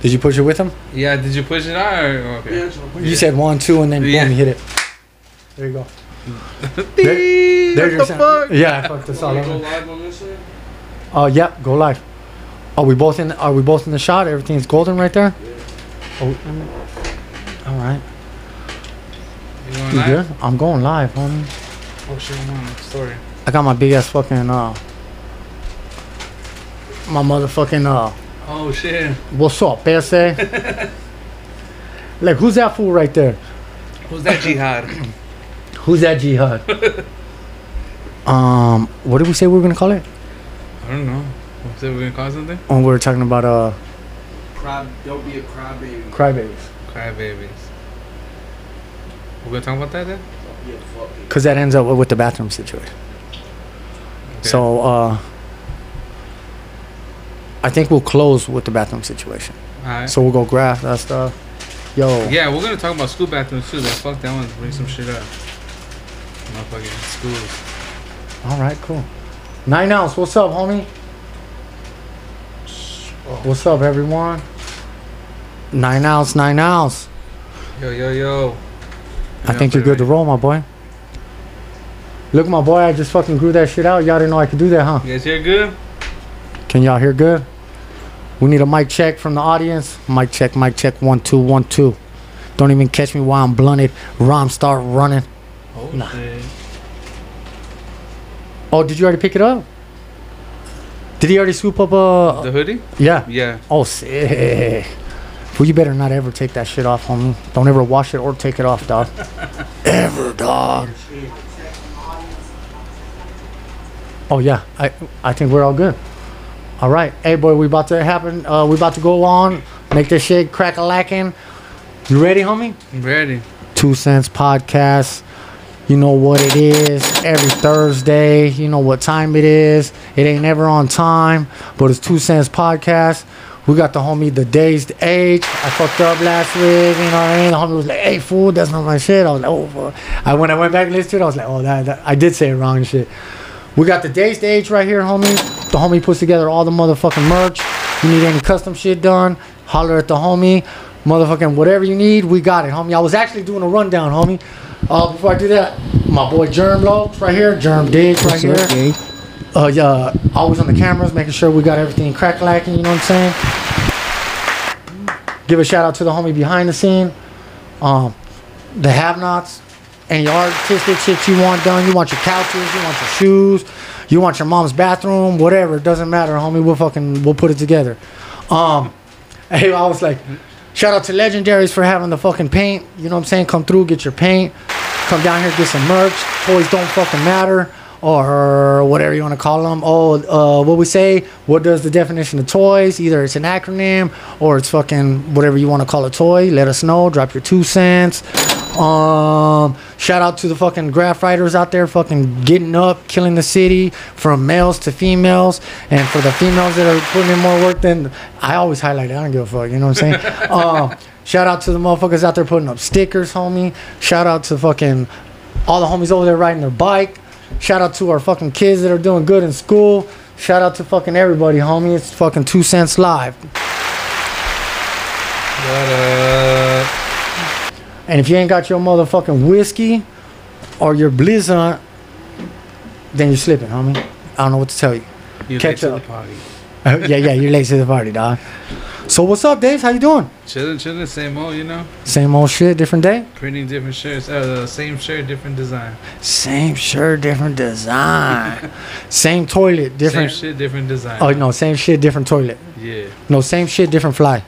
Did you push it with him? Yeah, did you push it out? Or, okay. Yeah, You said one, two, and then Yeah. boom, you hit it. There you go. Dee, There's what your the sound. fuck? Yeah, I fucked this all Wanna go over. live on this thing? Oh, yeah, go live. Are we both in? Are we both in the shot? Everything's golden right there. Yeah. Oh, all right. You going You live? good? I'm going live, homie. Oh shit, I'm on the story. I got my big ass fucking uh, my motherfucking uh, Oh shit. what's up, Pese? like, who's that fool right there? Who's that jihad? Who's that jihad? um, what did we say we were gonna call it? I don't know. What's it? We were gonna call something? When we were talking about uh, Crab, don't be a crybaby. crybabies, Cry babies. We're gonna talk about that then? Don't be because that ends up with the bathroom situation. Okay. So uh, I think we'll close with the bathroom situation. Alright. So we'll go graph that stuff. Yo, Yeah, we're gonna talk about school bathrooms too. That fuck that one. Bring some shit up. Motherfucking schools. all right, cool. Nine ounce, what's up, homie? Oh. What's up, everyone? Nine ounce, nine ounce. Yo, yo, yo. I think you're good to roll, my boy. Look, my boy, I just fucking grew that shit out. Y'all didn't know I could do that, huh? Yes, You guys good? Can y'all hear good? We need a mic check from the audience. Mic check, mic check, one, two, one, two. Don't even catch me while I'm blunted. Rhyme start running. Oh Nah. shit. Oh, did you already pick it up? Did he already swoop up uh The hoodie? yeah. Yeah. Oh sick. Well you better not ever take that shit off, homie. Don't ever wash it or take it off, dog. ever, dog. Oh yeah, I I think we're all good. All right, hey boy, we about to happen. Uh, we about to go on, make this shit crack a lacking. You ready, homie? I'm ready. Two Cents Podcast. You know what it is. Every Thursday, you know what time it is. It ain't never on time, but it's Two Cents Podcast. We got the homie The Dazed Age. I fucked up last week, you know what I mean? The homie was like, hey, fool, that's not my shit. I was like, oh, fuck. I, when I went back and listened to it, I was like, oh, that, that I did say it wrong and shit. We got the Dazed Stage right here, homie. The homie puts together all the motherfucking merch. You need any custom shit done, holler at the homie. Motherfucking whatever you need, we got it, homie. I was actually doing a rundown, homie. Uh, before I do that, my boy Germ Low right here, Germ Diggs right here. Uh, yeah, always on the cameras, making sure we got everything crack lacking. You know what I'm saying? Give a shout out to the homie behind the scene, um, the have-nots, any artistic shit you want done. You want your couches, you want your shoes, you want your mom's bathroom, whatever. It doesn't matter, homie. We'll fucking we'll put it together. Um, hey, I was like, shout out to Legendaries for having the fucking paint. You know what I'm saying? Come through, get your paint. Come down here, get some merch. Toys don't fucking matter. Or whatever you want to call them. Oh, uh, what we say? What does the definition of toys? Either it's an acronym or it's fucking whatever you want to call a toy. Let us know. Drop your two cents. Um, shout out to the fucking graff writers out there, fucking getting up, killing the city, from males to females, and for the females that are putting in more work than I always highlight. it. I don't give a fuck. You know what I'm saying? um, shout out to the motherfuckers out there putting up stickers, homie. Shout out to fucking all the homies over there riding their bike. Shout out to our fucking kids that are doing good in school. Shout out to fucking everybody, homie. It's fucking two cents live. What up? And if you ain't got your motherfucking whiskey or your blizzard, then you're slipping, homie. I don't know what to tell you. You Catch late to up. the party. Uh, yeah, yeah, you're late to the party, dog. So what's up, Dave? How you doing? Chilling, chilling, same old, you know. Same old shit, different day. Printing different shirts. Uh, same shirt, different design. Same shirt, different design. same toilet, different. Same shit, different design. Oh no, same shit, different toilet. Yeah, No, same shit, different fly.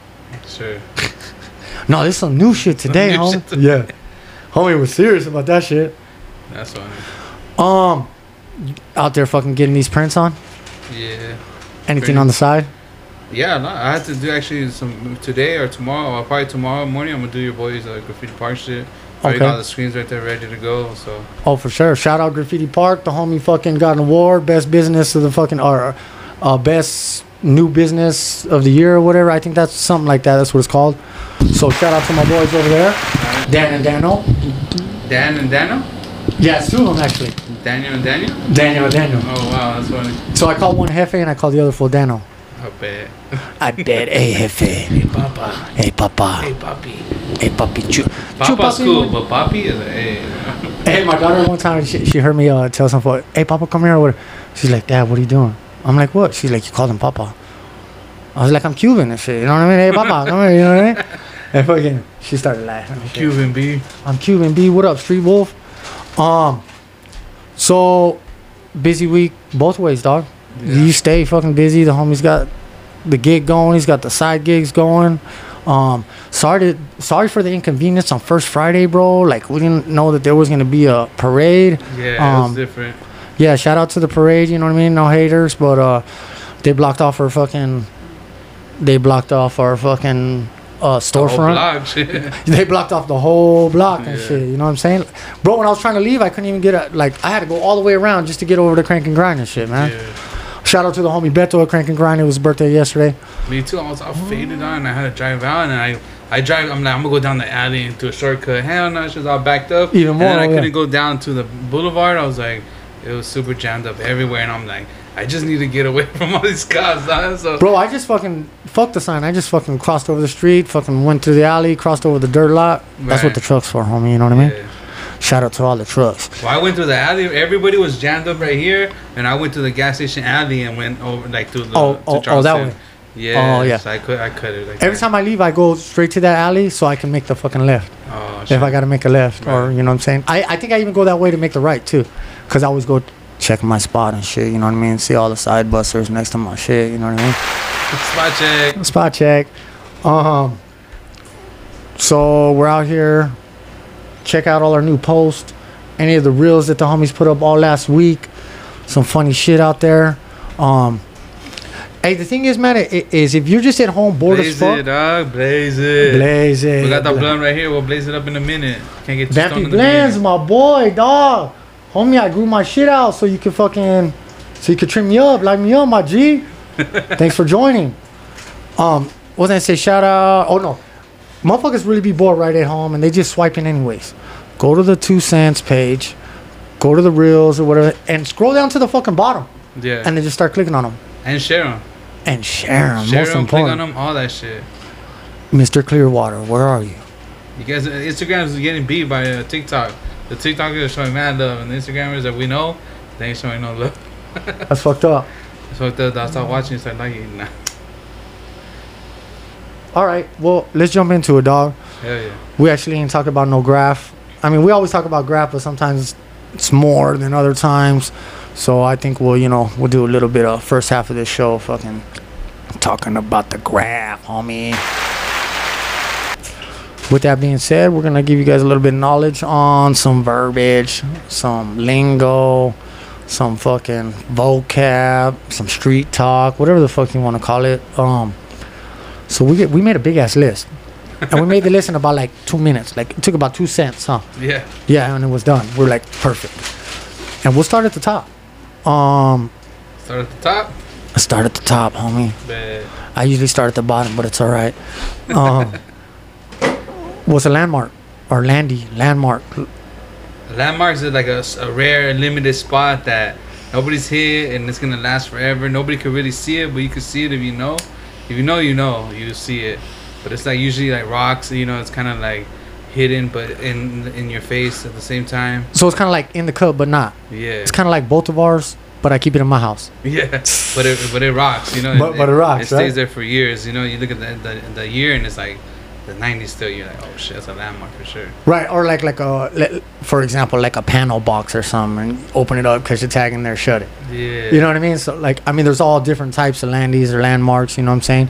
sure. No, this some new shit today, new homie. shit today. Yeah, homie was serious about that shit. That's funny. Um, out there fucking getting these prints on. Yeah. Anything on the side? Yeah, no, I had to do actually some today or tomorrow. Or probably tomorrow morning. I'm gonna do your boys uh, graffiti park shit. Okay. got the screens right there ready to go. So Oh, for sure. Shout out Graffiti Park. The homie fucking got an award, best business of the fucking or uh, best new business of the year or whatever. I think that's something like that. That's what it's called. So shout out to my boys over there, Dan and Daniel. Dan and Daniel, Yeah, it's two of them actually. Daniel and Daniel. Daniel and Daniel. Oh wow, that's funny. So I call one Jefe and I call the other fool Dano. Oh, Bet. I bet. Hey, jefe. Hey, papa. Hey, papa. Hey, papi. Hey, papi. Chu. chu, Papa's papi. cool, but papi is a hey. Hey, my daughter one time she, she heard me uh, tell some boy, "Hey, Papa, come here." What? She's like, "Dad, what are you doing?" I'm like, "What?" She's like, "You called him Papa." I was like, "I'm Cuban and shit." You know what I mean? Hey, Papa, come here. You know what I mean? And fucking, she started laughing. shit. Cuban B. I'm Cuban B. What up, Street Wolf? Um, so busy week both ways, dog. Yeah. You stay fucking busy. The homie's got the gig going. He's got the side gigs going. Um, sorry to, sorry for the inconvenience on first Friday, bro. Like we didn't know that there was gonna be a parade. Yeah, it Um, was different. Yeah, shout out to the parade. You know what I mean? No haters, but uh, they blocked off our fucking. They blocked off our fucking uh, The storefront. shit. They blocked off the whole block and Yeah. shit. You know what I'm saying, bro? When I was trying to leave, I couldn't even get a like. I had to go all the way around just to get over to Crank and Grind and shit, man. Yeah. Shout out to the homie Beto at Crank and Grind. It was his birthday yesterday. Me too. I was all faded on. I had to drive out, and I, I drive. I'm like, I'm gonna go down the alley into a shortcut. Hell no, it's just all backed up. Even more. And then I yeah. couldn't go down to the boulevard. I was like, it was super jammed up everywhere, and I'm like, I just need to get away from all these cars. Dog. So Bro, I just fucking fuck the sign. I just fucking crossed over the street, fucking went through the alley, crossed over the dirt lot. That's what the truck's for, homie. You know what I mean? yeah. Shout out to all the trucks. Well, I went through the alley. Everybody was jammed up right here, and I went to the gas station alley and went over like through the. Oh, to oh, oh, that way. Yeah. Oh, yeah. So I could, I cut it. Like Every that. time I leave, I go straight to that alley so I can make the fucking left. Oh, if. I got to make a left, or you know what I'm saying. I, I think I even go that way to make the right too, cause I always go check my spot and shit. You know what I mean? See all the side busters next to my shit. You know what I mean? Spot check. Spot check. Um. So we're out here. Check out all our new posts. Any of the reels that the homies put up all last week. Some funny shit out there. Um. Hey, the thing is, man, i- i- is if you're just at home bored as Blaze fuck, it, dog. Blaze it. blaze it. We got that blunt right here. We'll blaze it up in a minute. Can't get too Vampy in the Blends, my boy, dog. Homie, I grew my shit out so you can fucking, so you could trim me up, light me up, my G. Thanks for joining. Um, what was I say? Shout out. Oh no, motherfuckers really be bored right at home and they just swiping anyways. Go to the two cents page, go to the reels or whatever, and scroll down to the fucking bottom, Yeah. and then just start clicking on them And share them. and share them. Share Most them, click on them, all that shit. Mr. Clearwater, where are you? You guys, Instagram is getting beat by uh, TikTok. The TikTokers are showing mad love, and the Instagrammers that we know, they ain't showing no love. That's fucked up. So the, I start watching, start liking. Nah. All right, well, let's jump into it, dog. Hell yeah. we actually ain't talk about no graff. I mean, we always talk about graff, but sometimes it's more than other times. So I think we'll, you know, we'll do a little bit of first half of this show, fucking talking about the graff, homie. With that being said, we're gonna give you guys a little bit of knowledge on some verbiage, some lingo, some fucking vocab, some street talk, whatever the fuck you want to call it. Um, so we get we made a big ass list and we made the list in about like two minutes. Like it took about two cents, huh? Yeah. Yeah, and it was done. We're like perfect. And we'll start at the top. Um, Start at the top. start at the top, homie. But I usually start at the bottom, but it's all right. Um, what's a landmark or landy landmark? landmarks is like a rare, limited spot that nobody's here, and it's gonna last forever. Nobody can really see it, but you can see it if you know. If you know, you know, you see it. But it's like usually like rocks. You know, it's kind of like hidden, but in in your face at the same time. So it's kind of like in the cup, but not. Yeah. It's kind of like both of ours, but I keep it in my house. Yeah, but it but it rocks, you know. But- but it rocks, It stays right? there for years, you know. You look at the, the the year and it's like the '90s still. You're like, oh shit, that's a landmark for sure. Right, or like like a, for example, like a panel box or something, and open it up, because the tag in there, shut it. Yeah. You know what I mean? So like, I mean, there's all different types of landies or landmarks. You know what I'm saying?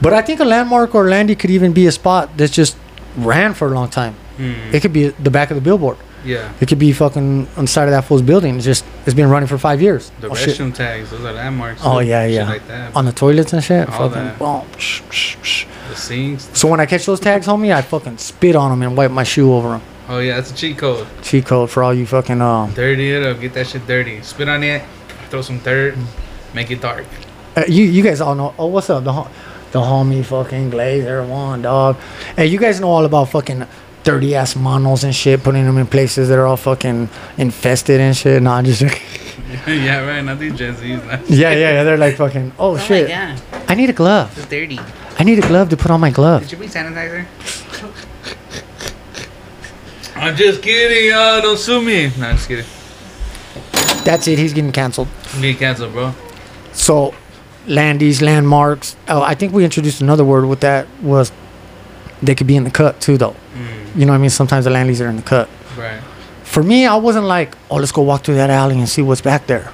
But I think a landmark or landy could even be a spot that's just ran for a long time. Hmm. It could be the back of the billboard. Yeah. It could be fucking on the side of that fool's building. It's just it's been running for five years. The oh, shit. restroom tags, those are landmarks. Oh, yeah, Shit yeah. Like that. on the toilets and shit. All fucking that. boom. Psh, psh, psh. the sinks. So when I catch those tags, homie, I fucking spit on them and wipe my shoe over them. Oh yeah, that's a cheat code. Cheat code for all you fucking um. Dirty it up, get that shit dirty. Spit on it, throw some dirt, make it dark. Uh, you you guys all know. Oh, what's up, the the homie fucking Glazer one dog. Hey, you guys know all about fucking dirty ass monos and shit, putting them in places that are all fucking infested and shit. Nah, I'm just yeah, right. Not these Gen Z's. Nah. yeah, yeah, yeah. They're like fucking. Oh, Oh shit. my god. I need a glove. It's dirty. I need a glove to put on my glove. Did you bring sanitizer? I'm just kidding, y'all. Don't sue me. No, I'm just kidding. That's it. He's getting canceled. I'm getting canceled, bro. So, landies, landmarks. Oh, I think we introduced another word with that was they could be in the cut too, though. Mm, You know what I mean? Sometimes the landies are in the cut. right. For me, I wasn't like, oh, let's go walk through that alley and see what's back there.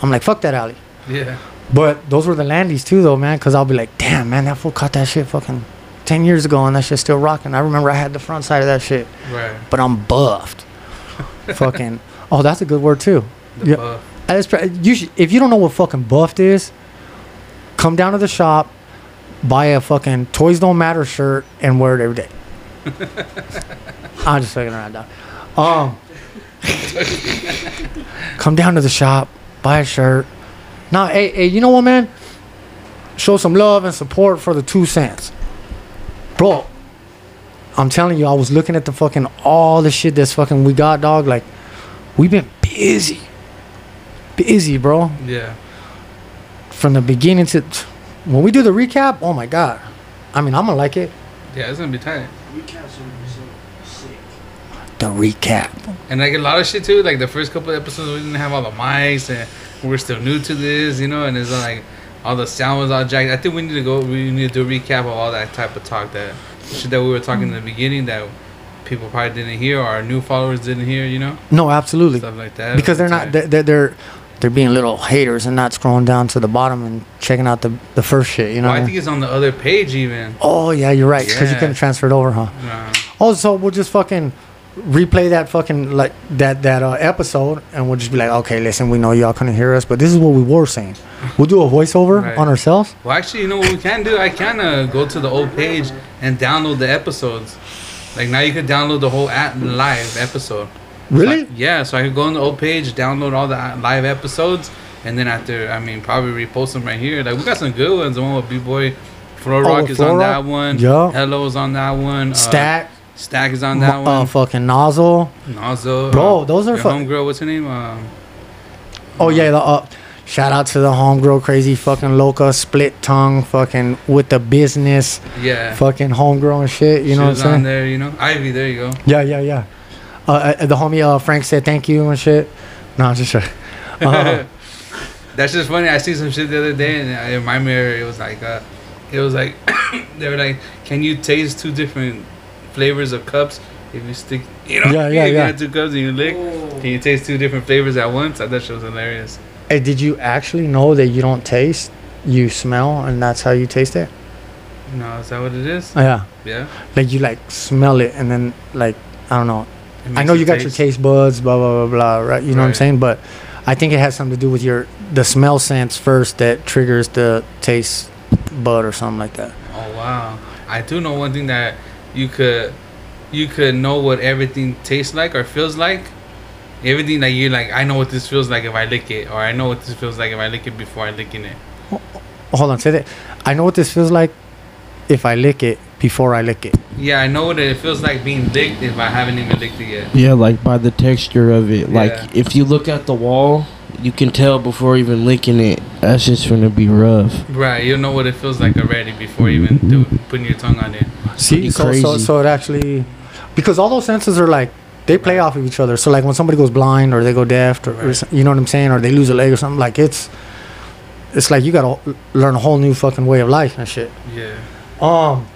I'm like, fuck that alley. Yeah. But those were the landies too, though, man. Because I'll be like, damn, man, that fool caught that shit fucking ten years ago, and that shit's still rocking. I remember I had the front side of that shit, Right. but I'm buffed. fucking. Oh, that's a good word too. The Yeah. buff. Pr- You should, if you don't know what fucking buffed is, come down to the shop, buy a fucking Toys Don't Matter shirt, and wear it every day. I'm just fucking around, dog. Um, come down to the shop, buy a shirt. Now, hey, hey, you know what, man? Show some love and support for the two cents, bro. I'm telling you, I was looking at the fucking all the shit that's fucking we got, dog. Like, we've been busy busy, bro. Yeah. From the beginning to when we do the recap, oh my god. I mean, I'm gonna like it. Yeah, it's gonna be tight. Recaps are so sick. The recap. And like a lot of shit too. Like the first couple episodes, we didn't have all the mics, and we're still new to this, you know. And it's like all the sound was all jacked. I think we need to go. We need to do a recap of all that type of talk that shit that we were talking in the beginning that people probably didn't hear, or our new followers didn't hear, you know, No, absolutely. stuff like that. Because they're not Tight. they're, they're they're being little haters and not scrolling down to the bottom and checking out the the first shit. You know. Well, I think it's on the other page even. oh yeah, you're right. Because you Yeah. couldn't transfer it over, huh? Nah. Oh, so we'll just fucking replay that fucking like that that uh, episode, and we'll just be like, okay, listen, we know y'all couldn't hear us, but this is what we were saying. We'll do a voiceover Right. on ourselves. Well, actually, you know what we can do? I can uh, go to the old page and download the episodes. Like now, you can download the whole at live episode. Really? So I- yeah, so I could go on the old page, download all the uh, live episodes, and then after, I mean, probably repost them right here. Like we got some good ones. The one with B Boy, Floor Oh, Rock with is on that one. Yeah. Hello's on that one. Uh, Stack. Stack is on that uh, one. fucking nozzle. also, Bro, those are your fu- homegirl. What's her name? Um, Oh yeah, the, uh, shout out to the homegirl, crazy fucking loca, split tongue, fucking with the business, yeah. fucking homegirl and shit. You She know what I'm saying? there. You know, Ivy. There you go. Yeah, yeah, yeah. Uh, uh, the homie uh, Frank said thank you and shit. No, I'm just sure. Uh, That's just funny. I see some shit the other day, and in my mirror, it was like, uh, it was like, they were like, can you taste two different flavors of cups if you stick, you know, Yeah, yeah, if you yeah. have two cups and you lick, Oh. can you taste two different flavors at once? I thought shit was hilarious. hey, did you actually know that you don't taste, you smell, and that's how you taste it? No, is that what it is? Oh, yeah, Yeah. like you like smell it and then like I don't know. I know you got your taste buds, blah blah blah blah, right? You know what I'm saying? But I think it has something to do with your the smell sense first that triggers the taste bud or something like that. Oh wow! I do know one thing that you could, you could know what everything tastes like or feels like. Everything that you're like, I know what this feels like if I lick it, or I know what this feels like if I lick it before I licking it. Hold on, say that. I know what this feels like if I lick it before I lick it. Yeah, I know what it feels like being licked if I haven't even licked it yet. Yeah, like by the texture of it. Like Yeah. if you look at the wall, you can tell before even licking it. That's just gonna be rough. Right, you know what it feels like already before even do, putting your tongue on it. See, so, so so it actually because all those senses are like they play off of each other. So like when somebody goes blind or they go deaf or, or Right. some- you know what I'm saying, or they lose a leg or something, like it's it's like you gotta learn a whole new fucking way of life and shit. Yeah. Um,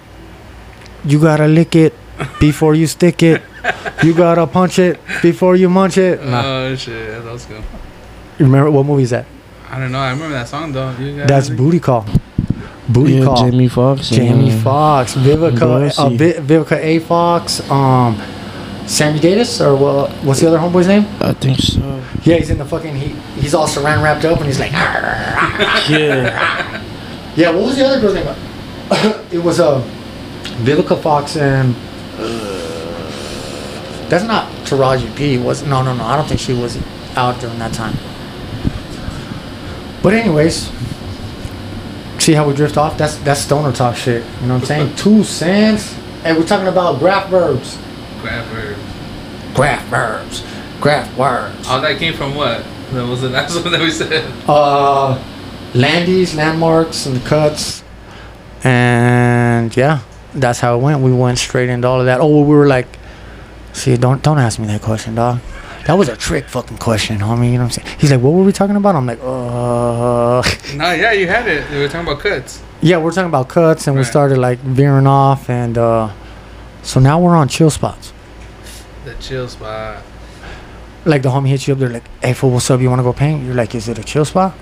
you gotta lick it before you stick it. You gotta punch it before you munch it. Nah. Oh shit, that was good. You remember what movie is that? I don't know. I remember that song though. You guys That's Booty Call. Booty yeah, Call. Jamie Foxx. and, Jamie uh, Foxx, Vivica, Darcy. uh, Vi- Vivica A. Fox, um, Sammy Davis, or what, what's the other homeboy's name? I think so. Yeah, he's in the fucking. He, he's all saran wrapped up, and he's like, Yeah. yeah. What was the other girl's name? it was uh, Vivica Fox and. That's not Taraji P. Was no, no, no. I don't think she was out during that time. But anyways, see how we drift off? That's that's stoner talk shit. You know what I'm saying? Two cents. And we're talking about graff verbs. Graff verbs. Graff verbs. Graff words. All that came from what? That was the last one that we said. Uh, Landies, landmarks, and cuts, and yeah, that's how it went. We went straight into all of that. Oh, we were like, see, don't don't ask me that question, dog. That was a trick fucking question, homie. You know what I'm saying? He's like, what were we talking about? I'm like, uh, No, yeah, you had it. We were talking about cuts. yeah, we're talking about cuts, and we started like veering off, and uh, so now we're on chill spots. The chill spot. Like the homie hits you up, they're like, hey, fool, what's up? You want to go paint? You're like, is it a chill spot?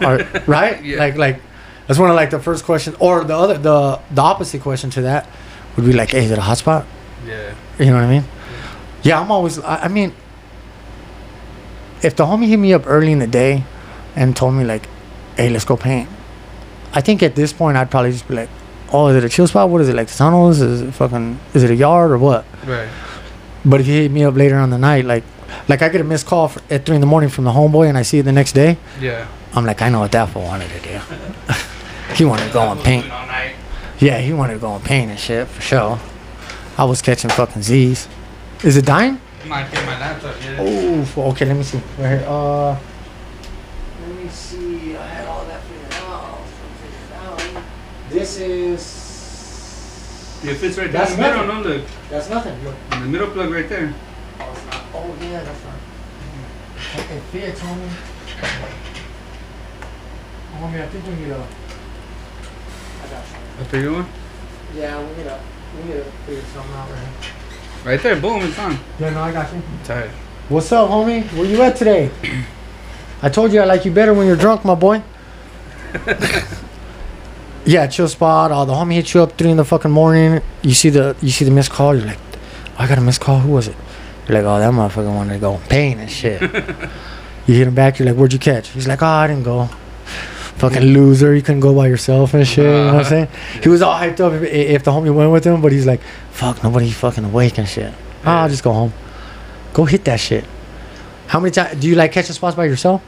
Or right? Yeah. Like like that's one of like the first questions, or the other the the opposite question to that would be like, hey, is it a hotspot? Yeah. You know what I mean? Yeah, I'm always. I, I mean, if the homie hit me up early in the day and told me like, "Hey, let's go paint," I think at this point I'd probably just be like, "Oh, is it a chill spot? What is it like? The tunnels? Is it fucking? Is it a yard or what?" Right. But if you hit me up later on the night, like, like I get a missed call for, at three in the morning from the homeboy and I see it the next day, Yeah. I'm like, I know what that fool wanted to do. He wanted to go and paint. All. Yeah, he wanted to go and paint and shit for sure. I was catching fucking Z's. Is it dying? Might my laptop. Yeah. Oh, okay. Let me see. Right here. Uh, let me see. I had all that figured out. Figured out. This is. It fits right That's down the middle. nothing. No, look. That's nothing. Look. In the middle plug right there. Oh, it's not. Oh yeah, that's right. It fits, homie. Homie, I think we need a. I got you. A bigger one. Yeah, we need a. We need to figure something out right here. Right there. Boom. It's on. Yeah, no, I got you. Tight. What's up, homie? Where you at today? I told you I like you better when you're drunk, my boy. yeah, chill spot. Uh, the homie hits you up three in the fucking morning. You see the you see the missed call. You're like, I got a missed call. Who was it? You're like, oh, that motherfucker wanted to go Pain and shit. you hit him back. You're like, where'd you catch? He's like, oh, I didn't go. Fucking loser. You couldn't go by yourself and shit. You know what I'm saying? He was all hyped up if, if the homie went with him, but he's like, fuck, nobody fucking awake and shit. Oh, I'll just go home. Go hit that shit. How many times do you like catching spots by yourself?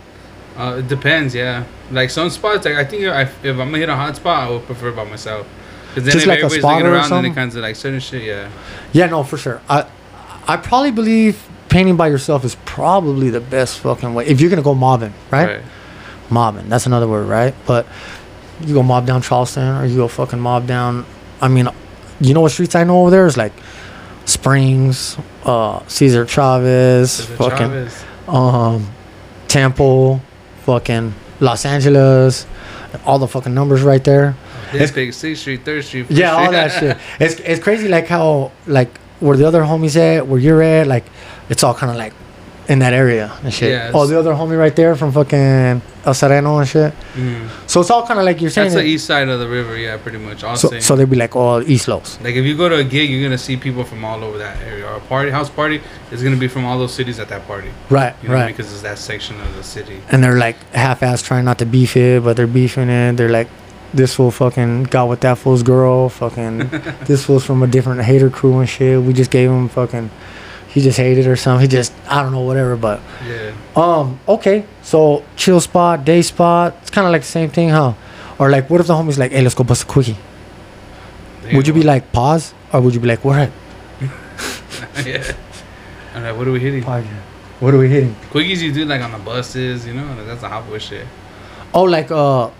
Uh, it depends. Yeah. Like some spots, like I think I, if I'm gonna hit a hot spot, I would prefer by myself. Cause then Just if like a everybody's looking around, then it kinds of like certain shit. Yeah. Yeah, no, for sure. I I probably believe painting by yourself is probably the best fucking way. If you're gonna go mobbing, right? Mobbing. That's another word, right? But you go mob down Charleston or you go fucking mob down. I mean, you know what streets I know over there is like Springs, uh, Cesar Chavez, Cesar fucking Chavez. um, Temple, fucking Los Angeles, all the fucking numbers right there. This big Sixth Street, Third Street. Yeah, all that shit. It's it's crazy like how like where the other homies at, where you're at, like it's all kind of like in that area and shit. Yeah, oh, the other homie right there from fucking El Sereno and shit. Mm. So it's all kind of like you're saying. That's the east side of the river. Yeah, pretty much. All so same. so they'd be like, oh, East Los. Like if you go to a gig, you're gonna see people from all over that area. Or a party, house party is gonna be from all those cities at that party. Right, You know, right. because it's that section of the city. and they're like half-ass trying not to beef it, but they're beefing it. They're like, this fool fucking got with that fool's girl. Fucking, this fool's from a different hater crew and shit. We just gave him fucking, he just hated or something. He just, I don't know, whatever. But Yeah. um, okay, so chill spot, day spot. It's kind of like the same thing, huh? Or like, what if the homie's like, hey, let's go bust a quickie? Would you be like, pause, or would you be like, what? yeah. All right, what are we hitting? What are we hitting? Quickies you do like on the buses, you know, like, that's a hot boy shit. Oh, like uh,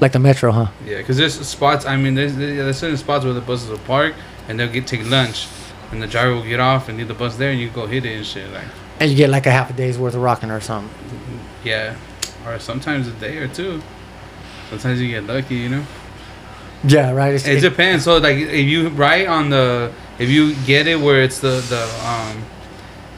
like the metro, huh? Yeah, because there's spots. I mean, there's there's certain spots where the buses will park and they'll get take lunch, and the driver will get off and leave the bus there, and you go hit it and shit. Like, And you get like a half a day's worth of rocking or something. yeah, or sometimes a day or two. Sometimes you get lucky, you know. Yeah, right. It's, It it- depends. So like, if you write on the, if you get it where it's the the um,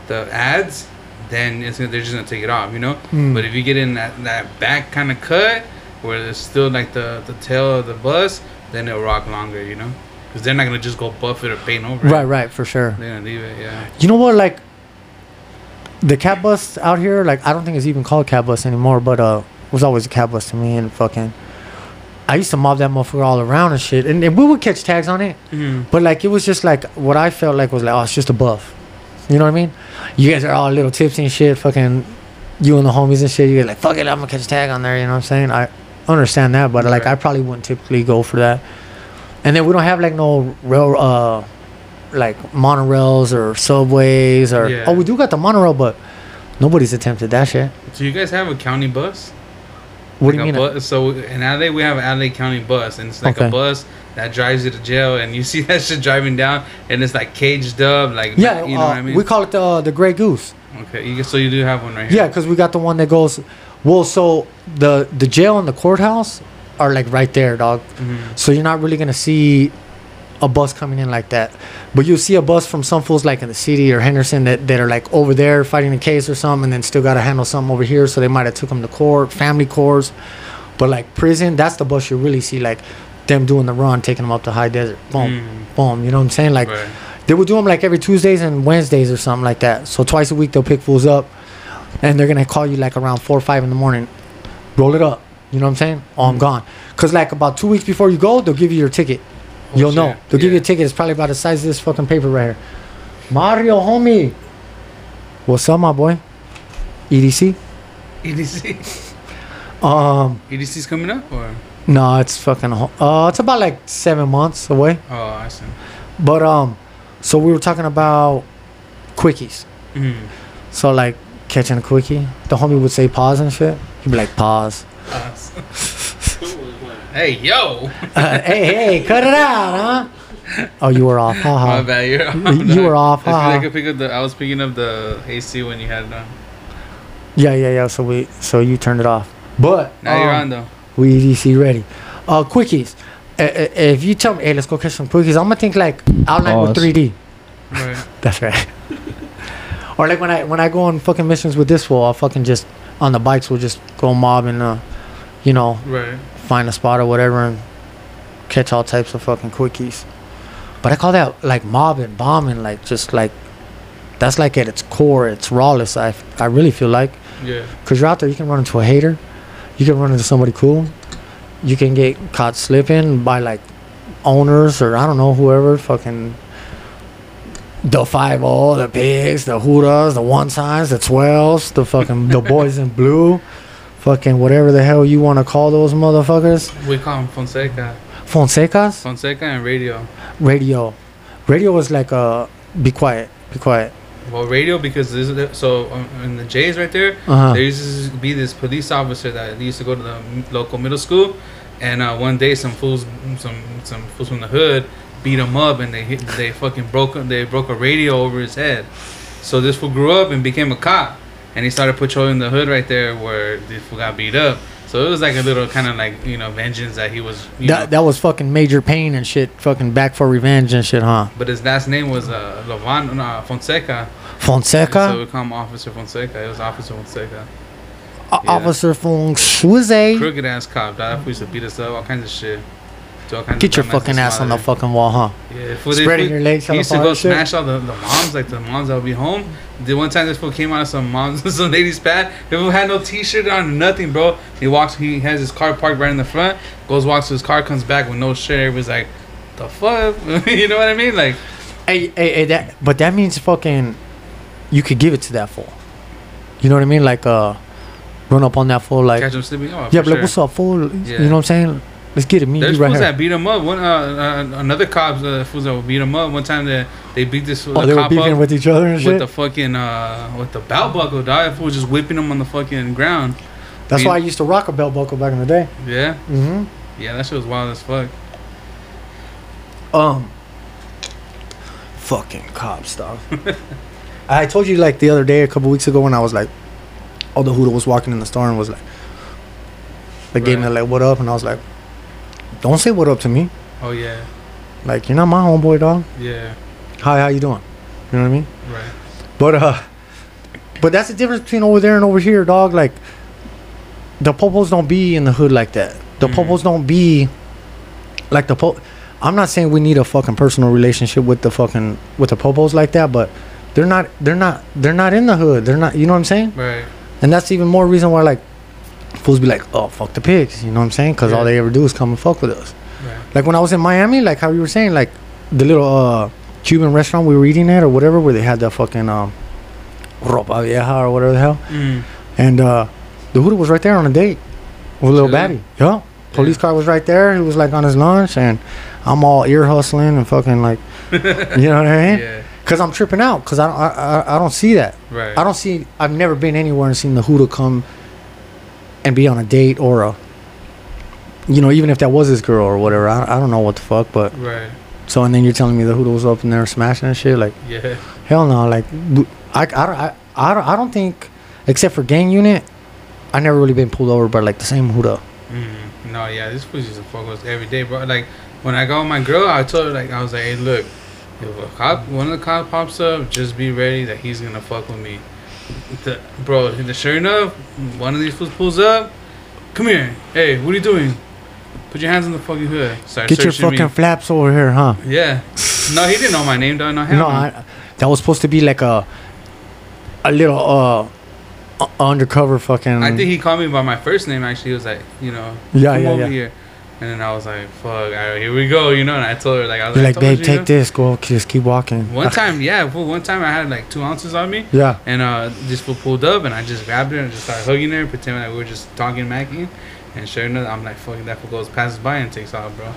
the ads, then it's gonna, they're just gonna take it off, you know. Hmm. But if you get in that that back kind of cut where there's still like the the tail of the bus, then it'll rock longer, you know. Because they're not gonna just go buff it or paint over right, it. right, right, for sure. They're gonna leave it, yeah. You know what? Like the CAT bus out here, like I don't think it's even called CAT bus anymore, but uh, it was always a CAT bus to me. And fucking, I used to mob that motherfucker all around and shit, and, and we would catch tags on it. Mm-hmm. But like it was just like what I felt like was like, oh, it's just a buff. You know what I mean? You guys are all little tipsy and shit. Fucking, you and the homies and shit. You're like, fuck it, I'm gonna catch a tag on there. You know what I'm saying? I understand that, but like I probably wouldn't typically go for that. And then we don't have like no rail, uh, like monorails or subways or Yeah. oh, we do got the monorail, but nobody's attempted that shit. So you guys have a county bus? What do you mean? bus. So in LA, we have an LA County bus, and it's like Okay. a bus that drives you to jail, and you see that shit driving down, and it's like caged up, like yeah, you know uh, what I mean. we call it the the Gray Goose. okay, so you do have one right here. Yeah, because we got the one that goes. Well, so the the jail and the courthouse are like right there, dog. Mhm. So you're not really gonna see a bus coming in like that, but you'll see a bus from some fools like in the city or Henderson that, that are like over there fighting a case or something, and then still gotta handle something over here. So they might have took them to court, family courts, but like prison, that's the bus you really see like them doing the run, taking them up to high desert. Boom, Mm. boom. You know what I'm saying? Like Right. they would do them like every Tuesdays and Wednesdays or something like that. So twice a week they'll pick fools up, and they're gonna call you like around four or five in the morning. Roll it up. You know what I'm saying? Oh, I'm gone. Cause like about two weeks before you go, they'll give you your ticket. Oh, You'll shit. know. They'll give you a ticket. It's probably about the size of this fucking paper right here. Mario, homie. What's up, my boy? EDC. EDC. Um, EDC's coming up, or no, it's fucking. Uh, it's about like seven months away. oh, I see. But um, so we were talking about quickies. Mm. So like catching a quickie, the homie would say pause and shit. He'd be like pause. Hey, yo. Uh, hey hey, cut it out, huh? Oh, you were off. My bad. You're off. You were off, I, feel like I, pick up the, I was picking up the AC when you had it on. Yeah yeah yeah. So we so you turned it off. But Now you're um, on though. We EDC ready. Uh, quickies. Uh, uh, if you tell me, hey, let's go catch some quickies, I'm gonna think like outline with 3D. Right. That's right. or like when I when I go on fucking missions with this fool, I'll fucking just on the bikes we'll just go mob and uh, you know, Right. find a spot or whatever and catch all types of fucking quickies. But I call that like mobbing, bombing, like just like that's like at its core, it's rawless. I I really feel like Yeah. because you're out there, you can run into a hater, you can run into somebody cool, you can get caught slipping by like owners or I don't know whoever fucking the five oh, the pigs, the hoodas, the one signs, the twelves, the fucking the boys in blue, fucking whatever the hell you want to call those motherfuckers. We call him Fonseca. Fonsecas Fonseca and radio. radio, radio was like uh be quiet, be quiet. Well, radio because this is the, so um, in the J's right there. Uh huh. There used to be this police officer that used to go to the local middle school, and uh, one day some fools, some some fools from the hood, beat him up, and they hit, they fucking broke they broke a radio over his head. So this fool grew up and became a cop, and he started patrolling the hood right there where this fool got beat up. So it was like a little kind of like you know vengeance that he was. That know, that was fucking major pain and shit. Fucking back for revenge and shit, huh? but his last name was uh, Lovan uh, Fonseca. Fonseca, So we call him Officer Fonseca. It was Officer Fonseca. Yeah. Officer Fonsuize. Crooked ass cop. That used to beat us up, all kinds of shit. Do all kinds Get your fucking ass on the fucking wall, huh? Yeah, fool, Spreading your legs He on the used to go and shit? smash all the, the moms, like the moms that would be home. The one time this fool came out of some moms, some lady's pad. The fool had no t-shirt on, nothing, bro. He walks, he has his car parked right in the front. Goes, walks to his car, comes back with no shirt. Everybody's like, the fuck? you know what I mean? Like, Hey, hey, hey, that. But that means fucking. You could give it to that fool. You know what I mean? Like uh, run up on that fool, like catch him sleeping. Oh, yeah, but like sure. what's up, fool? Yeah. You know what I'm saying? Let's get it, me, There's you right fools here. that beat him up. One, uh, uh, another cops, uh, fools that beat him up. One time that they beat this oh, the they were beefing up with each other and with shit. the fucking uh, with the belt buckle. Dog, that fool was just whipping him on the fucking ground. That's why I used to rock a belt buckle back in the day. Yeah, Mm-hmm. yeah, that shit was wild as fuck. Um. Fucking cop stuff. I told you like the other day, a couple weeks ago, when I was like, oh, the Huda was walking in the store and was like, they gave me like, what up? And I was like, don't say what up to me. Oh yeah, Like, you're not my homeboy, dog. yeah, Hi, how you doing? You know what I mean? right. But uh, but that's the difference between over there and over here, dog. Like, the popos don't be in the hood like that. The Mhm. popos don't be like the po. I'm not saying we need a fucking personal relationship with the fucking with the popos like that, but they're not. They're not. They're not in the hood. They're not. You know what I'm saying? Right. And that's even more reason why like fools be like, oh fuck the pigs. You know what I'm saying? Because all they ever do is come and fuck with us. Right. Like when I was in Miami, like how you were saying, like the little uh, Cuban restaurant we were eating at or whatever, where they had that fucking um, ropa vieja or whatever the hell, Mm. and uh, the Huda was right there on a date with a little Really? baddie. Yeah, police Yeah. car was right there. He was like on his lunch, and I'm all ear hustling and fucking like, you know what I mean? Yeah. Cause I'm tripping out, cause I don't, I, I, I don't see that. Right. I don't see. I've never been anywhere and seen the Huda come and be on a date or a, you know, even if that was his girl or whatever. I, I don't know what the fuck, but Right. so and then you're telling me the hoodoo was up in there smashing and shit. Like Yeah. hell no. Like i don't- I, I, don't, I don't think except for gang unit, I never really been pulled over by like the same hoodoo. Mm, no, yeah, this fool used to fuck with us every day, bro. Like when I go with my girl, I told her like I was like, hey, look, if a cop, one of the cops pops up, just be ready that he's gonna fuck with me. The, bro, the, sure enough, one of these fools pulls up. Come here, hey, what are you doing? Put your hands on the fucking hood. Start Get your searching me. fucking flaps over here, huh? Yeah. No, he didn't know my name, dog. No, hell No, no. I, that was supposed to be like a, a little uh, undercover fucking. I think he called me by my first name. Actually, he was like, you know, Yeah, come yeah, over yeah. here. And then I was like, fuck, right, here we go, you know. And I told her like, I was You're like, like, "I told babe, you, you take know." this. Go, just keep walking. One time, yeah, fool, one time I had like two ounces on me, Yeah. and uh, this fool pulled up, and I just grabbed her and just started hugging her, pretending like we were just talking, macking, and sure enough, I'm like, fucking that fool goes passes by and takes off, bro.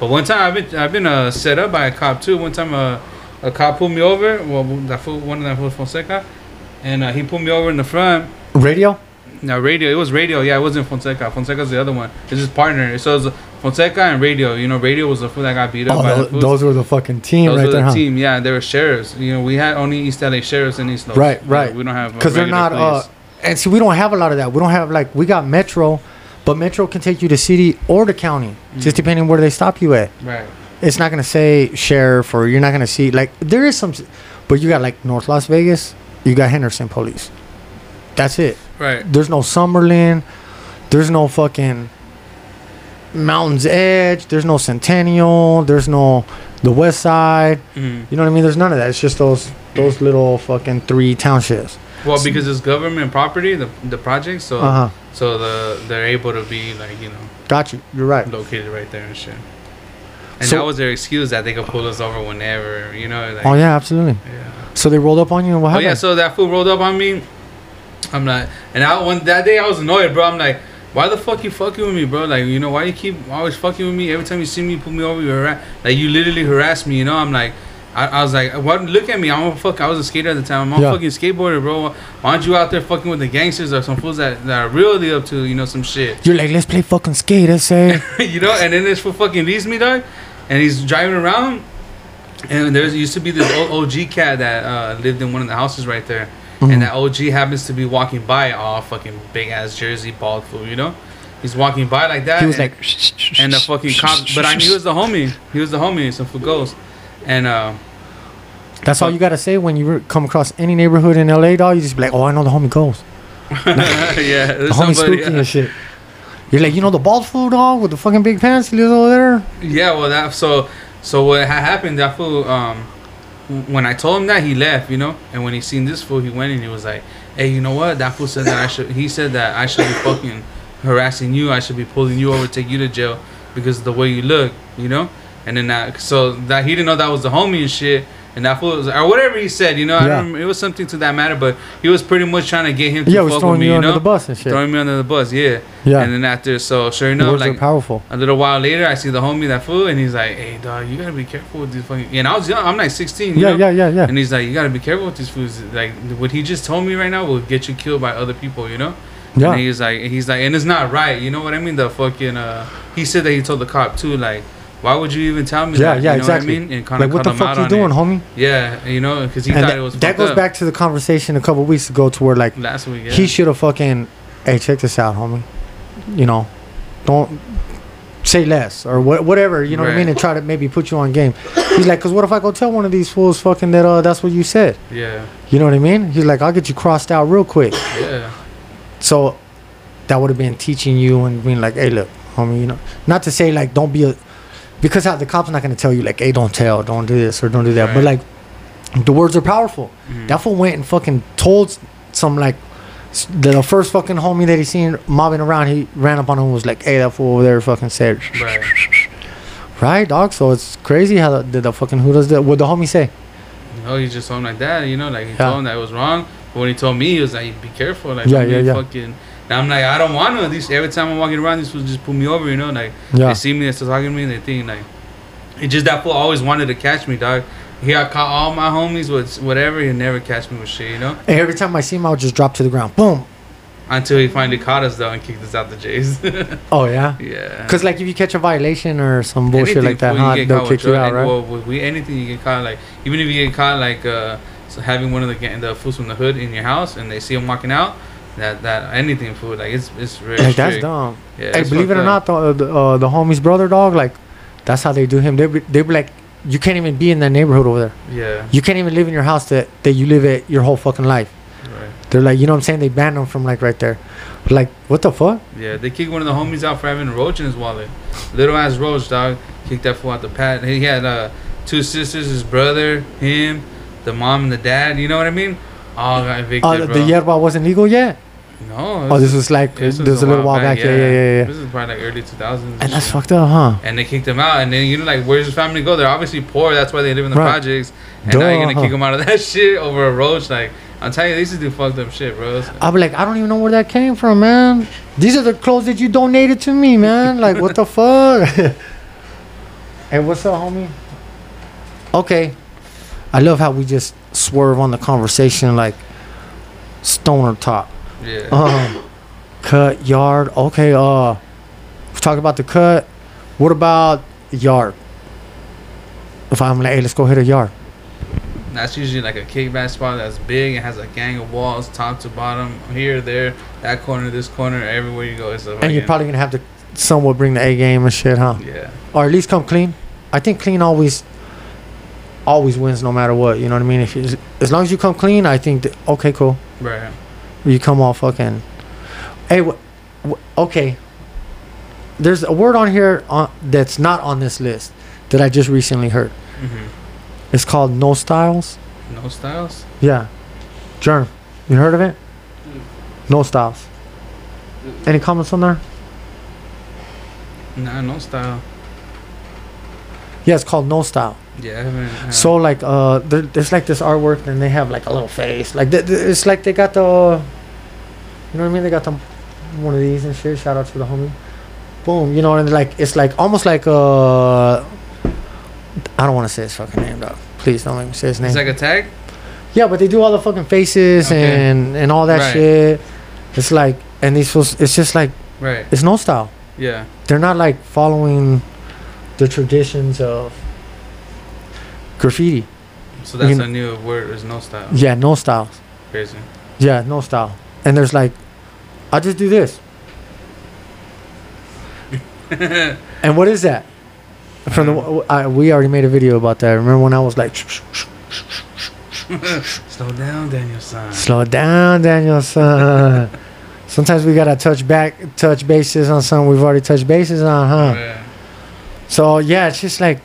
But one time I've been I've been uh, set up by a cop too. One time uh, a cop pulled me over. Well, that fool, one of them was Fonseca, and uh, he pulled me over in the front. Radio. No, radio. It was radio. Yeah, it wasn't Fonseca. Fonseca's the other one. It's his partner. So it was Fonseca and radio. You know, radio was the fool that got beat up Oh, by the those were the fucking team Those right were there, the huh? team. Yeah, they were sheriffs. You know, we had only East LA sheriffs in East Los. Right, You know, right. we don't have uh, Because they're not. Uh, and see, we don't have a lot of that. We don't have like we got Metro, but Metro can take you to city or to county, just Mm. depending where they stop you at. right. It's not gonna say sheriff or you're not gonna see like there is some, but you got like North Las Vegas, you got Henderson Police. That's it. Right. There's no Summerlin. There's no fucking Mountains Edge. There's no Centennial. There's no the West Side. Mhm. You know what I mean? There's none of that. It's just those those little fucking three townships. Well, because it's government property, the the project, so Uh huh. so the they're able to be like you know Got you. You're right. located right there and shit. And So- that was their excuse that they could pull us over whenever, you know. Like, Oh yeah, absolutely. yeah. So they rolled up on you and what Oh happened? yeah, so that fool rolled up on me. I'm not. and I one that day I was annoyed, bro. I'm like, why the fuck you fucking with me, bro? Like, you know, why you keep always fucking with me? Every time you see me, pull me over, you harass, like you literally harass me. You know, I'm like, I, I was like, what? Look at me, I'm a fuck. I was a skater at the time. I'm a Yeah. fucking skateboarder, bro. Why aren't you out there fucking with the gangsters or some fools that, that are really up to you know some shit? You're like, let's play fucking skate, I say. you know, and then this fool fucking leaves me, dog, and he's driving around. And there used to be this old OG cat that uh, lived in one of the houses right there, Mhm. and that OG happens to be walking by, all fucking big ass Jersey bald fool, you know. He's walking by like that. he was and, like, and the fucking cop, but I knew he was the homie. He was the homie, some fool goes, and uh, that's all you gotta say when you re- come across any neighborhood in LA, dog. You just be like, oh, I know the homie goes. yeah, The homie spooky and shit. You're like, you know the bald fool dog with the fucking big pants? He lives over there. Yeah, well, that so so what happened? That fool, um, when I told him that, he left, you know. And when he seen this fool, he went and he was like, "Hey, you know what? That fool said that I should." He said that I should be fucking harassing you. I should be pulling you over, take you to jail because of the way you look, you know. And then that, so that he didn't know that was the homie and shit. And that fool was, or whatever he said, you know, I don't, it was something to that matter, but he was pretty much trying to get him to Yeah, fuck with me, you you under know, the bus and shit. throwing me under the bus, yeah. Yeah, And then after, so sure enough, like powerful. a little while later, I see the homie that fool, and he's like, "Hey, dog, you gotta be careful with these fucking." And I was young, I'm like 16. You Yeah, know? yeah, yeah, yeah. And he's like, "You gotta be careful with these fools. Like what he just told me right now will get you killed by other people." You know? And Yeah, he's like, he's like, and it's not right. You know what I mean? The fucking. uh He said that he told the cop too, like. Why would you even tell me Yeah, that? yeah, you know exactly. What I mean? And kind like what the fuck you doing, homie? Yeah, you know, because he And thought that, it was. that goes up. back to the conversation a couple weeks ago, to where like last week. Yeah. he should have fucking, hey, check this out, homie. You know, don't say less or what, whatever. You know what I mean? And try to maybe put you on game. He's like, cause what if I go tell one of these fools fucking that uh that's what you said? yeah, You know what I mean? He's like, I'll get you crossed out real quick. yeah, So that would have been teaching you and being like, hey, look, homie, you know, not to say like don't be a, because how the cop's not gonna tell you like, hey, don't tell, don't do this or don't do that. But like, the words are powerful. Mhm. That fool went and fucking told some like the first fucking homie that he seen mobbing around. He ran up on him and was like, hey, that fool over there fucking said, right. right, dog. So it's crazy how the, the, the fucking who does that? What the homie say? No, he just told him like that, you know, like he Yeah. told him that it was wrong. But when he told me, he was like, "Be careful, like, Yeah, yeah, yeah. fucking." And I'm like, I don't want to. These every time I'm walking around, these fools just pull me over, you know, like Yeah. they see me, they start talking to me, and they think like, it just that fool always wanted to catch me, dog. He got caught all my homies with whatever. He never catch me with shit, you know. And every time I see him, I'll just drop to the ground. Boom. Until he finally caught us though and kicked us out the Jays. Oh yeah. yeah. Cause like if you catch a violation or some bullshit Anything, like that, huh, they'll kick you out, right? Well, with we, anything you get caught like even if you get caught like uh so having one of the the fools from the hood in your house and they see him walking out, that that anything food like it's it's really like that's dumb. Yeah, hey, believe it or not, the the, uh, the homie's brother dog, like that's how they do him. They be, they be like, you can't even be in that neighborhood over there. Yeah. You can't even live in your house that that you live at your whole fucking life. Right. They're like, you know what I'm saying? They banned him from like right there. Like, what the fuck? Yeah, they kicked one of the homies out for having a roach in his wallet. Little ass roach, dog. Kicked that fool out the pad. He had uh, two sisters, his brother, him, the mom, and the dad. You know what I mean? Got evicted, Uh, the yerba wasn't legal yet. No. Oh, this was like this, was a little while back. Yeah, yeah, yeah, yeah. This is probably like early 2000s. And that's fucked up, huh? And they kicked him out. And then, you know, like, where's his family go? They're obviously poor. That's why they live in the Right. projects. And now you're going to Duh. kick them out of that shit over a roach. Like, I'm telling you, to do fucked up shit, bro. I'll be like, I don't even know where that came from, man. These are the clothes that you donated to me, man. Like, what the fuck? hey, what's up, homie? Okay. I love how we just swerve on the conversation like stoner talk. Yeah. Um, cut yard. Okay. Uh, we talk about the cut. What about yard? If I'm like, hey, let's go hit a yard. That's usually like a kickback spot that's big and has a gang of walls, top to bottom, here, there, that corner, this corner, everywhere you go. It's a And you're probably gonna have to somewhat bring the A game and shit, huh? yeah, Or at least come clean. I think clean always, always wins no matter what. You know what I mean? If you, as long as you come clean, I think that, okay, cool. right. You come off fucking. Hey, wh- wh- okay. There's a word on here on, that's not on this list that I just recently heard. Mm-hmm. It's called no styles. No styles. Yeah. Germ. You heard of it? No styles. Any comments on there? Nah, no style. Yeah, it's called no style. Yeah, So like uh, there, there's like this artwork, and they have like a little face. Like th- th- it's like they got the, you know what I mean? They got the one of these and shit. Shout out to the homie. Boom, you know, and like it's like almost like uh, I don't want to say his fucking name, dog. Please don't make me say his name. it's like a tag. yeah, but they do all the fucking faces Okay. and and all that Right. shit. It's like, and these fools, it's just like Right. it's no style. Yeah. They're not like following the traditions of graffiti. So that's You- a new word. Is no style. Yeah, no styles. Crazy. Yeah, no style. And there's like, I just do this. and what is that? From the I, we already made a video about that. Remember when I was like, Slow down, Daniel-san. slow down, Daniel-san. Sometimes we gotta touch back, touch bases on something we've already touched bases on, huh? Yeah. So yeah, it's just like,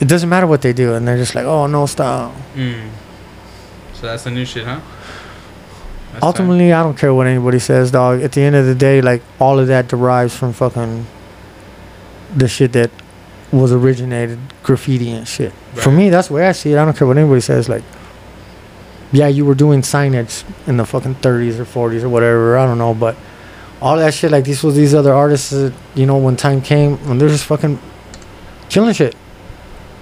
it doesn't matter what they do, and they're just like, oh, no style. Mm. So that's the new shit, huh? That's tight. Ultimately, I don't care what anybody says, dog. At the end of the day, like all of that derives from fucking the shit that was originated, graffiti and shit. For me, that's the way I see it. I don't care what anybody says. Like, yeah, you were doing signage in the fucking 30s or 40s or whatever. I don't know, but all that shit, like these was these other artists, that, you know, when time came, when they're just fucking killing shit,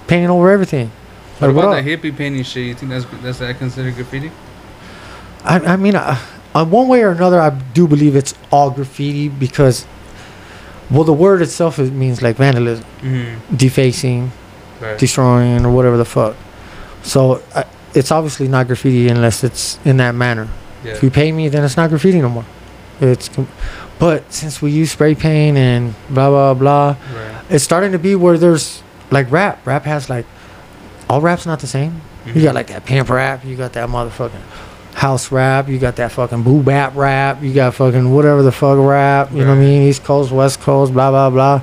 painting over everything. What Like, about the hippie painting shit? You think that's that's that considered graffiti? I, I mean, uh, on one way or another, I do believe it's all graffiti because, well, the word itself it means like vandalism, Mm-hmm. defacing, Right. destroying, or whatever the fuck. So uh, it's obviously not graffiti unless it's in that manner. yeah. If you pay me, then it's not graffiti no more. It's, com- but since we use spray paint and blah blah blah, Right. it's starting to be where there's like rap. Rap has like all rap's not the same. You Mhm. got like that pimp rap. You got that motherfucking house rap. You got that fucking boom bap rap. You got fucking whatever the fuck rap. You know what I mean? East Coast, West Coast, blah blah blah.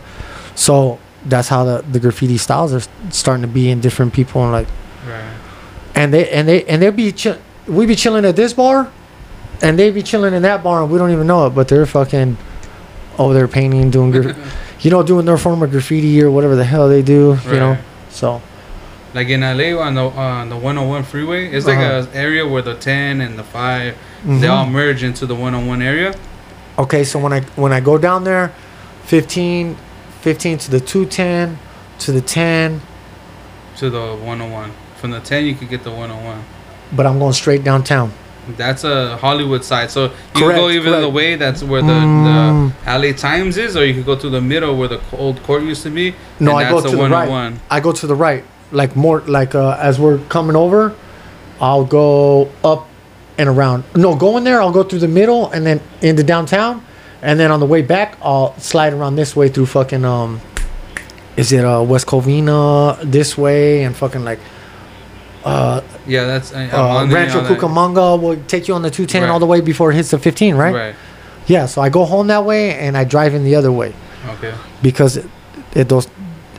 So that's how the, the graffiti styles are starting to be in different people and like Right. and they and they and they'll be chill. We be chilling at this bar, and they be chilling in that bar, and we don't even know it. But they're fucking over there painting, doing, gra- you know, doing their form of graffiti or whatever the hell they do. You know, so Like in LA on the on the 101 freeway, it's like Uh-huh. a area where the 10 and the 5 they all merge into the 101 area. Okay, so when I when I go down there, 15, 15 to the 210 to the 10, to the 101. From the 10, you could get the 101. but I'm going straight downtown. That's a Hollywood side. So you Correct, can go either the way that's where the, Mm. the LA Times is, or you could go to the middle where the old court used to be. No, and I go to the right. 101. I go to the right, like more like uh, as we're coming over, I'll go up and around. No, going there, I'll go through the middle and then into downtown, and then on the way back, I'll slide around this way through fucking um, is it uh West Covina this way and fucking like uh, Yeah, that's I, uh on Rancho on Cucamonga will take you on the 210 Right. all the way before it hits the 15, right? Right. Yeah, so I go home that way and I drive in the other way Okay. because it, it those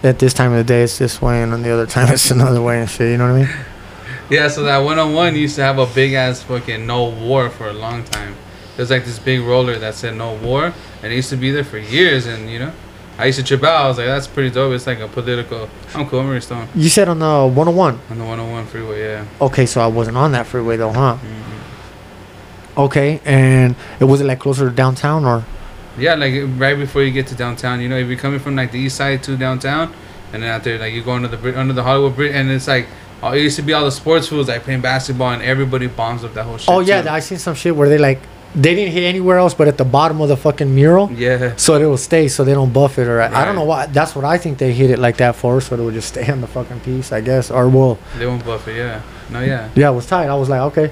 at this time of the day it's this way and on the other time it's another way and shit. You know what I mean? Yeah, so that 101 used to have a big ass fucking no war for a long time. There's like this big roller that said no war, and it used to be there for years. And you know, I used to trip out. I was like, that's pretty dope. It's like a political. I'm cool. I'm really stoned You said on the 101. on the 101 freeway. Yeah. Okay, so I wasn't on that freeway though, huh? Mhm. Okay, and it wasn't like closer to downtown or Yeah, like right before you get to downtown, you know, if you're coming from like the east side to downtown, and then out there, like you go under the under the Hollywood Bridge, and it's like, oh, it used to be all the sports fools like playing basketball, and everybody bombs up that whole shit. Oh yeah, too. I seen some shit where they like they didn't hit anywhere else but at the bottom of the fucking mural. yeah. So it will stay, so they don't buff it, or I- I don't know why. That's what I think they hit it like that for, so it would just stay on the fucking piece, I guess. Or well, They won't buff it. Yeah. No, yeah. Yeah, it was tight. I was like, okay.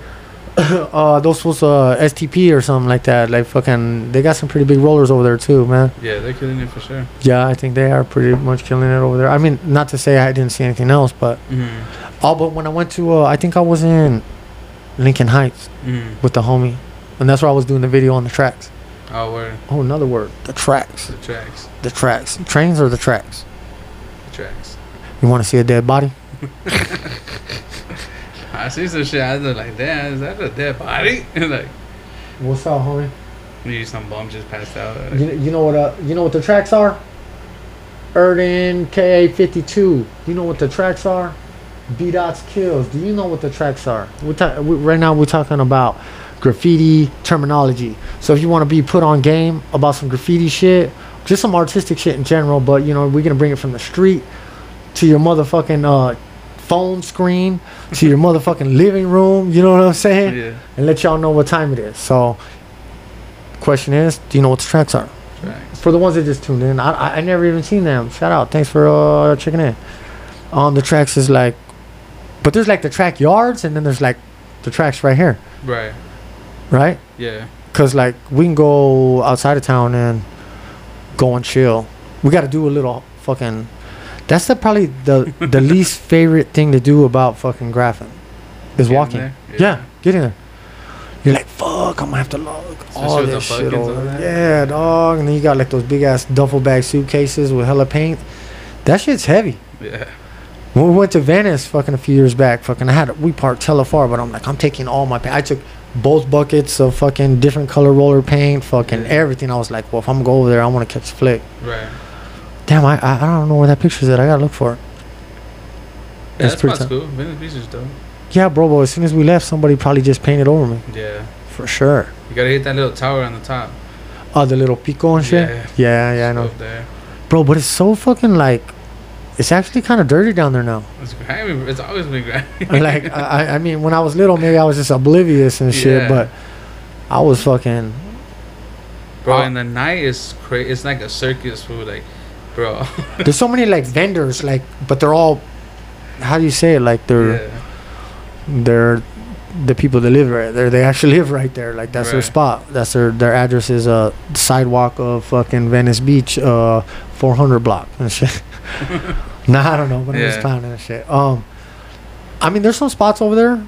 uh, those was uh, STP or something like that. Like fucking, they got some pretty big rollers over there too, man. Yeah, they're killing it for sure. Yeah, I think they are pretty much killing it over there. I mean, not to say I didn't see anything else, but Mm-hmm. oh, but when I went to, uh, I think I was in Lincoln Heights Mm-hmm. with the homie, and that's where I was doing the video on the tracks. Oh, where Oh, another word, the tracks, the tracks, the tracks, trains or the tracks. the tracks. You want to see a dead body? I see some shit. I was like, damn, is that a dead body? like, What's up, homie? maybe some bum just passed out. You, you know what uh you know what the tracks are? Erden KA fifty two. You know what the tracks are? B dots kills. Do you know what the tracks are? We're ta- we, right now we're talking about graffiti terminology. So if you want to be put on game about some graffiti shit, just some artistic shit in general, but you know we're gonna bring it from the street to your motherfucking uh, phone screen to your motherfucking living room. You know what I'm saying? Yeah, And let y'all know what time it is. So, question is, do you know what the tracks are? tracks. for the ones that just tuned in, I, I, I never even seen them. Shout out, thanks for uh, checking in. Um, the tracks is like, but there's like the track yards, and then there's like the tracks right here, Right. Right? Yeah. Cause like we can go outside of town and go and chill. We got to do a little fucking. That's the probably the the least favorite thing to do about fucking graffing, is Get walking. Yeah. Yeah. get in there. You're like, fuck, I'm gonna have to log all this shit over. Yeah, dog. And then you got like those big ass duffel bag suitcases with hella paint. That shit's heavy. Yeah. When we went to Venice fucking a few years back, fucking I had we parked hella far, but I'm like, I'm taking all my paint. I took both buckets of fucking different color roller paint, fucking everything. I was like, well, if I'm gonna go over there, I want to catch a flick. Right. Damn, I, I don't know where that picture's at. I gotta look for it. Yeah, It's that pretty spot's cool. Venice Beach is dope. Yeah, bro. But as soon as we left, somebody probably just painted over me Yeah. for sure. You gotta hit that little tower on the top. Oh, the little pico and shit. Yeah. Yeah, yeah, I know. There. Bro, but it's so fucking like, it's actually kind of dirty down there now. It's grimy. It's always been grimy. like, I, I- I mean, when I was little, maybe I was just oblivious and shit, Yeah. but I was fucking. Bro, Uh, in the night it's crazy. It's like a circus food. Like, bro. There's so many like vendors, like, but they're all. How do you say it? Like they're yeah. they're the people that live right there. They actually live right there. Like that's their spot. That's their their address is uh sidewalk of fucking Venice Beach, uh, 400 block and shit. nah, I don't know, but I'm just Yeah. clowning and shit. Um, I mean, there's some spots over there.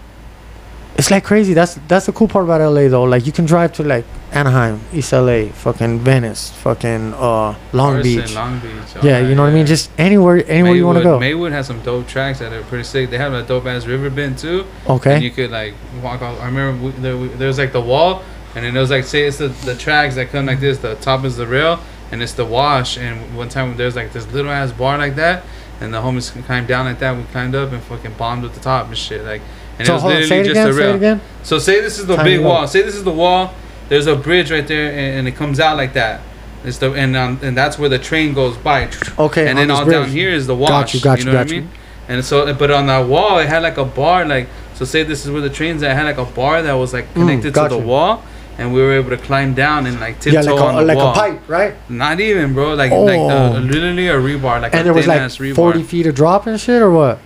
It's like crazy. That's that's the cool part about LA though. Like you can drive to like Anaheim, East LA, fucking Venice, fucking uh Long Carson, Beach. Long Beach. all Yeah, that, you know what I mean. Just anywhere, anywhere you want to go. Maywood has some dope tracks that are pretty sick. They have a dope ass river bend too. And Okay. you could like walk off. I remember we, there, we, there was like the wall, and then there was like say it's the, the tracks that come like this. The top is the rail, and it's the wash. And one time there's like this little ass bar like that, and the homies climbed down like that. We climbed up and fucking bombed at the top and shit. Like, and so it was hold on, say literally it just again. a Say it rail. again. So say this is the Time big up. wall. Say this is the wall. There's a bridge right there, and, and it comes out like that. It's the and um, and that's where the train goes by. Okay. and then all bridge. down here is the wash. Got you, got you, know got what I you. mean? And so, but on that wall, it had like a bar, like So say this is where the trains at had like a bar that was like connected to gotcha. the wall, and we were able to climb down and like tiptoe yeah, like on a the like wall. a pipe, right? Not even, bro. Like like uh, Oh. uh, literally a rebar, like and a there was like ass rebar. 40 feet of drop and shit, or what?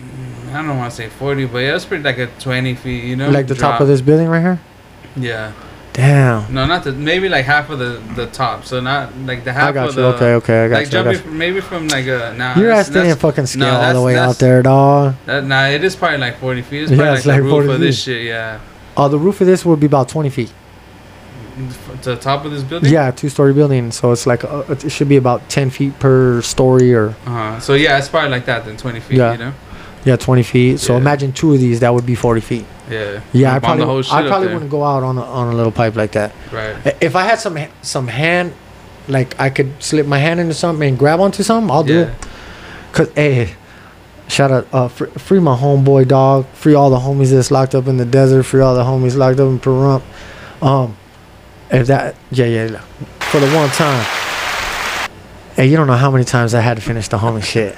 Mm, I don't want to say 40, but yeah, it's pretty like a 20 feet, you know? like the top of this building right here. Yeah. Damn. No, not the, maybe like half of the, the top. So not like the half I got of you. the. Okay, okay, I got like you. I jumping got you. from, maybe from like a. Nah, You're that's, asking in that's, fucking scale all the way out there, dog. that, nah, it is probably like 40 feet. It's Yeah, probably it's like, like the 40 roof of this shit, yeah. Oh, the roof of this would be about 20 feet. To the top of this building? Yeah, two story building. So it's like uh, it should be about 10 feet per story, or Uh-huh. So yeah, it's probably like that then 20 feet, Yeah. you know? yeah, 20 feet. So Yeah. imagine two of these. That would be 40 feet. Yeah. Yeah, I probably, the whole shit I probably wouldn't go out on a, on a little pipe like that. Right. If I had some some hand, like I could slip my hand into something and grab onto something, I'll do Yeah. it. Cause hey, shout out, uh, free, free my homeboy dog, free all the homies that's locked up in the desert, free all the homies locked up in Pahrump. Um, if that, yeah, yeah, for the one time. Hey, you don't know how many times I had to finish the homie shit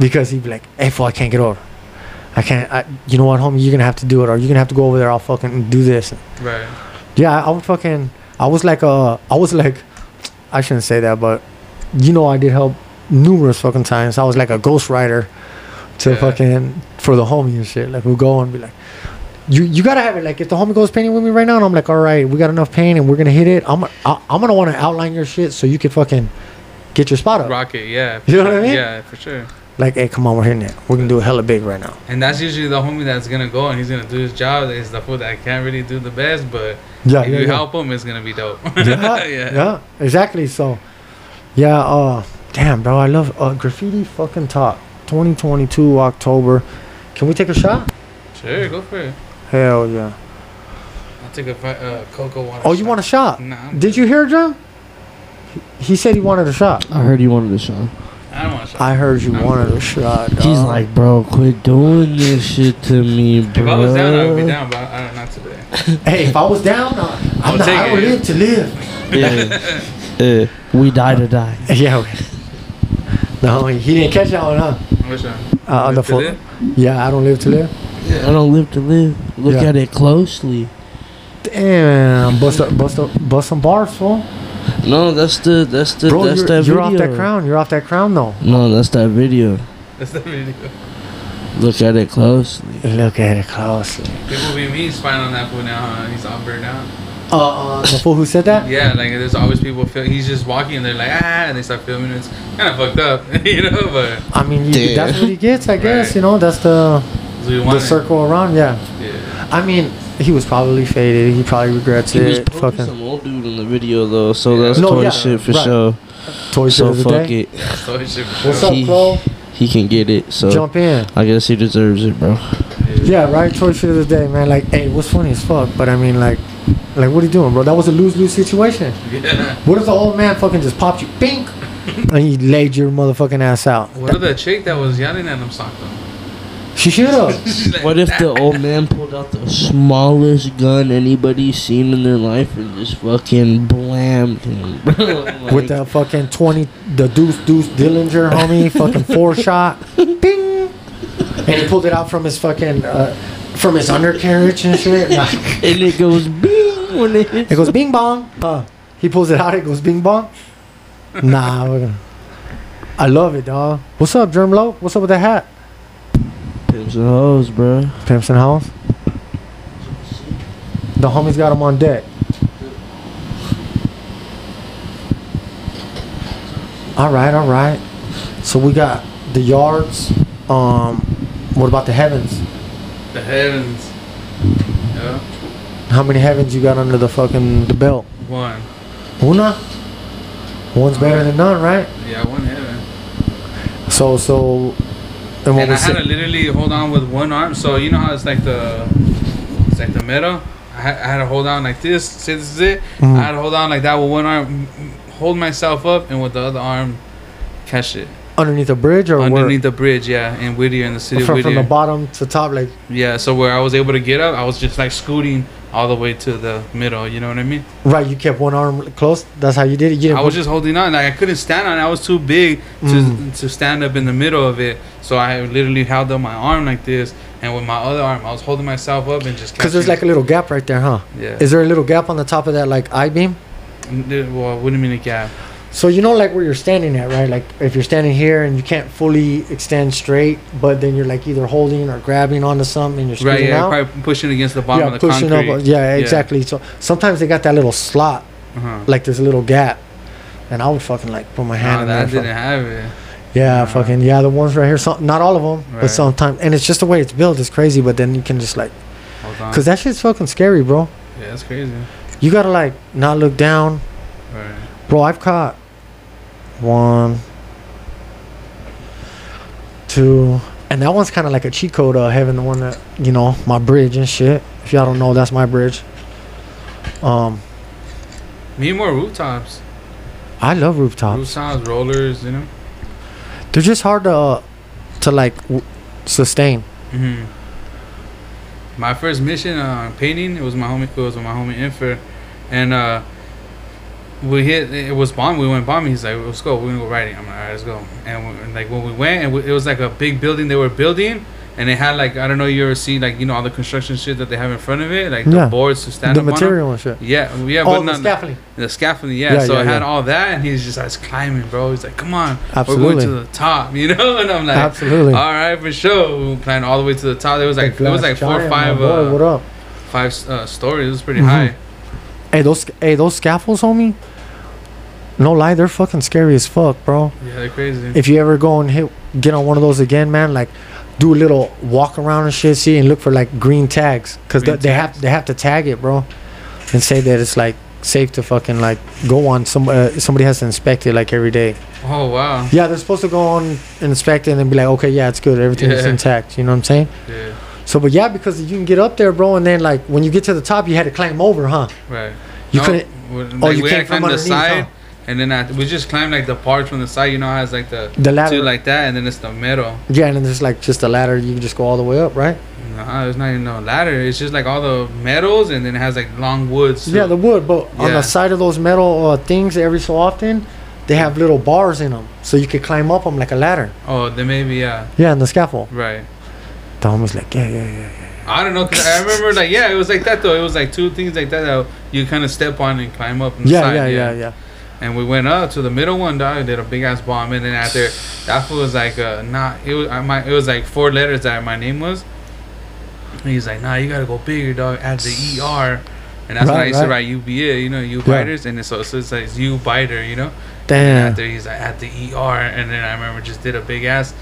because he'd be like, "Hey, fool, I can't get over. I can't. I, you know what, homie? You're gonna have to do it, or you're gonna have to go over there. I'll fucking do this." Right. Yeah, I, I would fucking. I was like uh I was like, I shouldn't say that, but you know I did help numerous fucking times. I was like a ghostwriter to Yeah. fucking for the homie and shit. Like we'll go and be like, you you gotta have it. Like if the homie goes painting with me right now, and I'm like, all right, we got enough paint and we're gonna hit it. I'm I, I'm gonna want to outline your shit so you can fucking get your spot up. Rocket, yeah. You know what. I mean? Yeah, for sure. Like, hey, come on, we're hitting it. We're gonna do a hella big right now. And that's usually the homie that's gonna go and he's gonna do his job. Is the fool that can't really do the best, but Yeah, if yeah, you yeah. help him, it's gonna be dope. yeah, yeah, yeah, exactly. So, yeah, uh, damn, bro, I love uh, graffiti. Fucking top, 2022 October. Can we take a shot? Sure, go for it. Hell yeah. I'll take a fi- uh, cocoa water. Oh, you want a shot? Nah, Did you hear, John? He- He said he wanted a shot. I heard you wanted a shot. I don't want a shot. I heard you I'm wanted a shot. He's like, bro, quit doing this shit to me, bro. if I was down, I would be down, but I don't, not today. hey, if I was down, uh, I'll I'm not, take I don't live to live. Yeah. yeah. We die to die. yeah. No, he didn't catch that one, huh? Which one? Uh, on the Live phone. Yeah, I don't live to live. I don't live to live. Look Yeah. at it closely. Damn, bust a, bust a, bust some bars, fool. No, that's the that's the Bro, that's you're, that you're off that crown. You're off that crown, though. No, that's that video. That's the video. Look at it closely. Look at it closely. People be me spying on that fool now. Huh? He's all burned out. Uh, uh, the fool who said that? Yeah, like there's always people. Fil- he's just walking and they're like ah, and they start filming. It's kind of fucked up, you know. But I mean, you, that's what he gets, I guess. Right. You know, that's the that's what we the wanted. circle around. Yeah. Yeah. I mean, he was probably faded. He probably regrets He was it. poking Fucking some old dude in the video though, so that's No, toy yeah, shit for right. sure. toy shit So of fuck day. it. So it should be What's dope. up, He- He can get it. So Jump in. I guess he deserves it, bro. Yeah, right. Toy shit of the day, man. Like, hey, what's funny as fuck? But I mean, like, like, what are you doing, bro? That was a lose lose situation. Yeah. What if the old man fucking just popped you, bink, and he laid your motherfucking ass out? What if the chick that was yelling at him socked him? She should have. Like, What if the old man pulled out the smallest gun anybody's seen in their life and just fucking blammed him, bro? Like, with that fucking 20 the deuce deuce derringer homie fucking four shot. Bing. And he pulled it out from his fucking uh, from his undercarriage and shit. Like, and it goes bing when it hits. it goes bing bong. Uh, he pulls it out it goes bing bong. Nah we're gonna I love it dog what's up Germ Low what's up with that hat Pimps and hoes, bro. Pimps and House the homies got him on deck all right all right so we got the yards um what about the heavens the heavens. Yeah. How many heavens you got under the fucking the belt? One. Una. One's better than none, right? Yeah, one heaven. So so. And And I had to literally hold on with one arm. So you know how it's like the, it's like the middle. I had, I had to hold on like this. Say this is it. Mhm. I had to hold on like that with one arm, hold myself up, and with the other arm, catch it Underneath a bridge or underneath the bridge. Yeah, in Whittier, in the city where? of From, from the bottom to top, like Yeah, so where I was able to get up, I was just like scooting all the way to the middle. You know what I mean? Right, you kept one arm close. That's how you did it. You I was just holding on. Like I couldn't stand on. it. I was too big to Mm. to stand up in the middle of it. So I literally held up my arm like this, and with my other arm, I was holding myself up and just. Because there's like a little gap right there, huh? yeah. Is there a little gap on the top of that like I beam? Well, what do you mean a gap? So you know like where you're standing at, right? Like if you're standing here and you can't fully extend straight, but then you're like either holding or grabbing onto something and you're Right. Yeah. out. Probably pushing against the bottom yeah, of the pushing concrete. up. Yeah, exactly. So sometimes they got that little slot, Uh-huh. like this little gap, and I would fucking like put my hand Nah, in that there. didn't have it. yeah, Nah. fucking yeah. The ones right here, some, not all of them, Right. but sometimes, and it's just the way it's built. It's crazy, but then you can just like, cause that shit's fucking scary, bro. yeah, that's crazy. You gotta like not look down, Right. bro. I've caught one, two, and that one's kind of like a cheat code. Uh, having the one that you know my bridge and shit. If y'all don't know, that's my bridge. Um, Need more rooftops. I love rooftops. Rooftops, rollers. You know. They're just hard to uh, to like w- sustain. hmm My first mission uh, painting it was my homie. It was with my homie Infer, and uh, we hit. It was bomb. We went bombing. He's like, "Let's go. We're gonna go riding." I'm like, "Alright, let's go." And, we, and like when we went, and we, it was like a big building they were building, and they had like I don't know. You ever see like you know all the construction shit that they have in front of it, like Yeah. the boards to stand the up on 'em? material and shit. Yeah, yeah, oh, but the not scaffolding. the scaffolding. Yeah, Yeah, so yeah, I had yeah. all that, and he's just like climbing, bro. He's like, "Come on, Absolutely. we're going to the top," you know, and I'm like, Absolutely. all right, for sure. We climbed all the way to the top. There was like it was like four or five my boy, what uh, up? five uh, stories. It was pretty Mhm. high. Hey, those hey those scaffolds, homie. No lie, they're fucking scary as fuck, bro. Yeah, they're crazy. If you ever go and hit get on one of those again, man, like do a little walk around and shit, see, and look for like green tags, cause Green they, they have they have to tag it, bro, and say that it's like safe to fucking like go on. Some uh, somebody has to inspect it like every day. oh wow. Yeah, they're supposed to go on and inspect it and then be like, okay, yeah, it's good, everything is intact. You know what I'm saying? Yeah, So, but yeah, because you can get up there, bro, and then like when you get to the top, you had to climb over, huh? right. You No, couldn't. we- Oh, you came from climb the underneath, side, huh? and then I, we just climbed like the part from the side. You know, has like the The ladder. two like that, and then it's the middle. Yeah, and then there's like just a ladder. You can just go all the way up, right? No, it's not even no ladder. It's just like all the metals, and then it has like long woods. Yeah, the wood, but on the side of those metal uh, things, every so often, they have little bars in them, so you could climb up them like a ladder. oh, then maybe yeah, Yeah, and the scaffold. right. The was like, yeah, yeah, yeah. yeah. I don't know. 'cause I remember like yeah, it was like that though. It was like two things like that that you kind of step on and climb up. The Yeah, side, yeah, yeah, yeah. And we went up to the middle one, dog. Did a big ass bomb, and then after that fool was like, uh, nah. It was I, my it was like four letters that my name was. And he's like, nah, you gotta go bigger, dog. Add the ER. And that's when I Right, used to right. write UBA, you know, U biters, and then so, so it's like U biter, you know. And Damn. after he's like at the ER, and then I remember just did a big ass,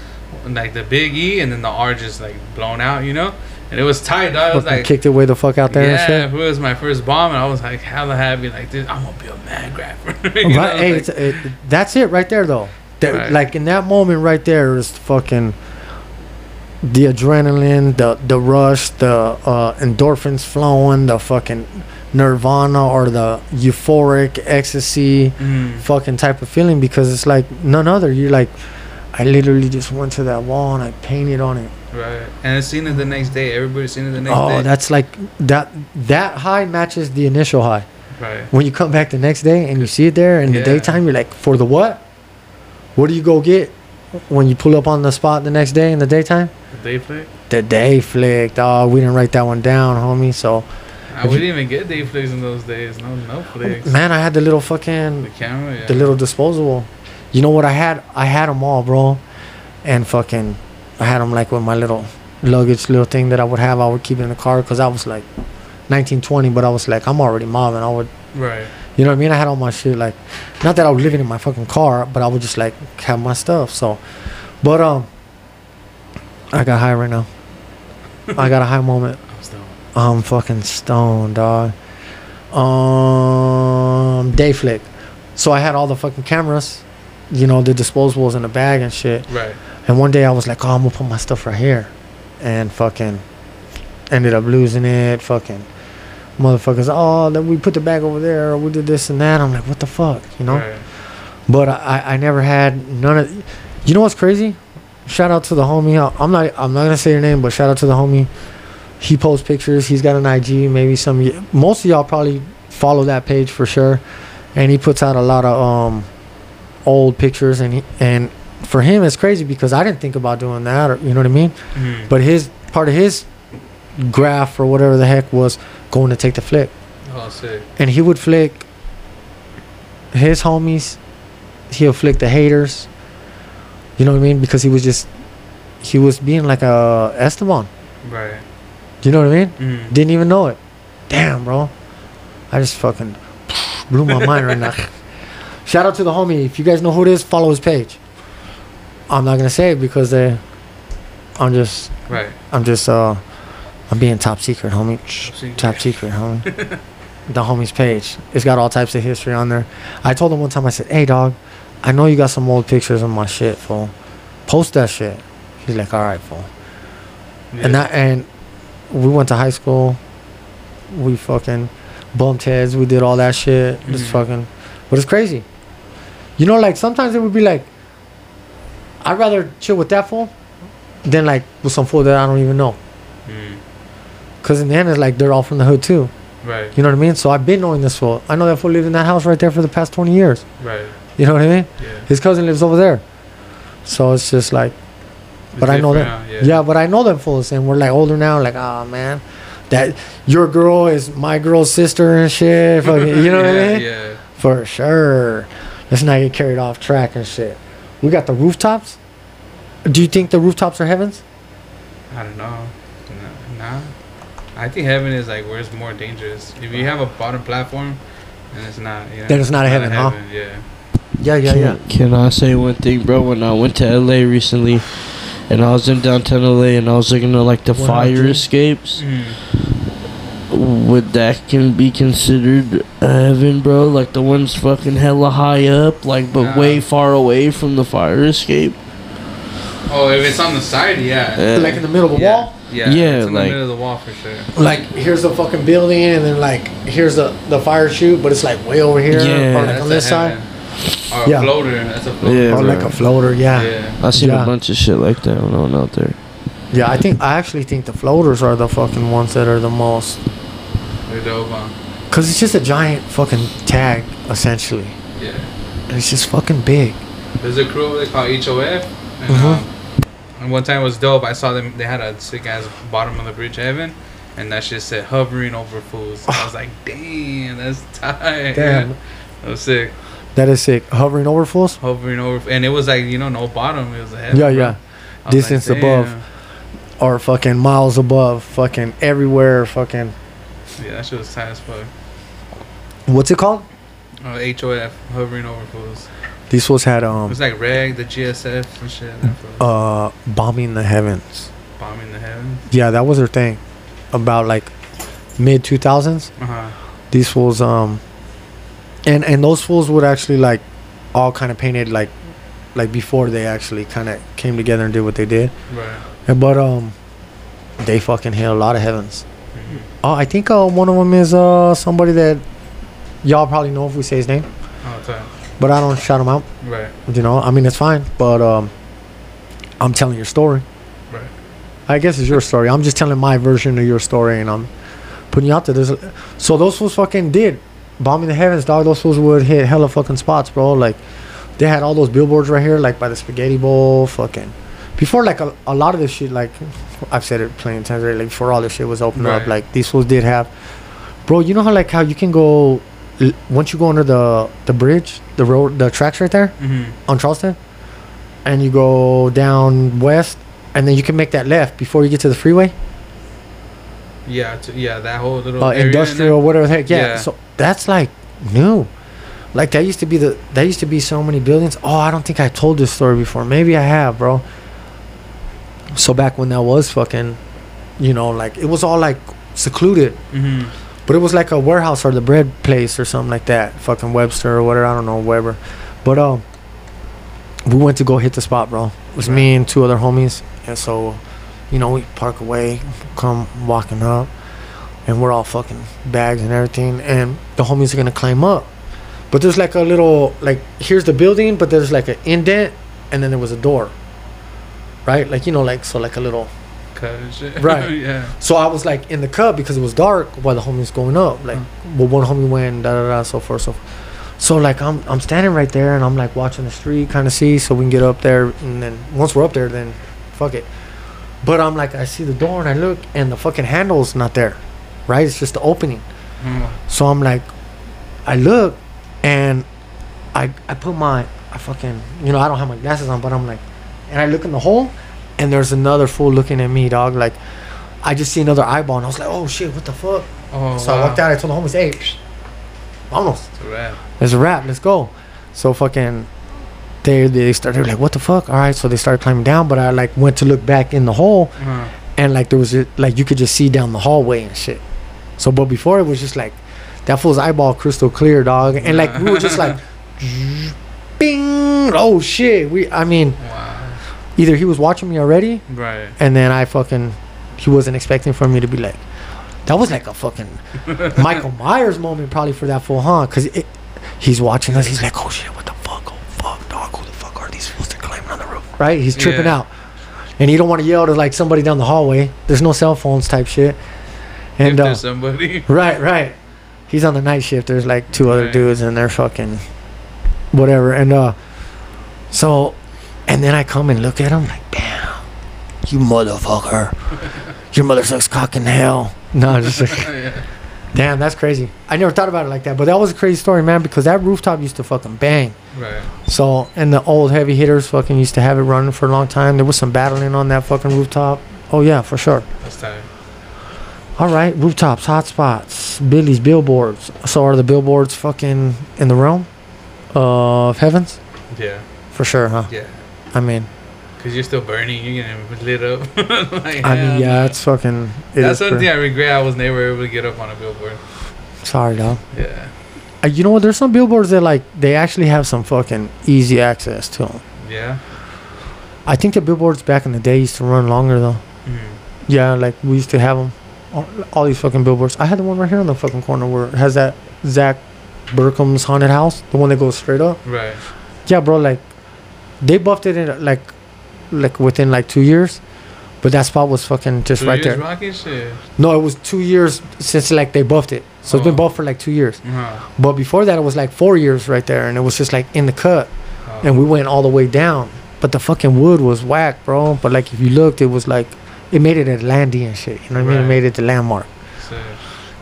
like the big E, and then the R just like blown out, you know. And it was tight, dog. I was like, kicked it way the fuck out there yeah, it was my first bomb, and I was like hella happy, like this. I'm gonna be a. You know, Right, hey, like- it's, it, that's it right there, though. That, Right. Like in that moment right there is fucking the adrenaline, the the rush, the uh, endorphins flowing, the fucking nirvana or the euphoric ecstasy. Mm. fucking type of feeling because it's like none other. You're like, I literally just went to that wall and I painted on it. Right, and it's seen it the next day. Everybody's seen it the next Oh, day. that's like that. That high matches the initial high. right. When you come back the next day and you see it there in the daytime, you're like, for the what? What do you go get when you pull up on the spot the next day in the daytime? The day flick. The day flick. Oh, we didn't write that one down, homie. So, ah, I didn't even get day flicks in those days. No, no flicks. man, I had the little fucking The camera, yeah. the little disposable. You know what I had? I had them all, bro. And fucking, I had them like with my little luggage, little thing that I would have. I would keep it in the car because I was like 1920, but I was like, I'm already mobbing. I would, Right. you know what I mean? I had all my shit like, not that I was living in my fucking car, but I would just like have my stuff. So, but um, I got high right now. I got a high moment. I was down. I'm fucking stoned, dog. Um, day flick. So I had all the fucking cameras, you know, the disposables in the bag and shit. Right. And one day I was like, oh, I'm gonna put my stuff right here, and fucking ended up losing it. Fucking motherfuckers, oh, then we put the bag over there, or we did this and that. I'm like, what the fuck, you know? Right. But I, I never had none of. You know what's crazy? Shout out to the homie. I'm not. I'm not gonna say your name, but shout out to the homie. he posts pictures. He's got an IG. Maybe some most of y'all probably follow that page for sure, and he puts out a lot of um old pictures and he, and for him it's crazy because I didn't think about doing that or you know what I mean. Mhm. But his part of his graff or whatever the heck was going to take the flick, oh, sick. and he would flick his homies. He'll flick the haters. You know what I mean? Because he was just he was being like a Esteban. Right. You know what I mean? Mhm. Didn't even know it. Damn, bro. I just fucking blew my mind right now. Shout out to the homie. If you guys know who it is, follow his page. I'm not gonna say it because they, I'm just, Right. I'm just, uh, I'm being top secret, homie. secret. Top secret, homie. the homie's page. It's got all types of history on there. I told him one time. I said, "Hey, dog, I know you got some old pictures of my shit, fool. Post that shit." He's like, "All right, fool." Yeah. And that and we went to high school. We fucking bumped heads. We did all that shit. Just Mhm. fucking, but it's crazy. You know, like sometimes it would be like, I'd rather chill with that fool than like with some fool that I don't even know. Mhm. Cause in the end, it's like they're all from the hood too. Right. You know what I mean? So I've been knowing this fool. I know that fool lived in that house right there for the past twenty years. Right. You know what I mean? Yeah. His cousin lives over there. So it's just like It's but I know that. now, Yeah. but I know them fools, and we're like older now. Like, oh man, that your girl is my girl's sister and shit. Fucking, you know what I mean? Yeah. For sure. Let's not get carried off track and shit. We got the rooftops. Do you think the rooftops are heavens? I don't know. Nah. nah. I think heaven is like where it's more dangerous. If you have a bottom platform, then it's not. You know, Then it's not a heaven, huh? Yeah. Yeah, yeah, can, yeah. Can I say one thing, bro? When I went to LA recently, and I was in downtown LA, and I was looking at like the What fire escapes, Mm. Would that can be considered heaven, bro? Like the ones fucking hella high up, like but Nah. way far away from the fire escape. Oh, if it's on the side, yeah. Uh, Like in the middle of the yeah. wall. Yeah. Yeah, It's in like- the middle of the wall for sure. Like here's the fucking building, and then like here's the the fire chute, but it's like way over here, Yeah. or like on this side, heaven. Or a Yeah. floater. That's a floater. Yeah, or like a floater. Yeah. Yeah. I seen Yeah. a bunch of shit like that when I went out there. Yeah, I think I actually think the floaters are the fucking ones that are the most, They're dope, huh? cause it's just a giant fucking tag essentially. Yeah. And it's just fucking big. There's a crew they call HOF. And, Mhm. um, and one time it was dope. I saw them. They had a sick ass bottom of the bridge heaven. And that shit said hovering over fools. I was like, damn, that's tight. Damn. Yeah. That was sick. That is sick. Hovering over fools. Hovering over. And it was like, you know, no bottom. It was a heaven. Yeah, yeah. Was like, Distance above. Or fucking miles above. Fucking everywhere. Fucking. Yeah, that shit was tight as fuck. What's it called? Oh, HOF, hovering over fools. These fools had um. It was like Reg, the GSF and shit. uh bombing the heavens. Bombing the heavens. Yeah, that was their thing. About like mid two thousands. Uh huh. These fools um. And and those fools would actually like, all kind of painted like, like before they actually kind of came together and did what they did. Right. Yeah, But um, they fucking hit a lot of heavens. Oh, I think uh, one of them is uh somebody that y'all probably know if we say his name, Oh, tight. but I don't shout him out. Right. You know, I mean it's fine, but um, I'm telling your story. Right. I guess it's your story. I'm just telling my version of your story, and I'm putting you out there. There's a, so those fools fucking did bombing the heavens, dog. Those fools would hit hella fucking spots, bro. Like they had all those billboards right here, like by the spaghetti bowl, fucking. Before like a, a lot of this shit, like I've said it plenty of times, already, like before all this shit was opened up, like these fools did have, bro. You know how like how you can go l- once you go under the the bridge, the road, the tracks right there Mm-hmm. on Charleston, and you go down west, and then you can make that left before you get to the freeway, Yeah. To, yeah. That whole little uh, industrial, whatever the heck. Yeah. Yeah. So that's like new. Like that used to be the that used to be so many buildings. Oh, I don't think I told this story before. Maybe I have, bro. So back when that was fucking, you know, like it was all like secluded. Mm-hmm. but it was like a warehouse or the bread place or something like that. Fucking Webster or whatever. I don't know, Weber. But um, we went to go hit the spot, bro. It was me and two other homies, and so, you know, we park away, come walking up, and we're all fucking bags and everything, and the homies are gonna climb up, but there's like a little like here's the building, but there's like an indent, and then there was a door. Right, like you know, like so, like a little. Right. yeah. So I was like in the cut because it was dark while the homies going up. Like, well, one homie went da da da so forth so. Forth. So like I'm I'm standing right there and I'm like watching the street, kind of see so we can get up there and then once we're up there, then fuck it. But I'm like I see the door and I look and the fucking handle's not there, right? It's just the opening. Mm. So I'm like, I look, and I I put my I fucking you know I don't have my glasses on, but I'm like, and I look in the hole, and there's another fool looking at me, dog. Like, I just see another eyeball, and I was like, oh shit, what the fuck? Oh, so I walked out. I told the homies, hey, psh, vámonos, It's a wrap. there's a wrap, let's go. So fucking. They, they started like what the fuck all right so they started climbing down but i like went to look back in the hole Uh, and like there was like you could just see down the hallway and shit. So, but before it was just like that fool's eyeball crystal clear, dog, and like we were just like, bing, oh shit. We, I mean, wow. Either he was watching me already, Right. and then I fucking he wasn't expecting for me to be like, that was like a fucking Michael Myers moment probably for that fool, huh? Because he's watching us, he's like, oh shit, what the fuck, oh fuck, dog, who the fuck are these fools? They're climbing on the roof, right? He's tripping Yeah. out. And you don't want to yell to like somebody down the hallway. There's no cell phones type shit. And uh, somebody. right, right. He's on the night shift. There's like two other dudes and they're fucking whatever. And uh so and then I come and look at him like, damn, you motherfucker. Your mother sucks cock in hell. No, just like oh, yeah. damn, that's crazy. I never thought about it like that. But that was a crazy story, man, because that rooftop used to fucking bang. Right. So, and the old heavy hitters fucking used to have it running for a long time. There was some battling on that fucking rooftop. Oh, yeah, for sure. That's tight. All right, rooftops, hotspots, Billy's billboards. So, are the billboards fucking in the realm of heavens? Yeah. For sure, huh? Yeah. I mean, Cause you're still burning. You're getting lit up. like, I mean, yeah, it's fucking. it That's something pretty- I regret. I was never able to get up on a billboard. Sorry, dog. Yeah. Uh, you know what? There's some billboards that, like, they actually have some fucking easy access to them. Yeah. I think the billboards back in the day used to run longer, though. Mhm. Yeah, like we used to have them. All, all these fucking billboards. I had the one right here on the fucking corner where it has that Zak Bagans' haunted house, the one that goes straight up. Right. Yeah, bro. Like they buffed it in like, like within like two years, but that spot was fucking just Two right there. No, it was two years since like they buffed it. So it's been Oh. buffed for like two years. Uh-huh. But before that, it was like four years right there, and it was just like in the cut, Oh. and we went all the way down. But the fucking wood was whack, bro. But like if you looked, it was like it made it Atlantean and shit. You know what I mean? It made it the landmark.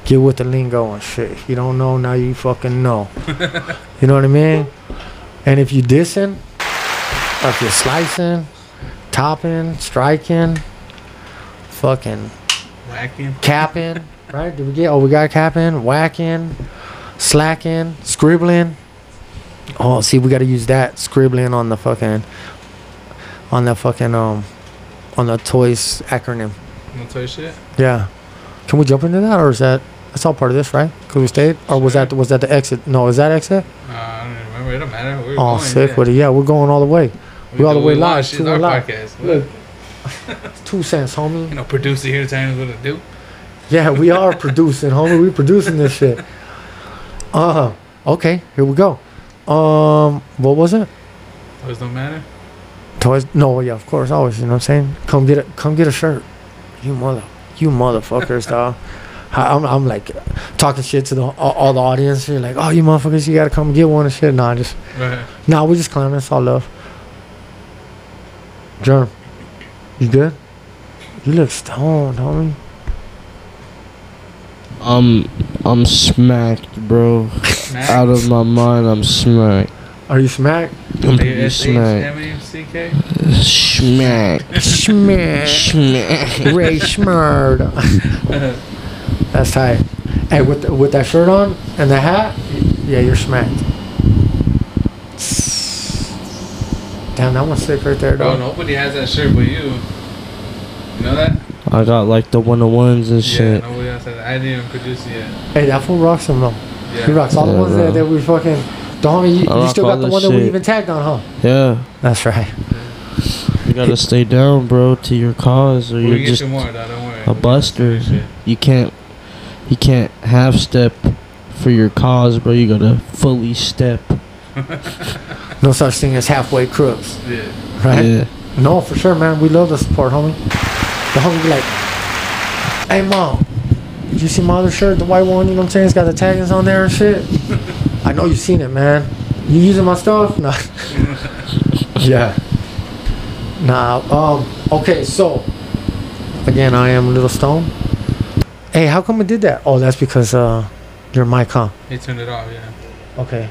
Get with the lingo and shit. If you don't know, now you fucking know. you know what I mean? And if you dissing, if you're slicing, topping, striking, fucking whacking. capping, right? Did we get? Oh, we got capping, whacking, slacking, scribbling. Oh, see, we got to use that scribbling on the fucking, on the fucking um, on the toys acronym. No toy shit. Yeah. Can we jump into that, or is that that's all part of this, right? Cause we stayed, or was that was that the exit? No, is that exit? Uh, I don't remember. It don't matter. We're Oh, going, sick yeah. with it. Yeah, we're going all the way. We we all the way live, two our live. podcast. Look, two cents, homie. You know, producer here telling us what to do. Yeah, we are producing, homie. We producing this shit. Uh huh. Okay, here we go. Um, what was it? Toys don't matter. Toys? No, yeah, of course, always. You know what I'm saying? Come get it. Come get a shirt. You mother, you motherfuckers, dog. I- I'm, I'm like talking shit to the all, all the audience. You're like, oh, you motherfuckers, you gotta come get one and shit. Nah, just Right. nah, we just clowning. It's all love. Germ, you good? You look stoned, homie. I'm I'm smacked, bro. Smack. Out of my mind, I'm smacked. Are you smacked? I'm pretty smacked. S-H-M-A-C-K? Smacked. Smacked. Ray Schmurd. That's tight. Hey, with the, with that shirt on and the hat, yeah, you're smacked. Damn, that one's sick right there, Bro, dog. nobody has that shirt but you. You know that? I got like the one of ones and Yeah, shit. nobody else has that. I didn't even produce it yet. Hey, that fool rocks them though. Yeah. He rocks all the Yeah, ones that, bro. that we fucking. The homie, you, I you rock still all got the this one that we shit. even tagged on, huh? Yeah, That's right. you gotta stay down, bro, to your cause, or We'll you're get just you more, dog. Don't worry. a buster. Shit. you can't you can't half step for your cause, bro. You gotta fully step. No such thing as halfway crooks, Yeah. right? Yeah. No, for sure, man. We love the support, homie. The homie be like, "Hey mom, did you see my other shirt, the white one? You know what I'm saying? It's got the taggings on there and shit. I know you seen it, man. You using my stuff? Nah. yeah. Nah. Um. Okay. So, again, I am a Little Stone. Hey, how come it did that? Oh, that's because uh, your mic, huh? He turned it off. Yeah. Okay.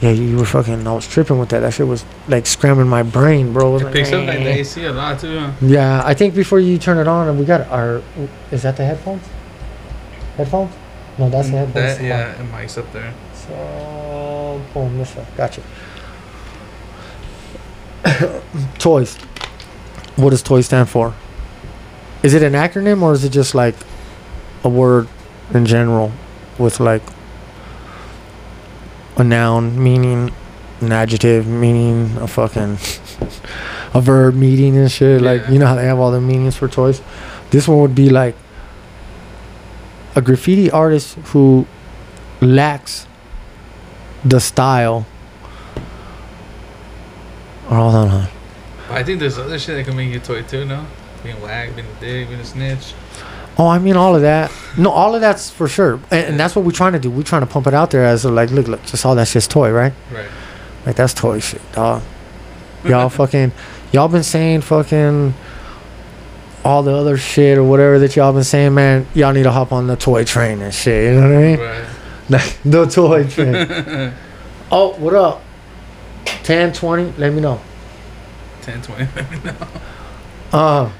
Yeah, you, were fucking. I was tripping with that. That shit was like scrambling my brain, bro. It was It like, picks up like the. AC a lot too. Huh? Yeah, I think before you turn it on, we got our. Is that the headphones? Headphones? No, that's the mm, headphones. That, yeah, and mic's up there. So, boom, this one. Gotcha. toys. What does toy stand for? Is it an acronym or is it just like a word in general with like a noun meaning an adjective meaning a fucking a verb meaning and shit like you know how they have all the meanings for toys this one would be like a graffiti artist who lacks the style or hold on, hold on. I think there's other shit that can make you a toy too. No, being whacked, being a dick, being a snitch. Oh, I mean all of that. No, all of that's for sure, and, and that's what we're trying to do. We're trying to pump it out there as a, like, look, look, just all that shit's toy, right? Right. Like that's toy shit, dog. Y'all fucking, y'all been saying fucking all the other shit or whatever that y'all been saying, man. Y'all need to hop on the toy train and shit. You know what I mean? Right. Like the toy train. oh, what up? 10, 20, let me know. 10, 20. Uh,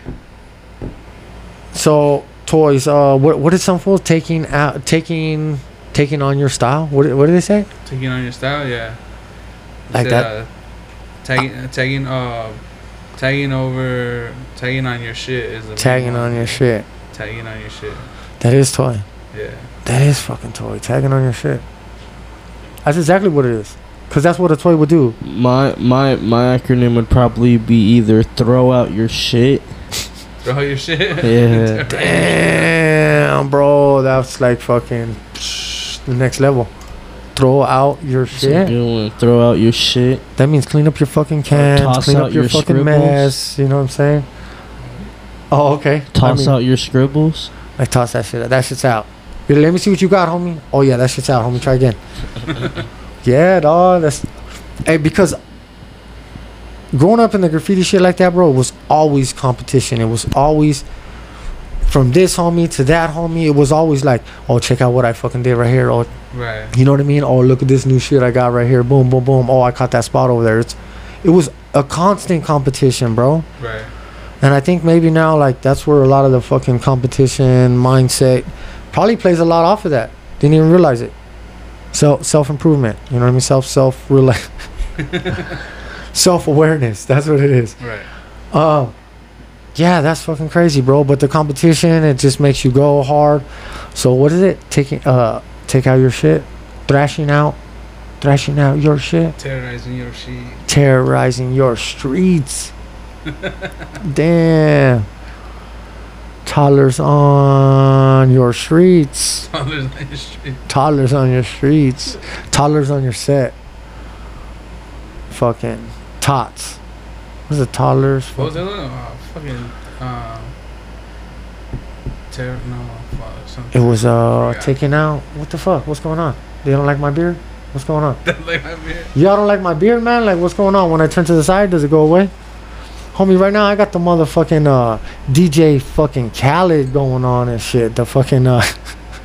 so toys. Uh, what what is some fools taking out, taking, taking on your style? What what did they say? Taking on your style, yeah. Like Said, that? Uh, tagging, uh, tagging, uh, tagging over, tagging on your shit is the Tagging on your shit. Tagging on your shit. That is toy. Yeah. That is fucking toy. Tagging on your shit. That's exactly what it is. Cause that's what a toy would do. My my my acronym would probably be either throw out your shit. Throw your shit. Yeah. Damn, bro, that's like fucking the next level. Throw out your It's a shit. good one. Throw out your shit. That means clean up your fucking cans, toss clean out up your, your fucking scribbles. mess. You know what I'm saying? Oh, okay. Toss I mean, out your scribbles. Like toss that shit. out. That shit's out. Here, let me see what you got, homie. Oh yeah, that shit's out, homie. Try again. yeah, dog. That's hey because growing up in the graffiti shit like that, bro, it was always competition. It was always from this homie to that homie. It was always like, oh, check out what I fucking did right here. Oh, Right. you know what I mean? Oh, look at this new shit I got right here. Boom, boom, boom. Oh, I caught that spot over there. It's it was a constant competition, bro. Right. And I think maybe now, like, that's where a lot of the fucking competition mindset probably plays a lot off of that. Didn't even realize it. So self improvement, you know what I mean? Self self rela- self awareness. That's what it is. Right. Uh, yeah, that's fucking crazy, bro. But the competition, it just makes you go hard. So what is it? Taking uh, take out your shit, thrashing out, thrashing out your shit, Terrorizing your shit. terrorizing your streets. Damn. Toddlers on your streets. Toddlers on your street. Toddlers on your streets. Toddlers on your set. Fucking tots. What's it? Toddlers. What was the other one? Oh, fucking. Uh, terror. No. Fuck. Something. It was uh taken out. What the fuck? What's going on? They don't like my beard? What's going on? like. Y'all don't like my beard, man? Like what's going on? When I turn to the side, does it go away? Homie, right now I got the motherfucking uh DJ fucking Khaled going on and shit. The fucking uh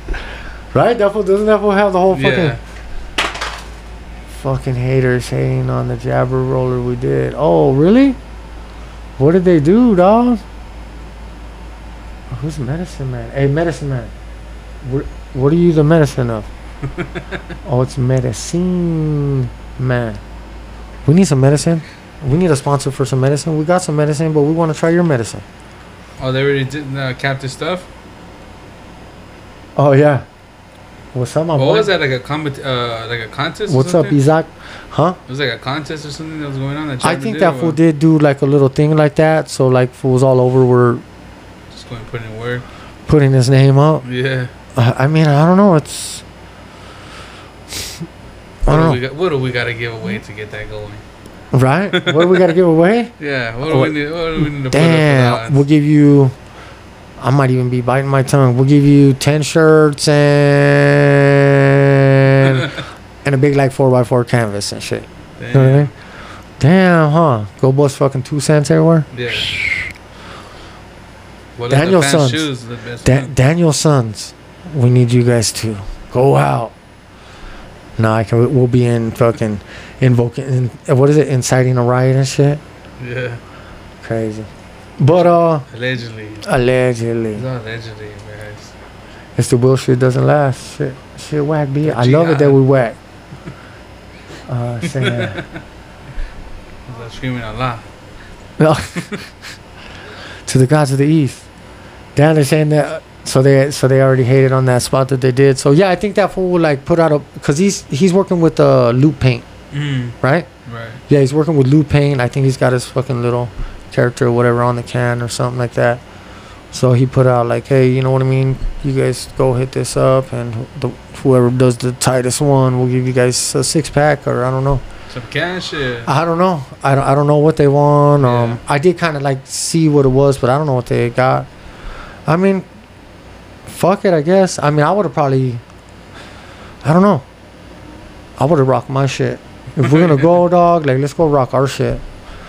Right? That fool doesn't that fool have the whole fucking Yeah. Fucking haters hating on the jabber roller we did. Oh, really? What did they do, dog? Who's medicine man? Hey, medicine man. What, what are you the medicine of? oh, it's medicine man. We need some medicine. We need a sponsor for some medicine. We got some medicine, but we want to try your medicine. Oh, they already did uh, captive stuff. Oh yeah. What's up, my What boy? was that like a compet- uh like a contest? What's up? Isaac? Huh? It was like a contest or something that was going on. That I think that fool what? did do like a little thing like that. So like fools all over were Just going to put in work. putting his name up. Yeah. Uh, I mean, I don't know. It's I What do don't we know. got? What do we got to give away to get that going? Right? what do we got to give away? Yeah. What do Oh, we need? What do we need to Damn. put up We'll give you. I might even be biting my tongue. We'll give you ten shirts and and a big like four x four canvas and shit. for You know what I mean? Damn, huh? Go bust fucking two cents everywhere. Yeah. What Daniel-sans. Da- Daniel-sans, we need you guys to go out. No, I can. We'll be in fucking invoking. In, what is it? Inciting a riot and shit. Yeah. Crazy. But uh, Allegedly. allegedly, It's all allegedly, guys. it's the bullshit doesn't last. Shit, shit, whack. B. I love it that we whack. Uh, saying, screaming Allah. to the gods of the east. Down they're saying that. So they so they already hated on that spot that they did. So yeah, I think that fool would like put out a because he's he's working with uh, loop paint, Mm. right? Right. Yeah, he's working with loop paint. I think he's got his fucking little character or whatever on the can or something like that. So he put out like, hey, you know what I mean? You guys go hit this up, and the, whoever does the tightest one will give you guys a six pack, or I don't know. Some cash shit. I don't know. I don't, I don't know what they want. Um, I did kind of like see what it was, but I don't know what they got. I mean, fuck it, I guess. I mean, I would have probably. I don't know. I would have rocked my shit. If we're gonna go, dog, like let's go rock our shit,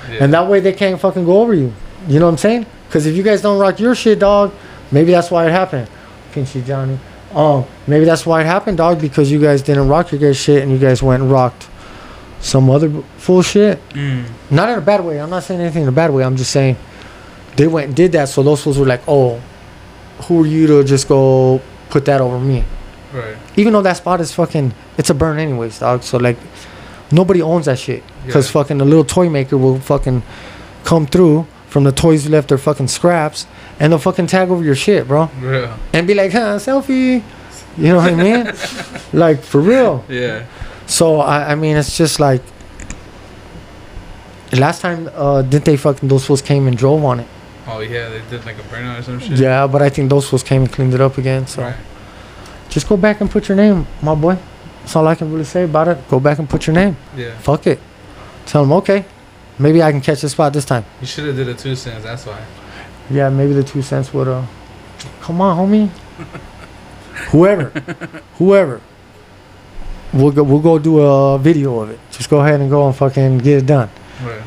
Yeah. and that way they can't fucking go over you. You know what I'm saying? Because if you guys don't rock your shit, dog, maybe that's why it happened. Pinchy Johnny. Um, maybe that's why it happened, dog, because you guys didn't rock your guys' shit and you guys went and rocked some other b- full shit. Mm. Not in a bad way. I'm not saying anything in a bad way. I'm just saying they went and did that. So those fools were like, oh, who are you to just go put that over me? Right. Even though that spot is fucking, it's a burn anyways, dog. So like, nobody owns that shit. Because Yeah. fucking the little toy maker will fucking come through from the toys you left their fucking scraps and they'll fucking tag over your shit, bro. Real. And be like, huh, selfie. You know what I mean? like, for real. Yeah. So I, I mean, it's just like last time, uh, didn't they fucking those fools came and drove on it? Oh yeah, they did like a burnout or some shit. Yeah, but I think those fools came and cleaned it up again. So Right. just go back and put your name, my boy. That's all I can really say about it. Go back and put your name. Yeah. Fuck it. Tell him, okay. Maybe I can catch the spot this time. You should have did a two cents. That's why. Yeah, maybe the two cents would. Uh, come on, homie. whoever, whoever. We'll go. We'll go do a video of it. Just go ahead and go and fucking get it done. Right.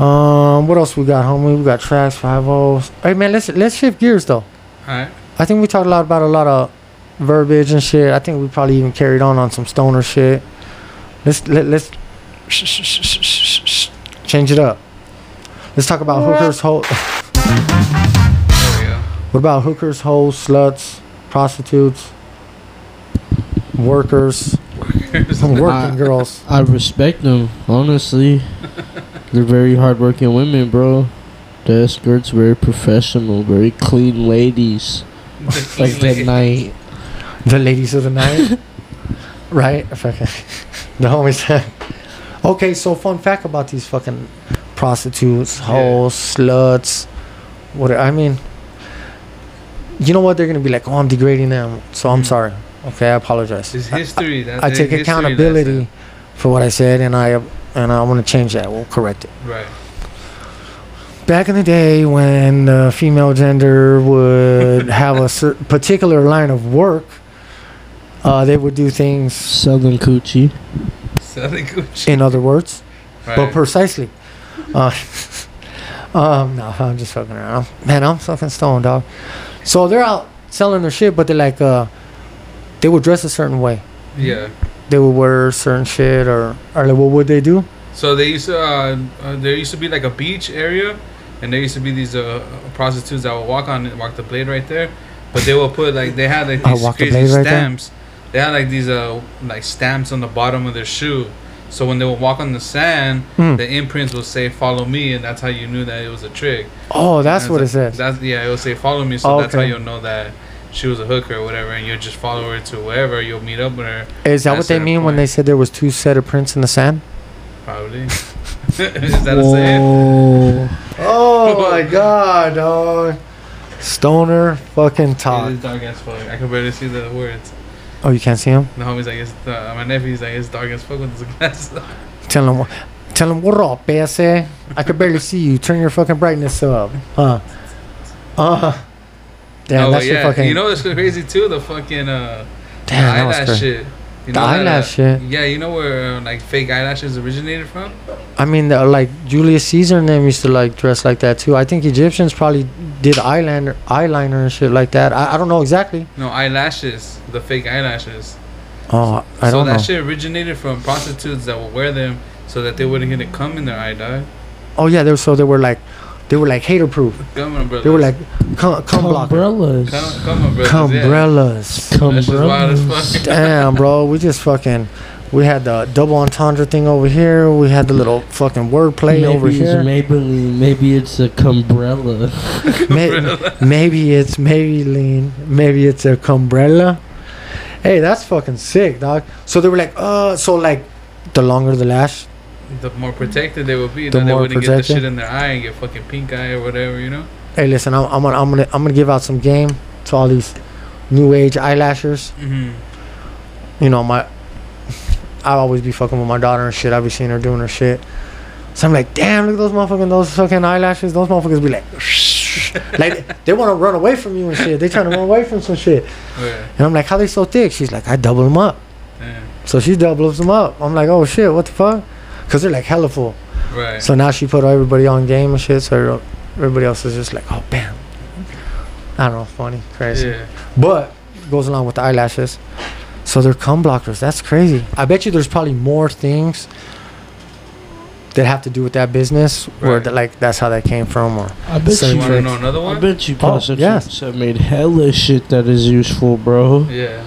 Um, what else we got, homie? We got tracks, five O's. Hey man, let's let's shift gears though. All right. I think we talked a lot about a lot of verbiage and shit. I think we probably even carried on on some stoner shit. Let's let, let's change it up. Let's talk about hookers, ho- There we go. What about hookers, hoes, sluts, prostitutes, workers, working Uh, girls? I respect them, honestly. They're very hardworking women, bro. The escorts very professional, very clean ladies. Like that night. The ladies of the night, right? Fucking the homies. Okay, so fun fact about these fucking prostitutes, hoes, sluts. What I mean, you know what? They're gonna be like, "Oh, I'm degrading them," so I'm Mhm. sorry. Okay, I apologize. It's history. That, I the take history accountability for what I said, and I and I want to change that. We'll correct it. Right. Back in the day, when the female gender would have a cer- particular line of work, uh, they would do things. Southern Coochie. Selling Gucci. In other words, Right. but precisely. Uh, um, no, I'm just fucking around. Man, I'm fucking stoned, dog. So they're out selling their shit, but they're like, uh, they would dress a certain way. yeah. They would wear certain shit, or or like, what would they do? So they used to. Uh, uh, there used to be like a beach area, and there used to be these uh, prostitutes that would walk on it, walk the blade right there. But they will put like they had like these walk the crazy right stamps. They had like these uh like stamps on the bottom of their shoe. So when they would walk on the sand, Hmm. the imprints would say "Follow me," and that's how you knew that it was a trick. Oh, that's what it says. That's yeah, it will say "Follow me," so Oh, that's how you'll know that she was a hooker or whatever, and you'll just follow her to wherever you'll meet up with her. Is that what they mean when they said there was two set of prints in the sand? Probably. Is that a saying? Whoa. Oh my god, dog. Stoner fucking talk. is dark as fuck. I can barely see the words. Oh, you can't see him? The homie's like, it's, uh, my nephew's like, it's dark as fuck with his glasses. on. Tell him. What tell him what up. I could barely see you. Turn your fucking brightness up. Uh. Uh. Damn, oh, that's yeah. your fucking. You know what's crazy too? The fucking uh, damn, that was crazy. shit. You The know that, eyelash shit. Yeah, you know where uh, like fake eyelashes originated from? I mean, the, like Julius Caesar and them used to like dress like that too. I think Egyptians probably did eyeliner, eyeliner and shit like that. I, I don't know exactly. No, eyelashes. The fake eyelashes. Oh, I so don't know. So that shit originated from prostitutes that would wear them so that they wouldn't get it cum in their eye, dog. Oh yeah, they were so they were like, they were like hater proof. They were like cum, cum Umbrellas. cum, cum umbrellas. cumbrellas. Yeah. That shit's wild as Cumbrellas. fuck. Damn, bro, we just fucking. We had the double entendre thing over here. We had the little fucking wordplay Maybe over it's here. Maybelline. Maybe it's a cumbrella. May- maybe it's Maybelline. Maybe it's a cumbrella. Hey, that's fucking sick, dog. So they were like, uh, so like, the longer the lash, The more protected they would be, The then they more wouldn't get the shit in their eye and get fucking pink eye or whatever, you know? Hey, listen, I'm, I'm gonna, I'm gonna, I'm gonna give out some game to all these new age eyelashers. Mm-hmm. You know, my, I always be fucking with my daughter and shit. I be seeing her doing her shit. So I'm like, damn, look at those motherfucking, those fucking eyelashes. Those motherfuckers be like, like they want to run away from you and shit. They trying to run away from some shit. Yeah. And I'm like, how they so thick? She's like, I double them up. Damn. So she doubles them up. I'm like, oh shit, what the fuck? Cause they're like hella full. Right. So now she put everybody on game and shit. So everybody else is just like, oh bam. I don't know, funny, crazy. yeah. But goes along with the eyelashes. So they're cum blockers. That's crazy. I bet you there's probably more things that have to do with that business where Right. the, like that's how that came from or I bet You you. want to Trick. know another I bet you Oh, yes. have made hella shit that is useful, bro. Yeah.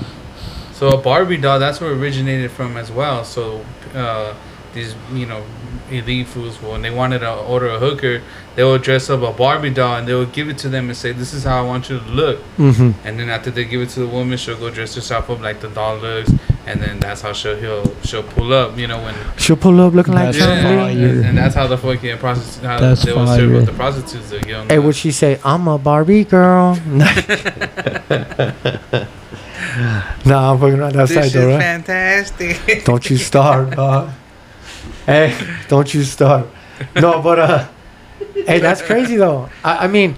So a Barbie doll, that's where it originated from as well. So uh, these, you know, elite foods, when they wanted to order a hooker, they would dress up a Barbie doll and they would give it to them and say, "This is how I want you to look." mm-hmm. And then after they give it to the woman, she'll go dress herself up like the doll looks, and then that's how she'll he'll, she'll pull up. You know when She'll pull up looking like That's yeah, fire. and, and that's how the fucking prostitutes how That's they will serve fire. up the prostitutes the young. Hey, would she say, I'm a Barbie girl? nah, I'm fucking on that side though, right? fantastic. Don't you start, dog. Hey, don't you start. No, but uh, hey, that's crazy though. I, I mean,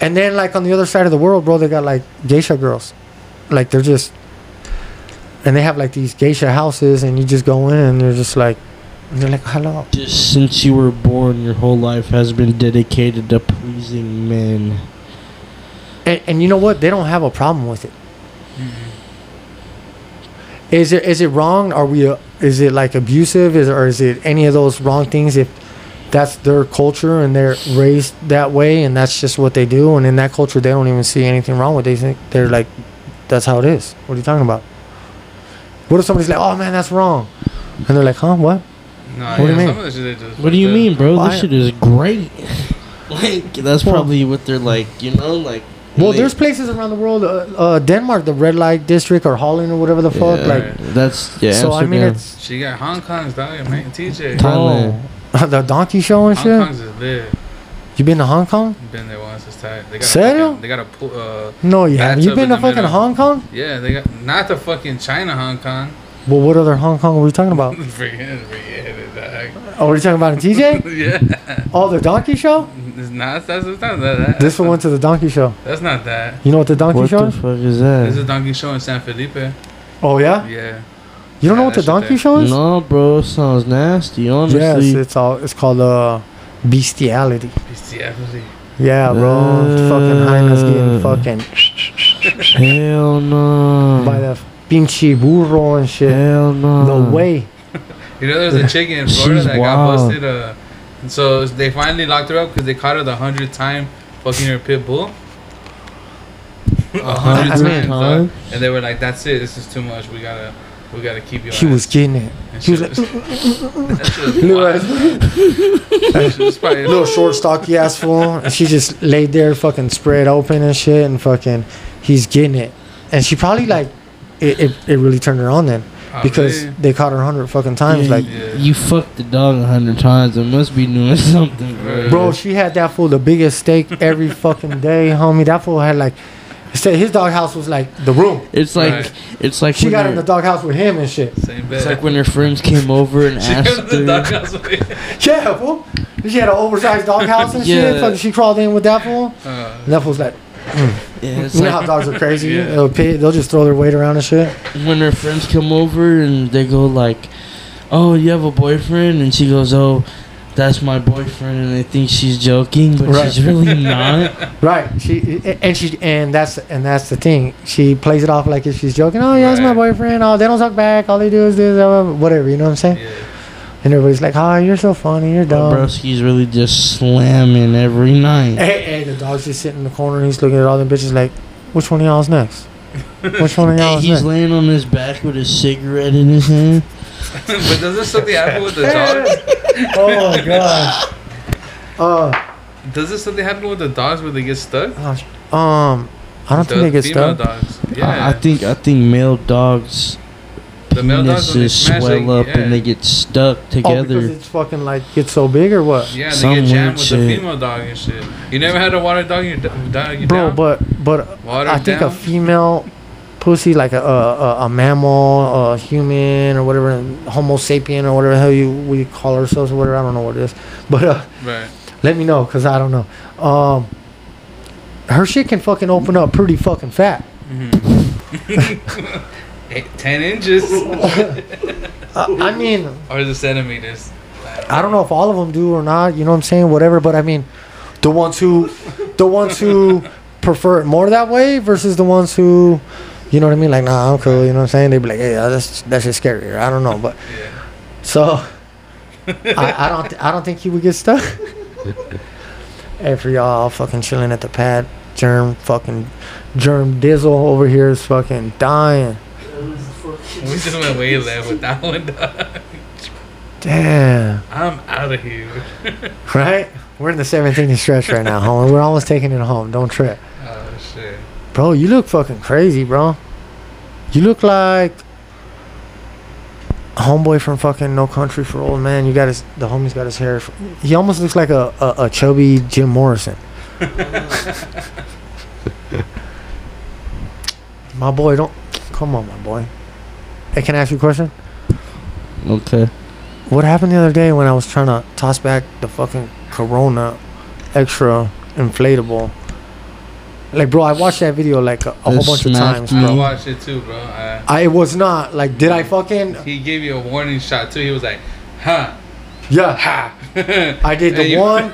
and then like on the other side of the world, bro, they got like geisha girls, like they're just, and they have like these geisha houses, and you just go in, and they're just like, and they're like, hello. Just since you were born, your whole life has been dedicated to pleasing men. And, and you know what? They don't have a problem with it. Is it is it wrong? Are we? Uh, is it like abusive? Is or is it any of those wrong things? If that's their culture and they're raised that way and that's just what they do, and in that culture they don't even see anything wrong with. It. They think they're like, that's how it is. What are you talking about? What if somebody's like, oh man, that's wrong, and they're like, huh, what? No, What do you yeah, mean? some of the shit they just What do you mean, bro? Why- This shit is great. like that's Well- probably what they're like. You know, like. Well, they- there's places around the world, uh, uh, Denmark, the red light district or Holland or whatever the fuck, Yeah, like. that's yeah. so I mean, it's She got Hong Kong's dog, man. TJ. Thailand. Oh, the donkey show and Hong shit. Kong's is lit. You been to Hong Kong? Been there once. It's tight. They got Serio? A fucking, they got a pool. Uh, No, you haven't. You been to fucking middle. Hong Kong? yeah, they got not the fucking China Hong Kong. Well, what other Hong Kong were we talking about? forget, forget it. Oh, were you talking about in TJ? yeah, Oh, the donkey show? it's not. That's, it's not that. that This one went to the donkey show. That's not that. You know what the donkey What show the is? fuck is There's a that? donkey show in San Felipe. Oh yeah. Yeah. You don't know what the donkey there. show is? No, bro, sounds nasty. Honestly, Yes, it's all. It's called uh, bestiality. Bestiality. Yeah, bro. fucking hyenas getting fucking hell no. by the pinche burro and shit. Hell no. The way. You know, there's a chick in Florida She's that got busted. Uh, and so they finally locked her up because they caught her the hundredth time fucking her pit bull. A hundred I mean- times, dog. and they were like, "That's it. This is too much. We gotta, we gotta keep you." He was getting it. And he was shit like- that was Little wild. ass- That shit was probably- little short, stocky ass fool, and she just laid there, fucking spread open and shit, and fucking, he's getting it, and she probably like, it, it, it really turned her on then because really? they caught her a hundred fucking times. Yeah, Like, Yeah. you fucked the dog a hundred times. It must be doing something, bro. Bro, she had that fool the biggest steak every fucking day, homie. That fool had like, Instead, his doghouse was like the room. It's like Right. it's like She got in the doghouse with him and shit. Same bed. it's like when her friends came over and She asked goes the her. doghouse with me. Yeah, fool. She had an oversized doghouse and Yeah. shit. Fucking, she crawled in with that fool. Uh, And that fool's like, Yeah, you know like how dogs are crazy. Yeah. They'll, pay, they'll just throw their weight around and shit. when her friends come over and they go like, "Oh, you have a boyfriend?" and she goes, "Oh, that's my boyfriend," and they think she's joking, but Right. she's really not. Right. She and she and that's and that's the thing. She plays it off like if she's joking. Oh yeah, that's my boyfriend. Oh, they don't talk back. All they do is this, whatever. You know what I'm saying? yeah. And everybody's like, "Oh, you're so funny. You're dumb." Broski's really just slamming every night. Hey, hey, the dog's just sitting in the corner and he's looking at all them bitches like, which one of y'all's next? Which one of Hey, y'all's next? he's next? laying on his back with his cigarette in his hand. but doesn't something happen with the dogs? oh my gosh. Uh, Doesn't something happen with the dogs where they get stuck? gosh. Um, I don't The think they get female stuck. dogs. I, Yeah. I think I think male dogs the male dogs when penises smash swell up yeah. and they get stuck together. Oh, because together. it's fucking like gets so big or what? Yeah, they Some get jammed weird with the female dog and shit. You never had a water dog you, dog you Bro, down? but but Water I think down? a female pussy, like a, a a- a mammal, a human, or whatever, Homo sapien, or whatever the hell you we call ourselves, or whatever. I don't know what it is, but uh, Right. let me know, cause I don't know. Um, her shit can fucking open up pretty fucking fat. Eight, Ten inches I mean, or the centimeters. I don't know if all of them do or not. You know what I'm saying? Whatever. But I mean, the ones who, the ones who prefer it more that way versus the ones who, you know what I mean? Like, nah, I'm cool. You know what I'm saying? They'd be like, hey, that's that's just scarier. I don't know, but Yeah. so I, I don't th- I don't think he would get stuck. hey, for y'all fucking chilling at the pad, germ fucking germ dizzle over here is fucking dying. We just went way left with that one. Dog. Damn. I'm out of here. Right? We're in the 17th stretch right now, home. We're almost taking it home. Don't trip. Oh shit. Bro, you look fucking crazy, bro. You look like homeboy from fucking No Country for Old Man. You got his, the homie's got his hair. He almost looks like a, a, a chubby Jim Morrison. my boy, don't. Come on, my boy. Hey, can I ask you a question? Okay. What happened the other day when I was trying to toss back the fucking Corona extra inflatable? Like, bro, I watched that video like a, a whole bunch of times, you. I bro. watched it too, bro. I, I was not like, did I fucking? he gave you a warning shot too. He was like, "Huh, Yeah, ha." I did the one.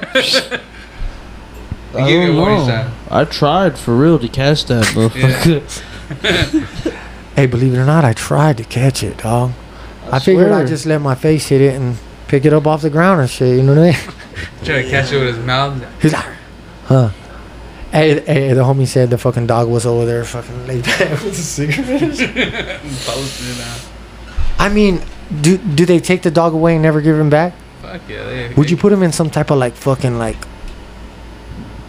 He I gave you don't a warning know. shot. I tried for real to catch that motherfucker. Hey, believe it or not, I tried to catch it, dog. I, figured. I'd just let my face hit it and pick it up off the ground and shit. You know what I mean? Trying to catch it with his mouth. He's like, huh? Hey, hey, the homie said the fucking dog was over there, fucking laid back with a cigarette. Posting out. I mean, do do they take the dog away and never give him back? Fuck yeah. They, Would you put him in some type of like fucking like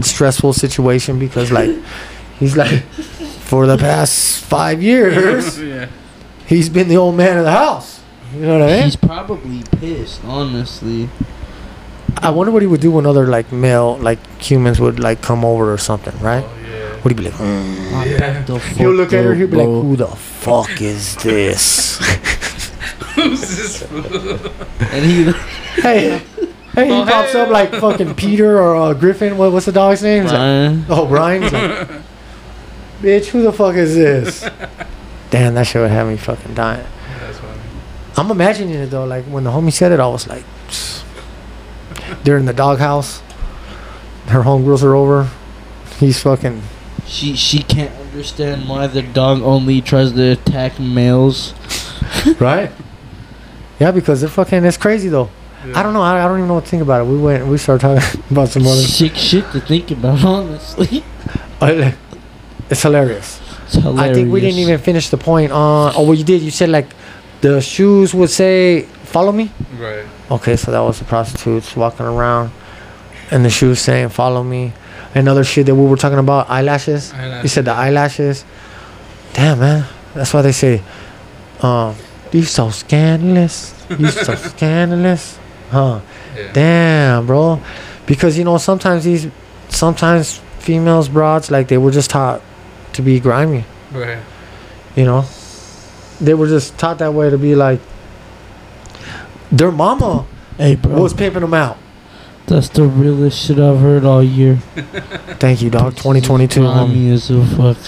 stressful situation because like he's like for the past five years yeah. he's been the old man of the house. You know what I mean? He's probably pissed, honestly. I wonder what he would do when other like male like humans would like come over or something, right? Oh yeah. Would he be like? "Mm." Yeah. He'll look at her. fuck He'll be up, like, "Who the fuck is this?" Who's this fool? And he, hey, hey, he Oh, pops hey. up like fucking Peter or uh, Griffin. What, what's the dog's name? He's like, oh, Brian. He's like, Bitch, who the fuck is this? Damn, that shit would have me fucking dying. That's funny. I'm imagining it though. Like when the homie said it, I was like, they're in the doghouse. Her homegirls are over. He's fucking. she she can't understand why the dog only tries to attack males. right? Yeah, because they're fucking. It's crazy though. I don't know. I, I don't even know what to think about it. We went. We started talking about some other. Sick shit to think about, honestly. It's hilarious. It's hilarious. I think we didn't even finish the point on. Oh, well, you did. You said like the shoes would say "Follow me." Right. Okay, so that was the prostitutes walking around, and the shoes saying "Follow me." Another shit that we were talking about eyelashes. eyelashes. You said the eyelashes. Damn, man. That's why they say, um, you so scandalous. You so scandalous. Huh. Yeah. Damn, bro. Because, you know, sometimes these, sometimes females, broads, like, they were just taught to be grimy. Right. You know, they were just taught that way to be like. Their mama Hey, bro. was pimping them out. That's the realest shit I've heard all year. Thank you, dog. 2022. Grimy as a fuck.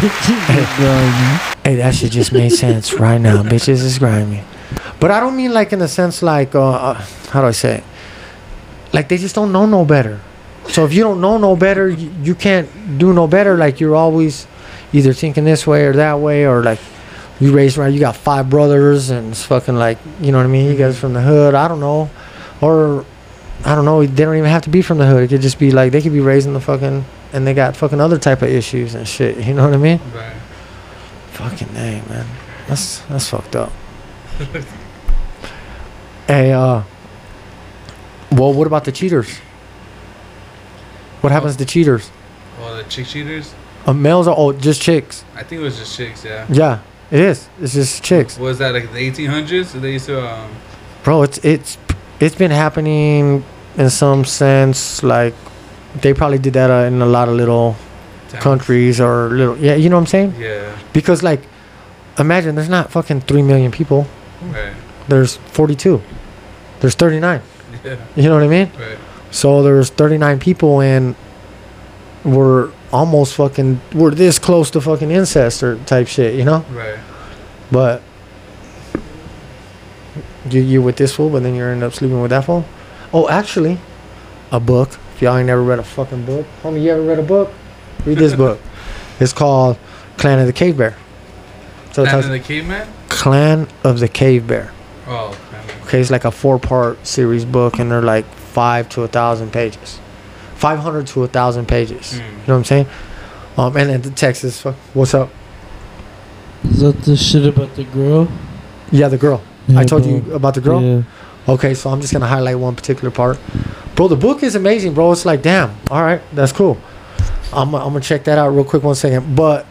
Bitches. Hey, that shit just made sense right now. Bitches is grimy. But I don't mean like in the sense like, uh, uh, how do I say it? Like they just don't know no better. So if you don't know no better, you, you can't do no better. Like you're always either thinking this way or that way, or like you raised around, you got five brothers and it's fucking like, you know what I mean? You guys from the hood. I don't know. Or, I don't know. They don't even have to be from the hood. It could just be like, they could be raised in the fucking, and they got fucking other type of issues and shit. You know what I mean? Right. Fucking name, man. That's that's fucked up. hey, uh. Well, what about the cheaters? What happens to cheaters? Well, the chick cheaters. Uh, males are oh just chicks. I think it was just chicks. Yeah. Yeah, it is. It's just chicks, Was that like the 1800s? They used to. Um, bro. It's it's it's been happening in some sense. Like they probably did that uh, in a lot of little towns. countries or little yeah. You know what I'm saying? Yeah. Because like, imagine there's not fucking three million people. Right. There's 42. There's 39. Yeah. You know what I mean? Right. So there's 39 people and we're almost fucking we're this close to fucking incest or type shit, you know? Right. But you you with this fool, but then you end up sleeping with that fool. Oh, actually, a book. If y'all ain't never read a fucking book, homie, you ever read a book? Read this book. It's called Clan of the Cave Bear. So talks of the Caveman. Clan of the Cave Bear. Oh. Okay, it's like a four-part series book, and they're like five to a thousand pages, five hundred to a thousand pages. Mm. You know what I'm saying? Um, and then the text is, "What's up?" Is that the shit about the girl? Yeah, the girl. Yeah, I told bro. you about the girl. Yeah. Okay, so I'm just gonna highlight one particular part. Bro, the book is amazing, bro. It's like, damn. All right, that's cool. I'm, I'm gonna check that out real quick, one second. But,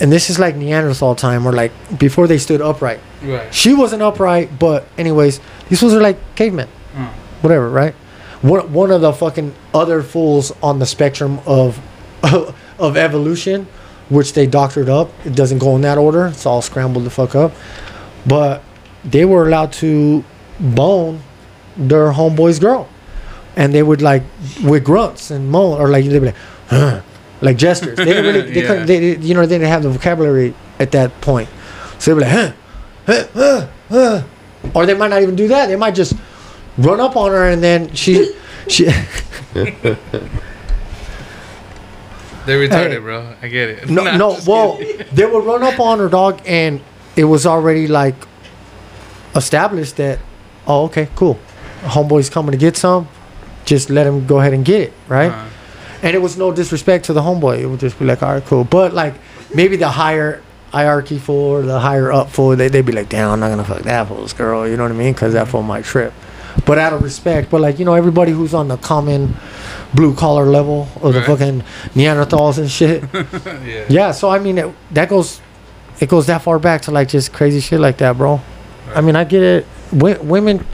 and this is like Neanderthal time, or like before they stood upright. Right. She wasn't upright, but anyways, these fools are like cavemen. Mm. Whatever, right? One one of the fucking other fools on the spectrum of of evolution, which they doctored up. It doesn't go in that order. It's all scrambled the fuck up. But they were allowed to bone their homeboy's girl, and they would like with grunts and moan or like they'd be like, huh, like gestures. They didn't really, they Yeah. couldn't, they, you know, they didn't have the vocabulary at that point. So they'd be like, huh, huh, huh, huh. or they might not even do that. They might just run up on her and then she she They're retarded, Hey. bro. I get it. no Nah, no well kidding. they would run up on her dog and it was already like established that oh okay cool. Homeboy's coming to get some. Just let him go ahead and get it right? Uh, and it was no disrespect to the homeboy. It would just be like all right cool. But like maybe the higher hierarchy for the higher up for they, they'd be like damn i'm not gonna fuck that fool's girl. You know what i mean? Because that fool might trip but out of respect but like you know everybody who's on the common blue collar level of the fucking neanderthals and shit yeah. yeah, so I mean, it, that goes, it goes that far back to like just crazy shit like that, bro. I mean, I get it. W- women,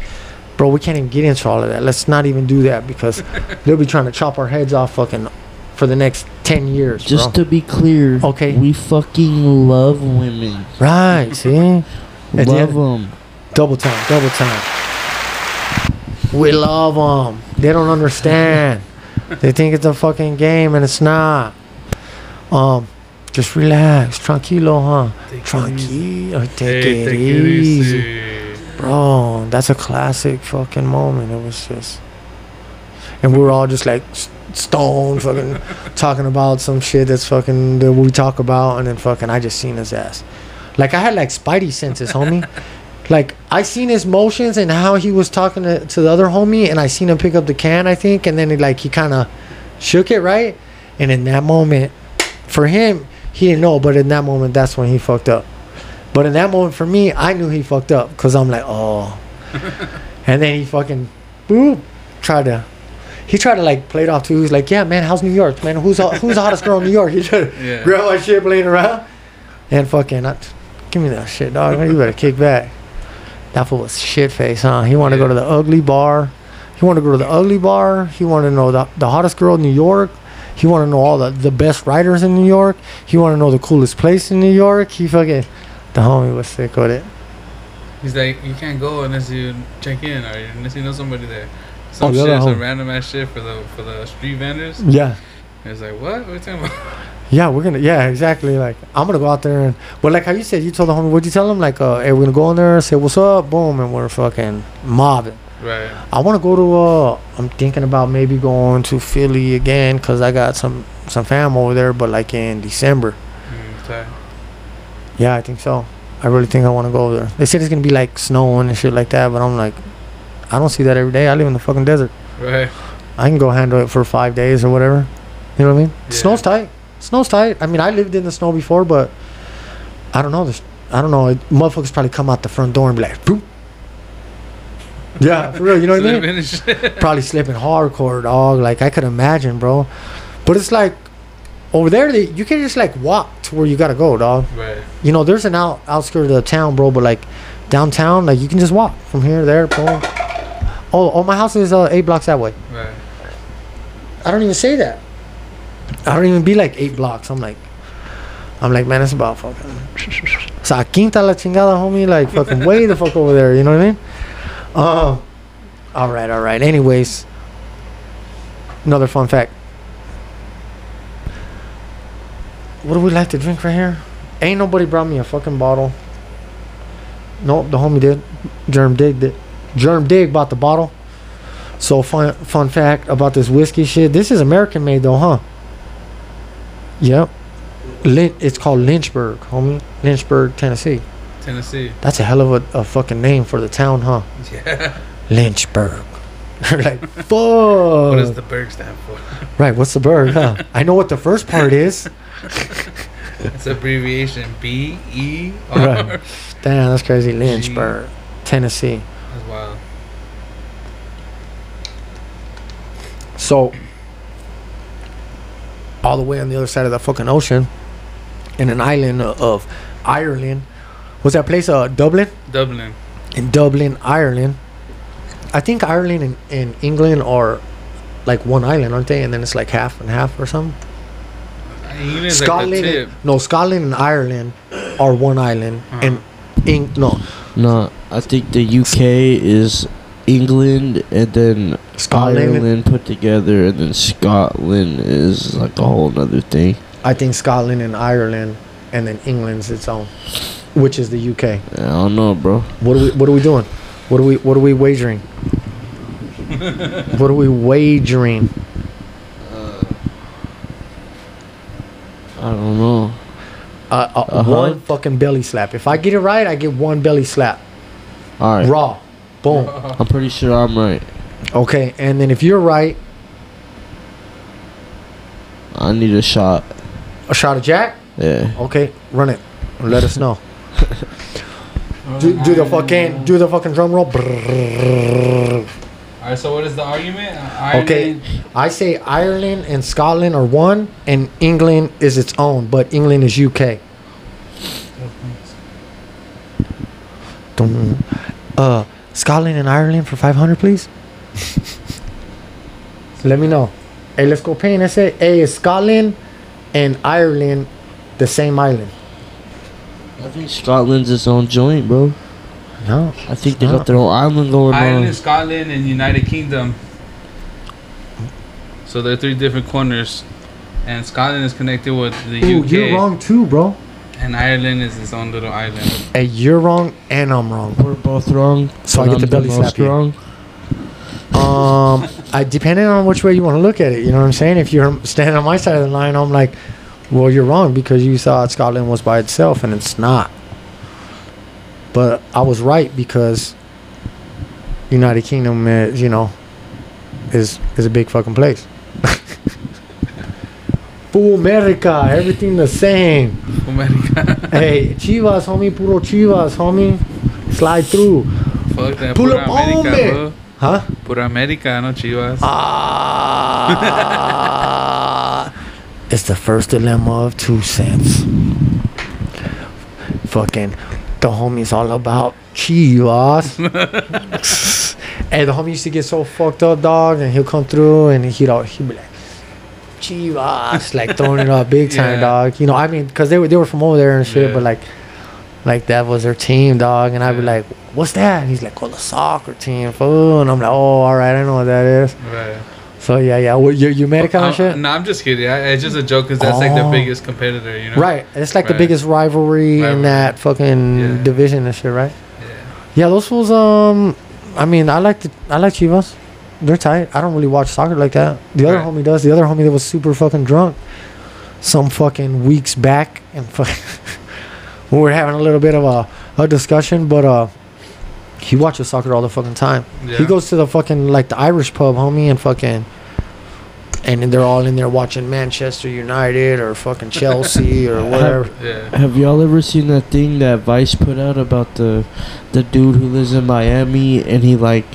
bro, we can't even get into all of that. Let's not even do that because they'll be trying to chop our heads off fucking for the next ten years, Just bro. to be clear, Okay. we fucking love women. right? See, At the love end- them. double time, double time. We love them. They don't understand. they think it's a fucking game and it's not. Um, just relax, tranquilo, huh? Take it Tranquilo, take, Hey, it, take easy. it easy. bro. That's a classic fucking moment. It was just, and we were all just like stoned, fucking talking about some shit that's fucking that we talk about, and then fucking I just seen his ass. Like I had like spidey senses, homie. Like I seen his motions and how he was talking to, to the other homie, and I seen him pick up the can, I think, and then he, like he kind of shook it right, and in that moment, for him, he didn't know, but in that moment, that's when he fucked up. But in that moment, for me, I knew he fucked up because I'm like, oh. and then he fucking, boop, tried to. He tried to like play it off too. He's like, "Yeah, man, how's New York, man? Who's the- who's the hottest girl in New York?" He tried to Yeah. grab my shit, playing around, and fucking, I, give me that shit, dog. You better kick back. That fool was shit face, huh? He wanted to go to the ugly bar. He wanted to go to the ugly bar. He wanted to know the, the hottest girl in New York. He wanted to know all the the best writers in New York. He wanted to know the coolest place in New York. He fucking the homie was sick with it. He's like, you can't go unless you check in or unless you know somebody there. Some Oh, shit, some home. random ass shit for the for the street vendors. Yeah. It's like, what? What are you talking about? Yeah, we're gonna. Yeah, exactly. Like I'm gonna go out there and, but like how you said, you told the homie, what'd you tell him? Like, uh, hey, we're gonna go in there, say what's up, boom, and we're fucking mobbing. Right. I want to go to. Uh, I'm thinking about maybe going to Philly again because I got some some fam over there, but like in December. Mm, tight. Yeah, I think so. I really think I want to go over there. They said it's gonna be like snowing and shit like that, but I'm like, I don't see that every day. I live in the fucking desert. Right. I can go handle it for five days or whatever. You know what I mean? Yeah. Snow's tight. Snow's tight. I mean, I lived in the snow before, but I don't know. This, I don't know. It, motherfuckers probably come out the front door and be like, Boop. yeah, for real. You know what I mean? Slipping and shit. Probably slipping hardcore, dog. Like I could imagine, bro. But it's like over there, they, you can just like walk to where you gotta go, dog. Right. You know, there's an out outskirt of the town, bro. But like downtown, like you can just walk from here, to there, boom. Oh, oh, my house is uh, eight blocks that way. Right. I don't even say that. I don't even be like eight blocks. I'm like, I'm like, man, it's about fucking. Sa quinta la chingada, homie. Like fucking way the fuck over there. You know what I mean? Um. all right, all right. Anyways, another fun fact. What do we like to drink right here? Ain't nobody brought me a fucking bottle. Nope, the homie did. Germ Dig did. Germ Dig bought the bottle. So fun fun fact about this whiskey shit. This is American made though, huh? Yep. Lin- it's called Lynchburg, homie. Lynchburg, Tennessee. Tennessee. That's a hell of a, a fucking name for the town, huh? Yeah. Lynchburg. like, fuck. What does the Berg stand for? right, what's the bird, huh? I know what the first part is. It's abbreviation B E R. Right. Damn, that's crazy. Lynchburg, Tennessee. That's wild. So, all the way on the other side of the fucking ocean, in an island of Ireland, was that place uh Dublin? Dublin. In Dublin, Ireland. I think Ireland and, and England are like one island, aren't they? And then it's like half and half or something. England's like the Scotland, tip. and, no, Scotland and Ireland are one island, Uh-huh. and Eng- no, No, I think the UK is England and then Scotland. Ireland put together, and then Scotland is like a whole other thing. I think Scotland and Ireland, and then England's its own, which is the UK. I don't know, bro. What are we? What are we doing? What are we? What are we wagering? what are we wagering? I don't know. Uh, uh, Uh-huh. One fucking belly slap. If I get it right, I get one belly slap. All right, Raw. Boom. I'm pretty sure I'm right. Okay, and then if you're right, I need a shot. a shot of Jack. Yeah. Okay, run it. Let us know. Do, do the fucking do the fucking drum roll. Brrrr. Alright, so what is the argument? Okay, Ireland- I say Ireland and Scotland are one, and England is its own, but England is UK. Dum. Uh, Scotland and Ireland for five hundred, please. Let me know. Hey, let's go paint. And I say, hey, is Scotland and Ireland the same island? I think Scotland's its own joint, bro. No. I think they Huh. got their own island going Ireland, on. Scotland, and United Kingdom. So they're three different corners, and Scotland is connected with the Ooh, UK, you're wrong too, bro. and Ireland is its own little island. Hey, you're wrong and I'm wrong. We're both wrong. So I get the I'm belly most slap you. Um, I depending on which way you want to look at it, you know what I'm saying. If you're standing on my side of the line, I'm like, well, you're wrong because you thought Scotland was by itself, and it's not. But I was right because United Kingdom is, you know, is is a big fucking place. Full America, everything the same. America. Hey, Chivas, homie, puro Chivas, homie. Slide through, Fuck that. Pull up on America, me. bro. Huh? Pura America, no Chivas. Ah, it's the first dilemma of two cents. Fucking, the homie's all about Chivas. hey, the homie used to get so fucked up, dog, and he'll come through and he'd all he'd be like, Chivas, like throwing it up big time, Yeah. dog. You know, I mean, because they were they were from over there and shit, Yeah. but like, like that was their team, dog. And I'd be like, "What's that?" And he's like, "Well, the soccer team, fool." And I'm like, "Oh, all right, I know what that is." Right. So yeah, yeah. Well, you you Medica and I'm- shit. No, I'm just kidding. I, it's just a joke because that's like the Oh. biggest competitor, you know? Right. It's like the biggest rivalry, in that fucking Yeah. division and shit, right? Yeah. Yeah, those fools. Um, I mean, I like the I like Chivas. They're tight. I don't really watch soccer like that. The other Right. homie does. The other homie that was super fucking drunk, some fucking weeks back, and fuck, we were having a little bit of a, a discussion, but uh, he watches soccer all the fucking time. Yeah. He goes to the fucking like the Irish pub, homie, and fucking. And then they're all in there watching Manchester United or fucking Chelsea or whatever. Yeah. Have y'all ever seen that thing that Vice put out about the the dude who lives in Miami and he like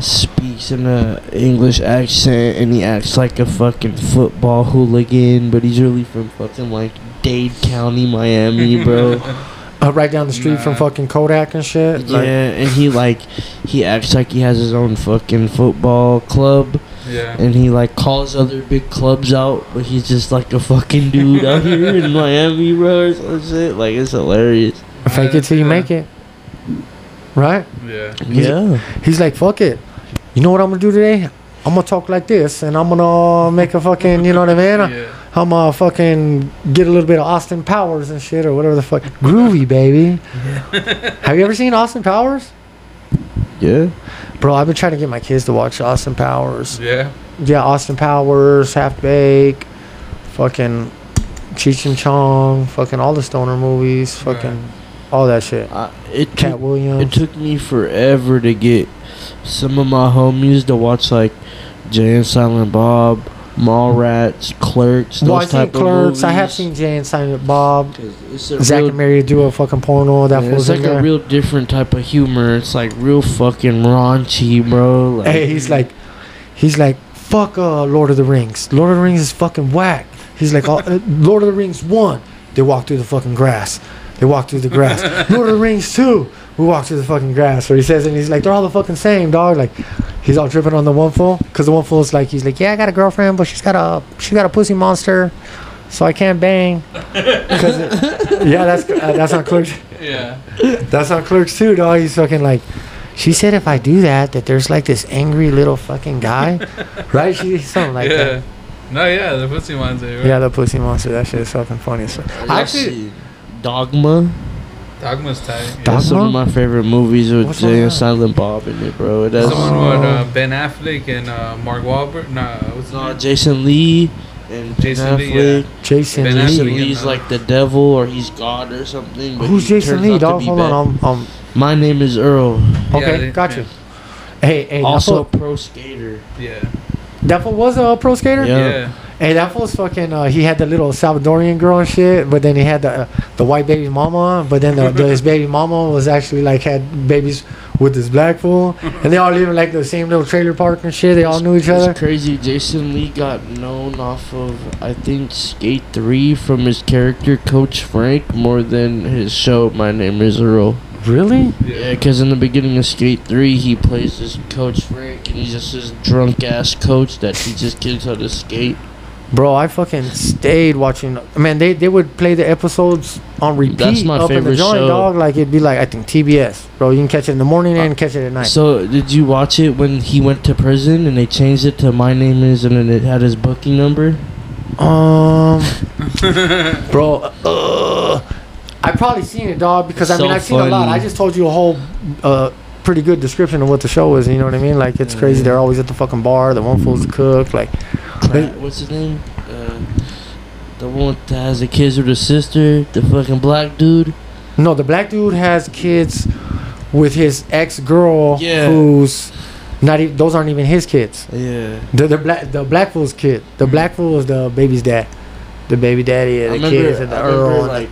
speaks in a English accent and he acts like a fucking football hooligan, but he's really from fucking like Dade County, Miami, bro. Uh, right down the street from fucking Kodak and shit. yeah, Like, and he like he acts like he has his own fucking football club Yeah. and he like calls other big clubs out, but he's just like a fucking dude out here in Miami, bro, or some shit. Like it's hilarious. fake it till you make it. Right? Yeah. Yeah. He's like, fuck it. You know what I'm gonna do today? I'm gonna talk like this, and I'm gonna make a fucking, you know what I mean? Yeah. I'm gonna fucking get a little bit of Austin Powers and shit, or whatever the fuck. Groovy, baby. Have you ever seen Austin Powers? Yeah. Bro, I've been trying to get my kids to watch Austin Powers. Yeah. Yeah, Austin Powers, Half Baked, fucking Cheech and Chong, fucking all the stoner movies, fucking all that shit. Uh, it Cat took, Williams. it took me forever to get some of my homies to watch like Jay and Silent Bob, Mallrats, Clerks, those well, I've seen type of Clerks. I have seen Jay and Silent Bob. 'Cause It's a Zach real, and Mary do a fucking porno. That yeah, it's like there. a real different type of humor. It's like real fucking raunchy, bro. Like, hey, he's like, he's like, fuck uh, Lord of the Rings. Lord of the Rings is fucking whack. He's like, uh, Lord of the Rings one. They walk through the fucking grass. They walk through the grass. Lord of the Rings two. We walk through the fucking grass. Or he says, and he's like, they're all the fucking same, dog. Like, he's all tripping on the one fool, cause the one fool is like, he's like, yeah, I got a girlfriend, but she's got a, she got a pussy monster, so I can't bang. 'Cause it- yeah, that's uh, that's on Clerks. Yeah. That's on Clerks too, dog. He's fucking like, she said if I do that, that there's like this angry little fucking guy, right? She something like yeah. that. No, yeah, the pussy monster Right? Yeah, the pussy monster. That shit is fucking funny. So, I actually, Dogma. Dogma's tight. Yeah. Dog- That's some of my favorite movies with What's Jay and? Silent Bob in it, bro. It has Someone Oh. with uh, Ben Affleck and uh, Mark Wahlberg. Nah, what's his no, name? Jason Lee and Jason Ben Lee, Affleck. Jason Ben Lee. Affleck. Jason Lee's uh, like the devil or he's God or something. But Who's Jason Lee, out dog? Hold bad. on. Um, um, My name is Earl. okay, Yeah, got you. yeah. Hey, hey, Also that fool, pro skater. Yeah. that was a pro skater. Yeah. Yeah. Hey, that fool's fucking. Uh, he had the little Salvadorian girl and shit, but then he had the uh, the white baby mama. But then the, the, his baby mama was actually like had babies with this black fool, and they all live in like the same little trailer park and shit. They all knew each It's other. crazy. Jason Lee got known off of I think Skate Three from his character Coach Frank more than his show. My name is Earl. Really? Yeah, because in the beginning of Skate 3, he plays this Coach Frank, and he's just this drunk ass coach that teaches kids how to skate. Bro, I fucking stayed watching. Man, they, they would play the episodes on repeat That's my up in the joint, show. dog. Like it'd be like I think TBS, bro. You can catch it in the morning and catch it at night. So, did you watch it when he went to prison and they changed it to My Name Is, and then it had his booking number? Um, bro, uh, I probably seen it, dog, because I So mean I've seen a lot. funny. I just told you a whole uh pretty good description of what the show is. You know what I mean? Like it's crazy. They're always at the fucking bar. The one fool's the cook. Like Pratt, what's his name? Uh, the one that has the kids with his sister, the fucking black dude. no, the black dude has kids with his ex girl, Yeah. who's not even. Those aren't even his kids. Yeah. The the black the black fool's kid. The black fool is the baby's dad. The baby daddy I and the remember, kids and the I Earl. the- like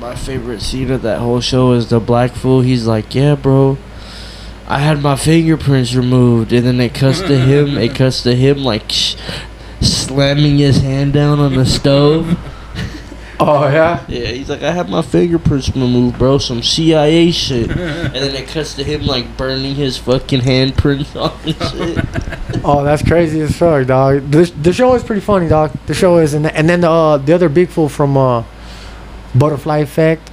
my favorite scene of that whole show is the black fool. He's like, "Yeah, bro, I had my fingerprints removed," and then it cuts to him. It cuts to him like sh- slamming his hand down on the stove. Oh yeah. Yeah, he's like, I had my fingerprints removed, bro. Some CIA shit. and then it cuts to him like burning his fucking handprints on and shit. Oh, that's crazy as fuck, dog. The, the show is pretty funny, dog. The show is, and, and then the uh, the other big fool from uh, Butterfly Effect,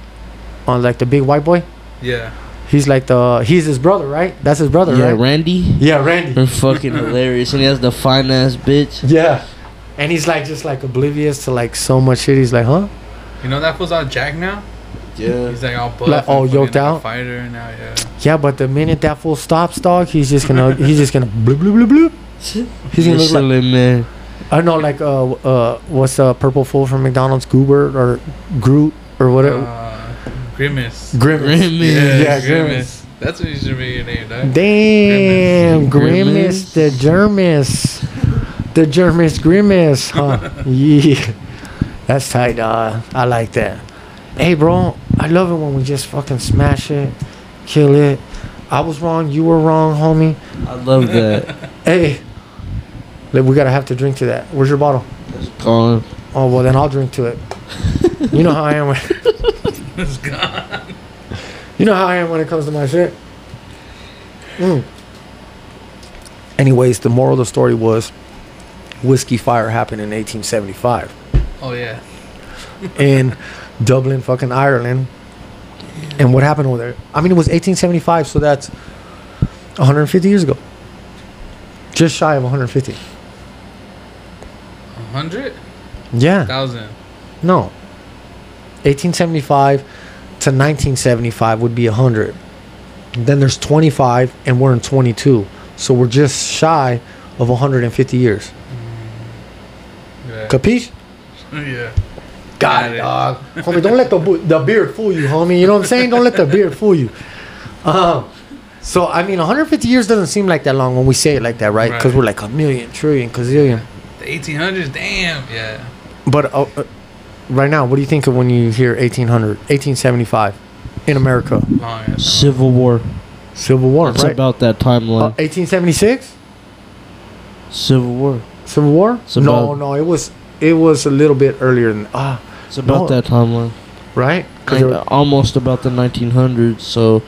on like the big white boy. Yeah. He's like the he's his brother, right? That's his brother, right? yeah, right? Randy. yeah, Randy. They're fucking hilarious, and he has the fine ass bitch. Yeah. And he's like just like oblivious to like so much shit. He's like, huh? You know that fool's all jack now. Yeah. He's like all buff. Like, and all fucking yoked like out? Fighter now, yeah. Yeah, but the minute that fool stops, dog, he's just gonna he's just gonna bloop bloop bloop bloop. He's gonna look like Michelin man. I know like uh uh what's the purple fool from McDonald's Goober or Groot or whatever. Uh, Grimace. Grimace. Grimace. Yeah, Grimace. That's what you should be your name, dog. Damn, Grimace, Grimace. the Germis, the Germis Grimace, huh? yeah, that's tight, dog. I like that. Hey, bro, I love it when we just fucking smash it, kill it. I was wrong, you were wrong, homie. I love that. Hey, look, we gotta have to drink to that. Where's your bottle? It's Gone. Oh well, then I'll drink to it. you know how I am. It's gone. you know how I am when it comes to my shit. Mm. Anyways, the moral of the story was, whiskey fire happened in 1875 Oh yeah. in Dublin, fucking Ireland. And what happened over there? I mean, it was 1875, so that's 150 years ago. Just shy of 150. Hundred Yeah. thousand. No. 1875 to 1975 would be 100. Then there's 25, and we're in 22. So we're just shy of 150 years. Yeah. Capiche? yeah. Got it, dog. homie, don't let the, the beard fool you, homie. You know what I'm saying? Don't let the beard fool you. Um, so, I mean, 150 years doesn't seem like that long when we say it like that, right? Because Right. we're like a million, trillion, gazillion. The 1800s. Damn. Yeah. But uh, uh, right now, what do you think of when you hear 1800, 1875 in America? Long ass. Civil War. Civil War, It's right? about that Uh, timeline. 1876 Civil War. Civil War? It's no, about- no, it was it was a little bit earlier than ah, It's about No. that timeline. right? 'Cause Like, were- almost about the 1900s. So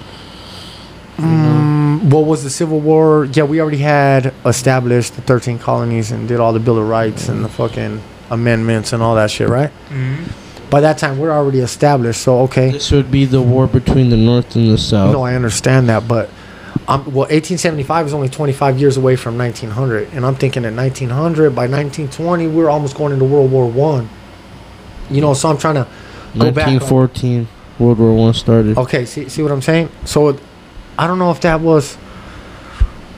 Mm, what was the Civil War? Yeah, we already had established the 13 colonies and did all the Bill of Rights and the fucking amendments and all that shit, right? hmm By that time, we're already established. So okay, this would be the war between the North and the South. no, I understand that, but um, well, 1875 is only 25 years away from 1900, and I'm thinking at 1900 by 1920 we're almost going into World War One. You know, so I'm trying to go back. on- 1914, World War One started. Okay, see, see what I'm saying? So, it, I don't know if that was.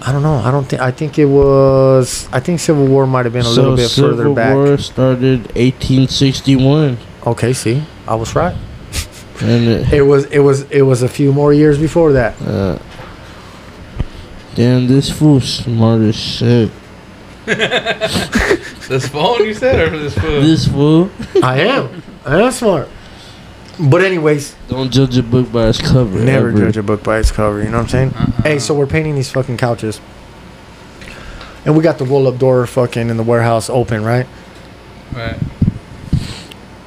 I don't know. I don't think. I think it was. I think Civil War might have been a so little bit Civil further back. Civil War started 1861, Okay, see, I was right. and it, It was. It was. It was a few more years before that. uh, damn, this fool smart as shit. This phone you said or this fool? This fool. I am. I am smart. But anyways, Don't judge a book by its cover. never ever. judge a book by its cover. You know what I'm saying? Uh-uh. Hey, so we're painting these fucking couches, and we got the roll-up door fucking in the warehouse open, right? Right.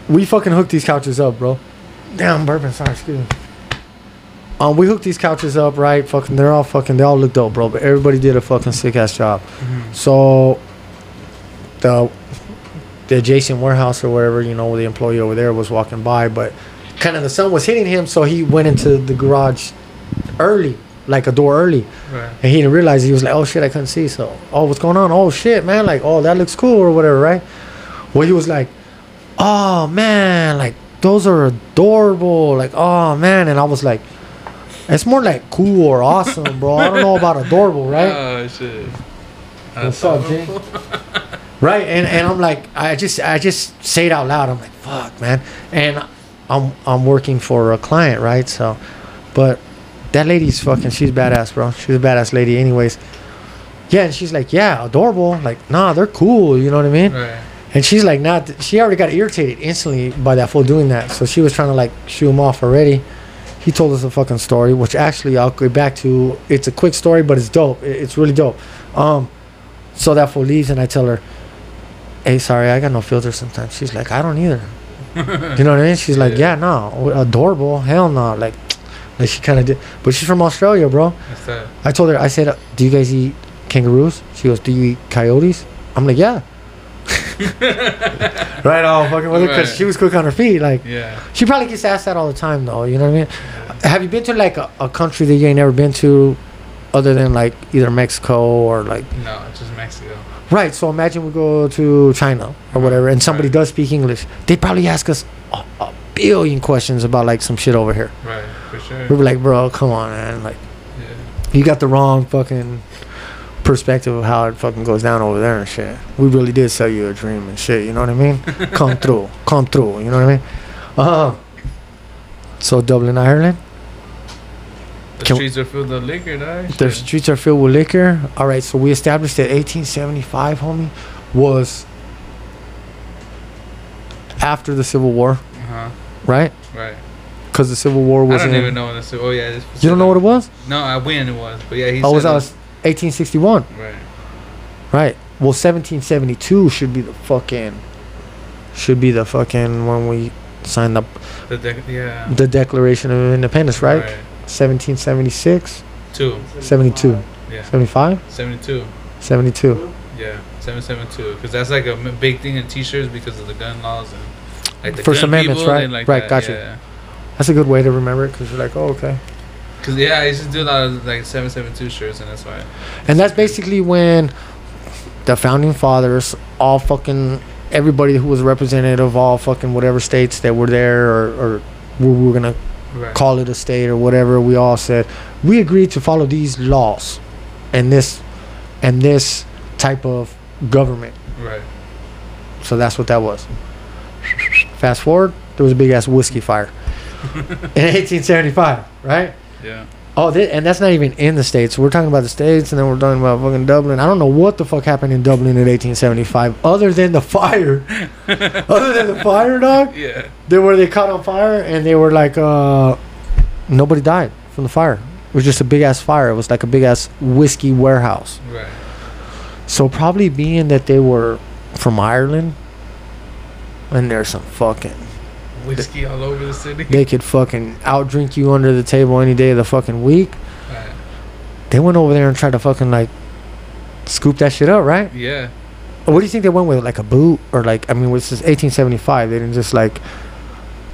We fucking hooked these couches up, bro. Damn, bourbon. Sorry, excuse me. Um, we hooked these couches up, right? Fucking, they're all fucking, they all look dope, bro. But everybody did a fucking sick ass job. Mhm. So, the the adjacent warehouse or wherever, you know, the employee over there was walking by, but kind of the sun was hitting him, so he went into the garage early, like a door early, Right. and he didn't realize he was like, oh shit, I couldn't see. So, oh, what's going on? Oh shit, man, like, oh, that looks cool or whatever, right? Well, he was like, oh man, like those are adorable, like oh man, and I was like, it's more like cool or awesome, bro. I don't know about adorable, right? Oh shit. What's up, Jay? right and and i'm like i just i just say it out loud i'm like fuck man and i'm i'm working for a client right? So but that lady's fucking she's badass bro. She's a badass lady anyways. Yeah and she's like yeah adorable. Like nah they're cool you know what i mean? Right. and she's like not she already got irritated instantly by that fool doing that. So she was trying to like shoo him off already. He told us a fucking story which actually i'll go back to. It's a quick story but it's dope. It's really dope. Um so that fool leaves and i tell her hey sorry i got no filter sometimes. She's like i don't either You know what I mean? She's like, Yeah. yeah, no, adorable. Hell no. Like, like she kind of did. But she's from Australia, bro. I told her, I said, do you guys eat kangaroos? She goes, do you eat coyotes? I'm like, yeah. right on, fucking with her, because Right. she was quick on her feet. Like, Yeah. she probably gets asked that all the time, though. You know what I mean? Have you been to like a, a country that you ain't never been to, other than like either Mexico or like No, it's just Mexico. Right? So imagine we go to China or whatever, and somebody Right. does speak English. They probably ask us a, a billion questions about like some shit over here. Right, for sure. We were like, bro, come on, man. Like, Yeah. you got the wrong fucking perspective of how it fucking goes down over there and shit. We really did sell you a dream and shit. You know what I mean? come through, come through. You know what I mean? Uh, so Dublin, Ireland. The Can- streets are filled with liquor, dog. The streets are filled with liquor. All right, so we established that 1875, homie, was after the Civil War, Uh-huh. right? Right. Because the Civil War was. I don't in, even know what this. Oh yeah. This You don't know what it was? No, I when it was, but yeah, he Oh, was that was 1861, Right. right? Well, 1772 should be the fucking. Should be the fucking when we signed up The dec- yeah. the Declaration of Independence, right? 1776, Two. 72, Yeah. 75, Seventy-two. 72. Yeah. Seven seven two. Because that's like a big thing in T-shirts because of the gun laws and like the First Amendments, right? like Right, that, gotcha. Yeah. That's a good way to remember it because you're like, oh, okay. Cause yeah, I used to do a lot of like seven seven two shirts, and that's why. And that's basically when the founding fathers, all fucking everybody who was representative of all fucking whatever states that were there or, or we were gonna Right. call it a state or whatever, we all said we agreed to follow these laws and this and this type of government. Right. So that's what that was. Fast forward, there was a big ass whiskey fire in 1875, right? Yeah. Oh, and that's not even in the states. We're talking about the states, and then we're talking about fucking Dublin. I don't know what the fuck happened in Dublin in 1875, other than the fire. other than the fire, dog. Yeah. They were they caught on fire, and they were like, uh, nobody died from the fire. It was just a big ass fire. It was like a big ass whiskey warehouse. Right. So probably being that they were from Ireland, and there's some fucking Whiskey all over the city. they could fucking outdrink you under the table any day of the fucking week. Right. They went over there and tried to fucking like scoop that shit up, right? Yeah. What do you think they went with? Like a boot or like I mean, this is 1875. They didn't just like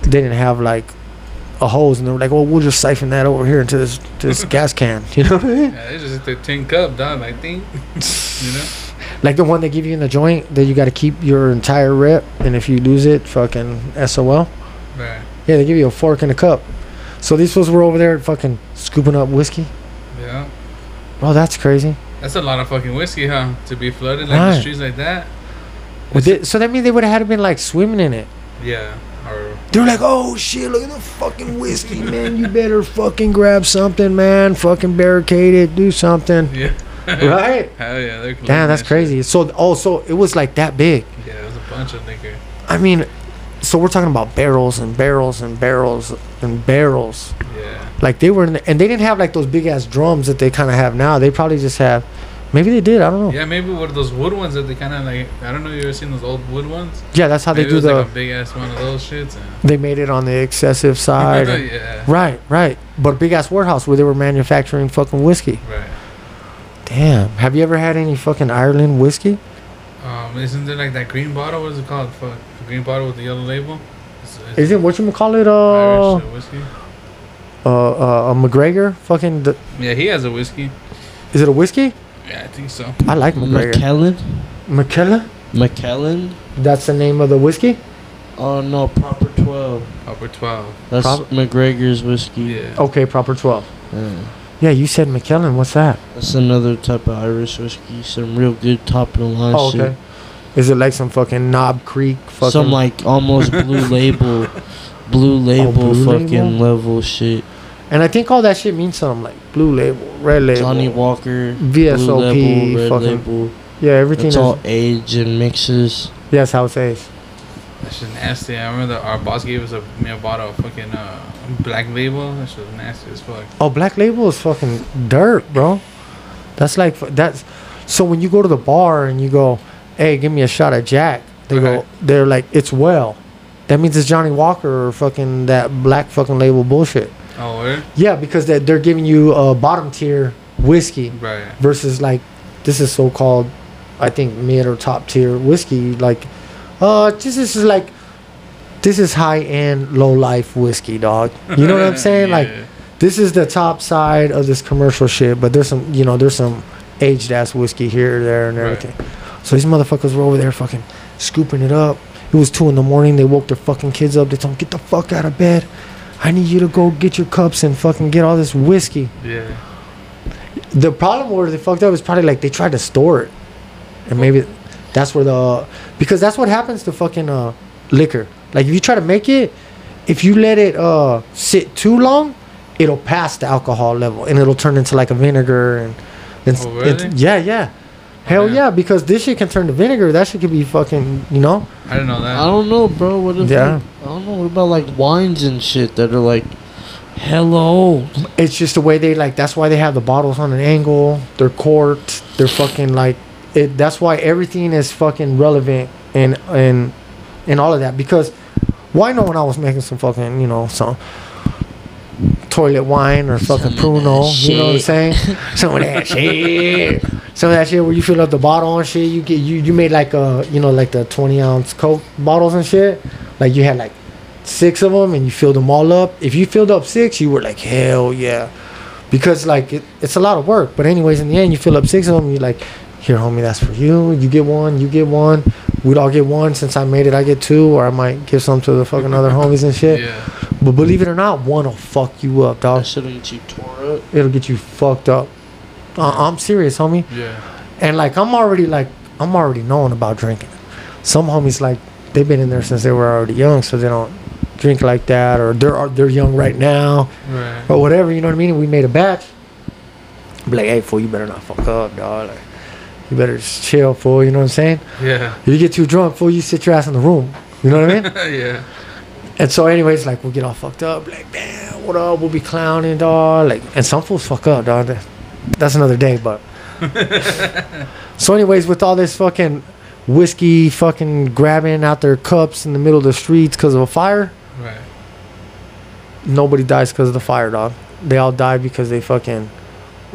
they didn't have like a hose and they were like, well, we'll just siphon that over here into this this gas can. You know what I mean? Yeah. They just the tin cup, dog. I think. you know. Like the one they give you in the joint that you got to keep your entire rip, and if you lose it, fucking SOL. Right. Yeah, they give you a fork and a cup. So these fools were over there fucking scooping up whiskey. Yeah. Oh, that's crazy. That's a lot of fucking whiskey, huh? To be flooded like Right. the streets like that. They, so that means they would have had to been like swimming in it. Yeah. Or They were like, "Oh shit, look at the fucking whiskey, man! You better fucking grab something, man! Fucking barricade it, do something, yeah. right?" Hell yeah, they're Damn, that's that crazy. So, oh, so it was like that big. Yeah, it was a bunch of liquor. I mean, so we're talking about barrels and barrels and barrels and barrels. Yeah. Like they were, in the, and they didn't have like those big ass drums that they kind of have now. They probably just have, maybe they did. I don't know. Yeah, maybe of those wood ones that they kind of like. I don't know. You ever seen those old wood ones? Yeah, that's how they Maybe do it was the. like a big ass one of those shits. and- they made it on the excessive side. and- yeah. right, right. But big ass warehouse where they were manufacturing fucking whiskey. Right. Damn. Have you ever had any fucking Ireland whiskey? Um, isn't there like that green bottle? What is it called? Fuck, the green bottle with the yellow label. It's, it's Is it what you call it? Uh, Irish uh, whiskey? uh, uh, a McGregor. Fucking. The, Yeah, he has a whiskey. is it a whiskey? Yeah, I think so. I like McGregor. Macallan? Macallan. Macallan? That's the name of the whiskey. Oh no, proper twelve. Proper twelve. That's Prob- McGregor's whiskey. Yeah. Okay, proper twelve. Yeah. Yeah, you said Macallan. What's that? That's another type of Irish whiskey. Some real good top of the line Oh, shit. Is it like some fucking Knob Creek? Fucking Some like almost blue oh, label, blue label blue fucking label? level shit. And I think all that shit means something like blue label, red label, Johnnie Walker, VSOP, blue label, red fucking label. yeah, everything. It's all age and mixes. Yes, how it says. That shit nasty. I remember that our boss gave us a, me a bottle of fucking uh, black label. That shit was nasty as fuck. Oh, black label is fucking dirt, bro. That's like that's. So when you go to the bar and you go, "Hey, give me a shot of Jack," they go, they're like, "It's well." that means it's Johnnie Walker or fucking that black fucking label bullshit. Oh, word? Yeah, because they're, they're giving you a bottom tier whiskey Right. versus like this is so called, I think mid or top tier whiskey. Like, uh, this is like this is high end, low life whiskey, dog. You know what I'm saying? Like, this is the top side of this commercial shit, but there's some, you know, there's some aged ass whiskey here, there, and Right. everything. So these motherfuckers were over there fucking scooping it up. It was two in the morning. They woke their fucking kids up. They told them, get the fuck out of bed. I need you to go get your cups and fucking get all this whiskey. Yeah. The problem where they fucked up is probably like they tried to store it, and maybe that's where the because that's what happens to fucking uh liquor. Like if you try to make it, if you let it uh sit too long, it'll pass the alcohol level and it'll turn into like a vinegar and. and Oh, really? it- yeah, yeah. Hell yeah. yeah, because this shit can turn to vinegar. That shit could be fucking, you know. I didn't know that. I don't know, bro. What if Yeah. like, I don't know. What about like wines and shit that are like Hello. It's just the way they like. That's why they have the bottles on an angle. They're corked. They're fucking like. It. That's why everything is fucking relevant and and and all of that. Because why not when I was making some fucking you know some toilet wine or fucking pruno. You know what I'm saying? some of that shit. Some of that shit where you fill up the bottle and shit. You get you you made like uh you know like the 20 ounce Coke bottles and shit. Like you had like six of them and you filled them all up. If you filled up six, you were like hell yeah, because like it, it's a lot of work. But anyways, in the end, you fill up six of them. You like here, homie, that's for you. You get one. You get one. We'd all get one. Since I made it, I get two, or I might give some to the fucking other homies and shit. Yeah. But believe it or not, one will fuck you up, dog. That shouldn't get you tore up. It'll get you fucked up. Uh, I'm serious, homie. Yeah. And like I'm already like I'm already knowing about drinking. Some homies like they've been in there since they were already young, so they don't drink like that, or they're they're young right now, Right. or whatever. You know what I mean? We made a batch. Be like, hey, fool, you better not fuck up, dog. Like, you better just chill, fool. You know what I'm saying? Yeah. If you get too drunk, fool, you sit your ass in the room. You know what I mean? yeah. And so, anyways, like we'll get all fucked up, like, man, what up? We'll be clowning, dog. Like, and some fools fuck up, dog. That's another day, but. so, anyways, with all this fucking whiskey, fucking grabbing out their cups in the middle of the streets because of a fire, Right. nobody dies because of the fire, dog. They all die because they fucking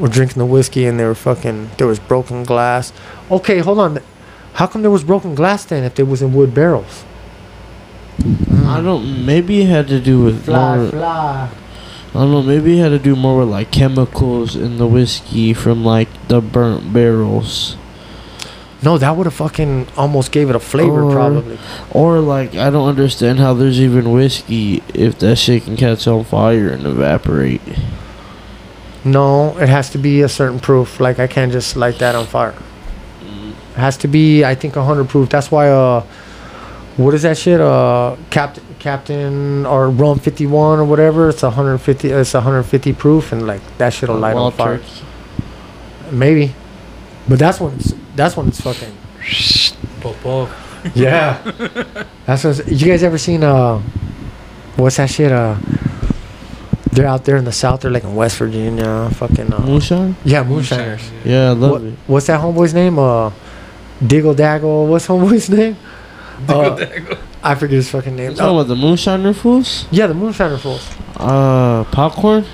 were drinking the whiskey and they were fucking. There was broken glass. Okay, hold on. How come there was broken glass then if they was in wood barrels? I don't. Maybe it had to do with Fly, more. fly. I don't know. Maybe it had to do more with like chemicals in the whiskey from like the burnt barrels, No, that would have fucking almost gave it a flavor, Or- probably. or like I don't understand how there's even whiskey if that shit can catch on fire and evaporate. No, it has to be a certain proof. Like I can't just light that on fire. It has to be, I think, hundred proof. That's why, uh, what is that shit? Uh, Captain, Captain, or Rum Fifty One or whatever. It's hundred fifty. It's hundred fifty proof, and like that shit'll light on fire. turkey. Maybe, but that's when it's that's when it's fucking. Popo. Yeah, that's what. You guys ever seen uh, what's that shit? Uh, they're out there in the south. They're like in West Virginia. Fucking. Uh, Moonshine? yeah, moonshiners. Yeah, I love What, it. what's that homeboy's name? Uh, Diggle Daggle. What's homeboy's name? Uh, I forget his fucking You name. talking Oh, about the moonshiner fools? yeah, the Moonshiner Fools. Uh, popcorn.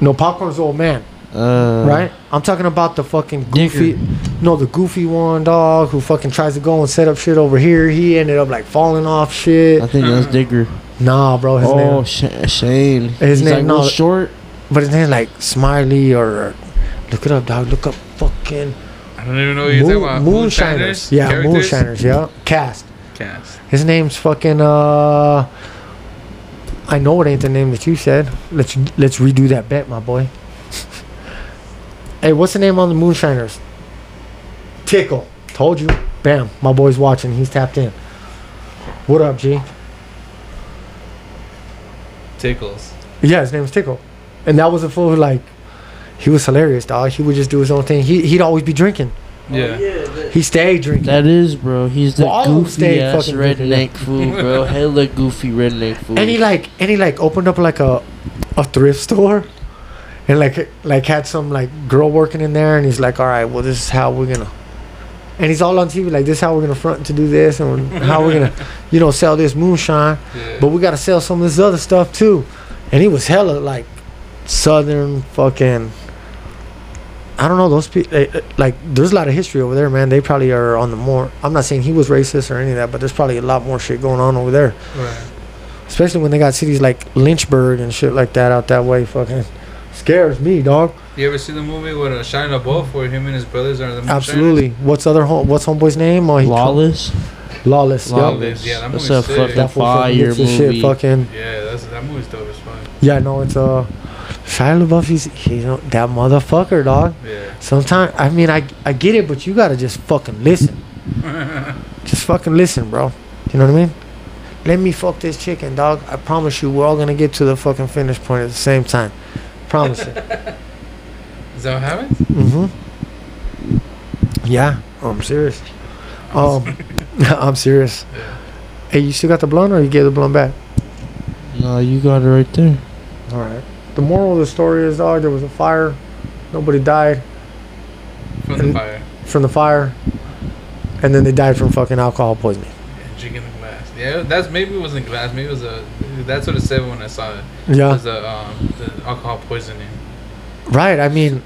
No, Popcorn's old man, Uh, right? I'm talking about the fucking goofy. Digger. No, the goofy one, dog, who fucking tries to go and set up shit over here. He ended up like falling off shit. I think that's Digger. Nah, bro, his oh, name. Sh- Shane. His He's name- like no, short. But his name like Smiley or. Look it up, dog. Look up fucking. I don't even know what you're talking about. Moon, moonshiners. Yeah, Characters? Moonshiners. Yeah, cast. Cast. His name's fucking uh I know it ain't the name that you said. Let's let's redo that bet, my boy. hey, what's the name on the moonshiners? Tickle. Told you. Bam. My boy's watching. He's tapped in. What up, G? Tickles. Yeah, his name was Tickle. And that was a fool who like he was hilarious, dog. He would just do his own thing. He he'd always be drinking. Oh, yeah. He stayed drinking. That is, bro. He's the Well, all of them goofy ass redneck fool, bro. Hella goofy redneck fool. and he like and he like opened up like a a thrift store and like like had some like girl working in there and he's like all right well this is how we're gonna and he's all on TV like this. How we're gonna front to do this, and how we're gonna, you know, sell this moonshine. Yeah. But we gotta sell some of this other stuff too. And he was hella like southern fucking. I don't know those people. Eh, eh, like, there's a lot of history over there, man. They probably are on the more. I'm not saying he was racist or any of that, but there's probably a lot more shit going on over there. right. Especially when they got cities like Lynchburg and shit like that out that way. Fucking scares me, dog. You ever see the movie with uh, Shia LaBeouf where him and his brothers are the moonshiners? Absolutely. What's other home? What's homeboy's name? Oh, he Lawless. Lawless. Yup. Lawless. Yeah, that That's movie's a sick. fucking That fool fucking fire gets movie. shit fucking. Yeah, that's that movie's dope as fuck. Yeah, no, it's uh, Shia LaBeouf. He's he's that motherfucker, dog. Yeah. Sometimes I mean I I get it, but you gotta just fucking listen. Just fucking listen, bro. You know what I mean? Let me fuck this chicken, dog. I promise you, we're all gonna get to the fucking finish point at the same time. Promise it. Is that what happens? Mm-hmm. Yeah, I'm serious. Um, I'm serious. Yeah. Hey, you still got the blunt, or you gave the blunt back? No, you got it right there. All right. The moral of the story is, dog, there was a fire. Nobody died From the fire. from the fire, and then they died from fucking alcohol poisoning. Yeah, drinking the glass. Yeah, that's maybe it wasn't glass. Maybe it was a. That's what it said when I saw it. It Yeah. was a um the alcohol poisoning. Right. I mean,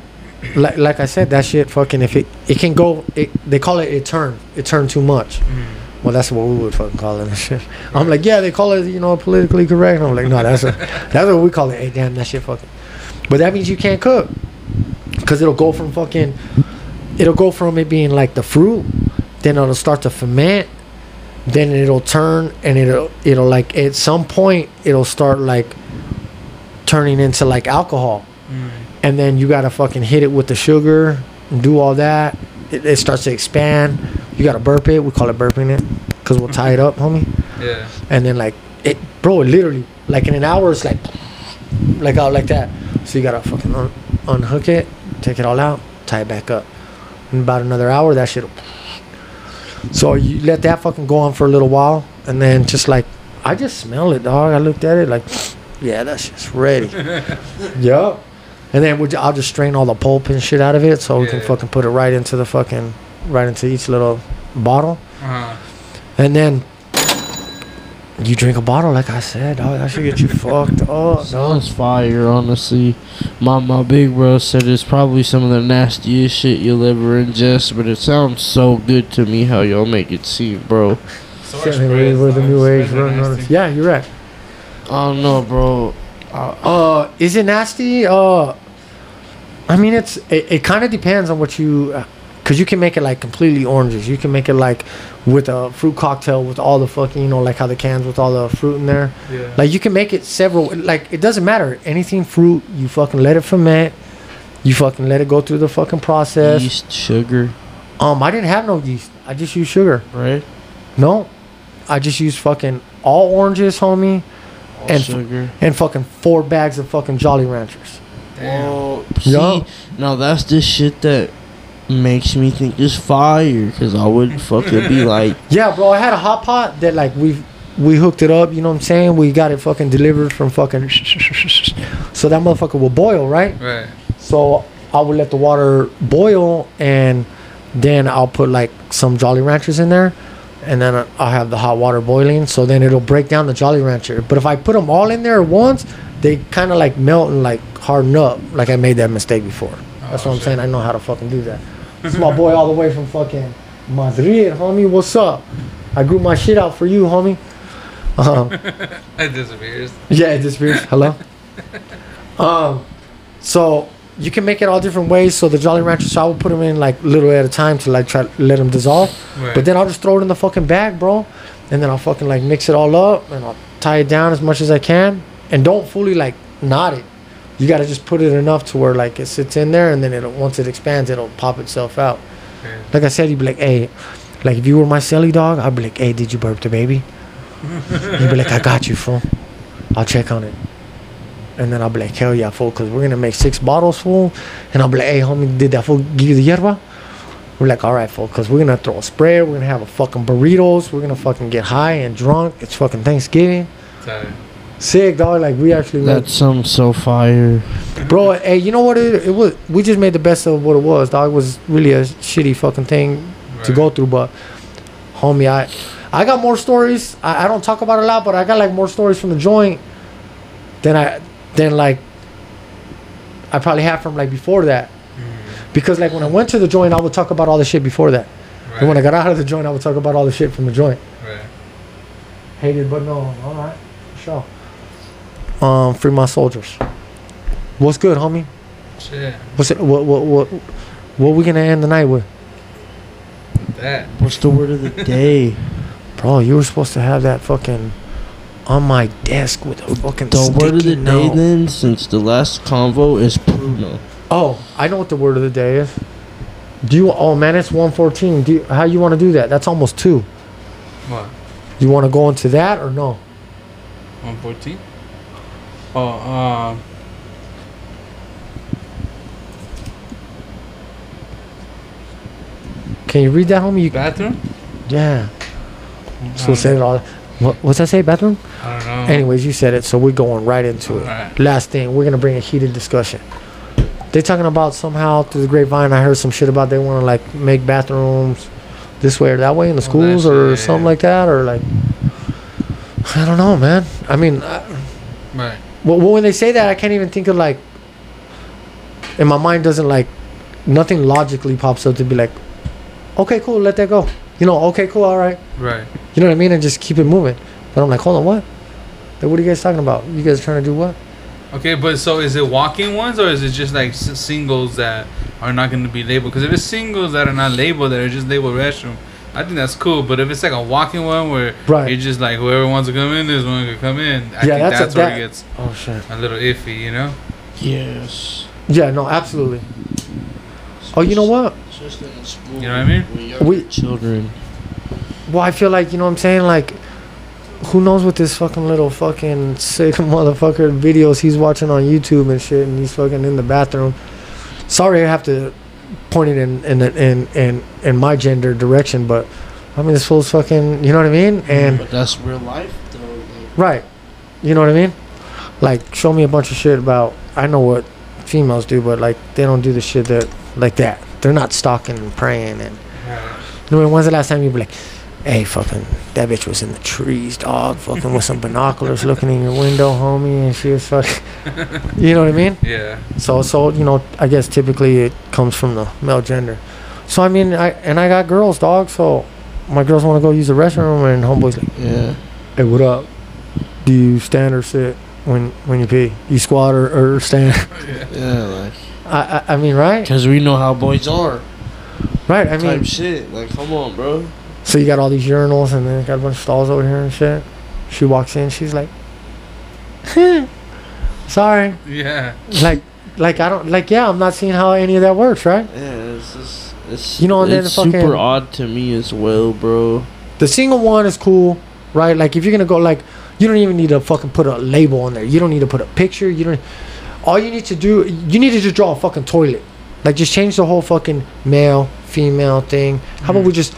like, like I said, that shit fucking if it it can go. It, they call it it turned. It turned too much. Mm. Well, that's what we would fucking call it shit. I'm like, yeah, they call it, you know, politically correct. I'm like, no, that's a, that's what we call it. Hey, damn, that shit fucking. But that means you can't cook, cause it'll go from fucking, it'll go from it being like the fruit, then it'll start to ferment, then it'll turn and it'll it'll like at some point it'll start like turning into like alcohol, Mm. And then you gotta fucking hit it with the sugar and do all that. It, it starts to expand. You gotta burp it. We call it burping it, cause we'll tie it up, homie. Yeah. And then like it, bro, literally like in an hour it's like, like out like that. So you gotta fucking un- unhook it, take it all out, tie it back up. In about another hour, that shit. So you let that fucking go on for a little while, and then just like I just smell it, dog. I looked at it like, yeah, that's just ready. yup. And then we ju- I'll just strain all the pulp and shit out of it, so we can fucking put it right into the fucking right into each little bottle. Uh-huh. And then you drink a bottle, like I said, dog. That should get you fucked up. dog. Sounds fire, honestly. My my big bro said it's probably some of the nastiest shit you'll ever ingest, but it sounds so good to me how y'all make it seem, bro. So Shit, we're, we're the new age. running on. Yeah, you're right. I don't know, bro. Uh, is it nasty? Uh, I mean, it's it, it kind of depends on what you, uh, cause you can make it like completely oranges. You can make it like with a fruit cocktail with all the fucking, you know, like how the cans with all the fruit in there. Yeah. Like you can make it several. Like it doesn't matter. Anything fruit, you fucking let it ferment. You fucking let it go through the fucking process. Yeast, sugar, Um, I didn't have no yeast. I just used sugar. right? No, I just used fucking all oranges, homie, All And f- sugar. and fucking four bags of fucking Jolly Ranchers. Damn. Whoa. Yeah. See, now that's the shit that makes me think it's fire, cause I would fucking be like, Yeah, bro. I had a hot pot that like we we hooked it up. You know what I'm saying? We got it fucking delivered from fucking. So that motherfucker will boil, right? Right. So I would let the water boil, and then I'll put like some Jolly Ranchers in there, and then I'll have the hot water boiling. So then it'll break down the Jolly Rancher. But if I put them all in there at once, they kind of like melt and like harden up. Like I made that mistake before. That's Oh, what I'm shit. saying. I know how to fucking do that. This is my boy all the way from fucking Madrid, homie. What's up? I grew my shit out for you, homie. Um, It disappears. yeah, it disappears. Hello. Um, so you can make it all different ways. So the Jolly Rancher, so I will put them in like little at a time to like try to let them dissolve. Right. But then I'll just throw it in the fucking bag, bro, and then I'll fucking like mix it all up and I'll tie it down as much as I can, and don't fully like knot it. You gotta just put it enough to where like it sits in there, and then it'll once it expands, it'll pop itself out. Okay. Like I said, you'd be like, hey, like if you were my silly dog, I'd be like, hey, did you burp the baby? You'd be like, I got you, fool. I'll check on it. And then I'll be like, hell yeah, fool, because we're to make six bottles, full And I'll be like, hey, homie, did that fool give you the yerba? We're like, all right, fool, because we're to throw a spread. We're to have a fucking burritos. We're to fucking get high and drunk. It's fucking Thanksgiving. Sorry. Sick, dog. Like, we actually made that sounds so fire. Bro, hey, you know what it, it was? We just made the best of what it was, dog. It was really a shitty fucking thing to go through. But homie, I I got more stories. I, I don't talk about a lot, but I got like more stories from the joint than I than like I probably have from like before that. Mm. Because like when I went to the joint, I would talk about all the shit before that. And when I got out of the joint, I would talk about all the shit from the joint. right. Hated, but no. All right, sure. Um, free my soldiers. What's good, homie? Shit. What's it? What? What? What? What we gonna end the night with, That. What's the word of the day? bro? You were supposed to have that fucking on my desk with a fucking. The word of the sticky day then, since the last convo is Pruno. Oh, I know what the word of the day is. Do you? Oh man, it's one fourteen. Do you, how you want to do that? That's almost two. What? You want to go into that or no? 114? Oh, um. Can you read that, homie? You, Bathroom? yeah. So say it all. What, what's that say? Bathroom? I don't know. Anyways, you said it, so we're going right into it. Alright. Last thing, we're gonna bring a heated discussion. They talking about somehow through the grapevine. I heard some shit about they want to like make bathrooms this way or that way in the schools or something yeah. like that, or like I don't know, man. I mean, I, Right. Well, when they say that, I can't even think of like. And my mind doesn't like, nothing logically pops up to be like, okay, cool, let that go. You know, okay, cool, all right. Right. You know what I mean? And just keep it moving. But I'm like, hold on, what? Like, what are you guys talking about? You guys trying to do what? Okay, but so is it walking ones or is it just like s- singles that are not going to be labeled? Because if it's singles that are not labeled, that are just labeled restroom, I think that's cool. But if it's like a walking one where Right. you're just like whoever wants to come in, this one can come in. I Yeah, think that's that's, a- where that- it gets Oh shit. a little iffy, you know? Yes. Yeah, no, absolutely. Oh, you know what? Especially school. You know what I mean? We- children. Well, I feel like you know what I'm saying. Like, who knows what this fucking little fucking sick motherfucker videos he's watching on YouTube and shit, and he's fucking in the bathroom. Sorry, I have to point it in in in in, in my gender direction, but I mean this fool's fucking. You know what I mean? Mm-hmm. And But that's real life, though. Right, you know what I mean? Like, show me a bunch of shit about. I know what females do, but like they don't do the shit that like that. They're not stalking and praying and. You know, when's the last time you be like, hey, fucking, that bitch was in the trees, dog, fucking with some binoculars looking in your window, homie, and she was fucking, you know what I mean? Yeah. So, so, you know, I guess typically it comes from the male gender. So, I mean, I, and I got girls, dog, so my girls want to go use the restroom, and homeboy's like, yeah. hey, what up? Do you stand or sit when, when you pee? You squat or, or stand? Yeah, like. I, I, I mean, right? Because we know how boys are. Right, I mean, type shit. Like, come on, bro. So you got all these urinals and then got a bunch of stalls over here and shit. She walks in, she's like, "Sorry." Yeah. Like, like I don't like. Yeah, I'm not seeing how any of that works, right? Yeah, it's just. It's, You know, and then it's fucking- super odd to me as well, bro. The single one is cool, right? Like if you're gonna go, like you don't even need to fucking put a label on there. You don't need to put a picture. You don't. All you need to do, you need to just draw a fucking toilet. Like just change the whole fucking male, female thing. How about hmm. we just,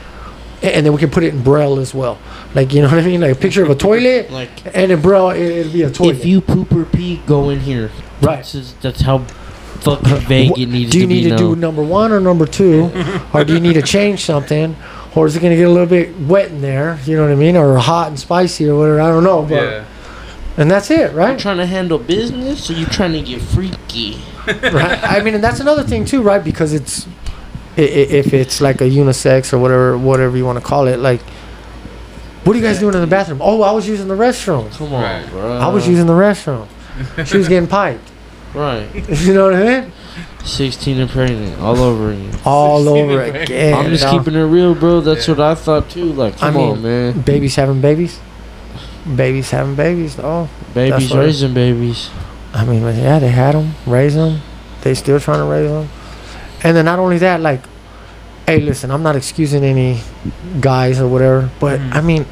and then we can put it in braille as well. Like you know what I mean? Like a picture of a toilet. Like, And in braille, it, it'll be a toilet. if you poop or pee, go in here. Right. That's, just, that's how fucking vague it needs to be. do you to need to now. do number one or number two, or do you need to change something, or is it gonna get a little bit wet in there? You know what I mean, or hot and spicy or whatever. I don't know, but Yeah. and that's it, I'm right? trying to handle business, or you're trying to get freaky? right? I mean, and that's another thing too, right? Because it's i- i- if it's like a unisex or whatever, whatever you want to call it, like. What are you guys doing in the bathroom? Oh, I was using the restroom. Come on, Right. bro. I was using the restroom. She was getting piped. right. You know what I mean? 16 and pregnant, all over again. All over again. I'm just dog. keeping it real, bro. That's Yeah. what I thought too. Like, I come mean, on, man. babies having babies. Babies having babies. Oh, Babies raising babies. I mean, yeah, they had them, raised them. They still trying to raise them. And then not only that, like, hey, listen, I'm not excusing any guys or whatever, but Mhm. I mean,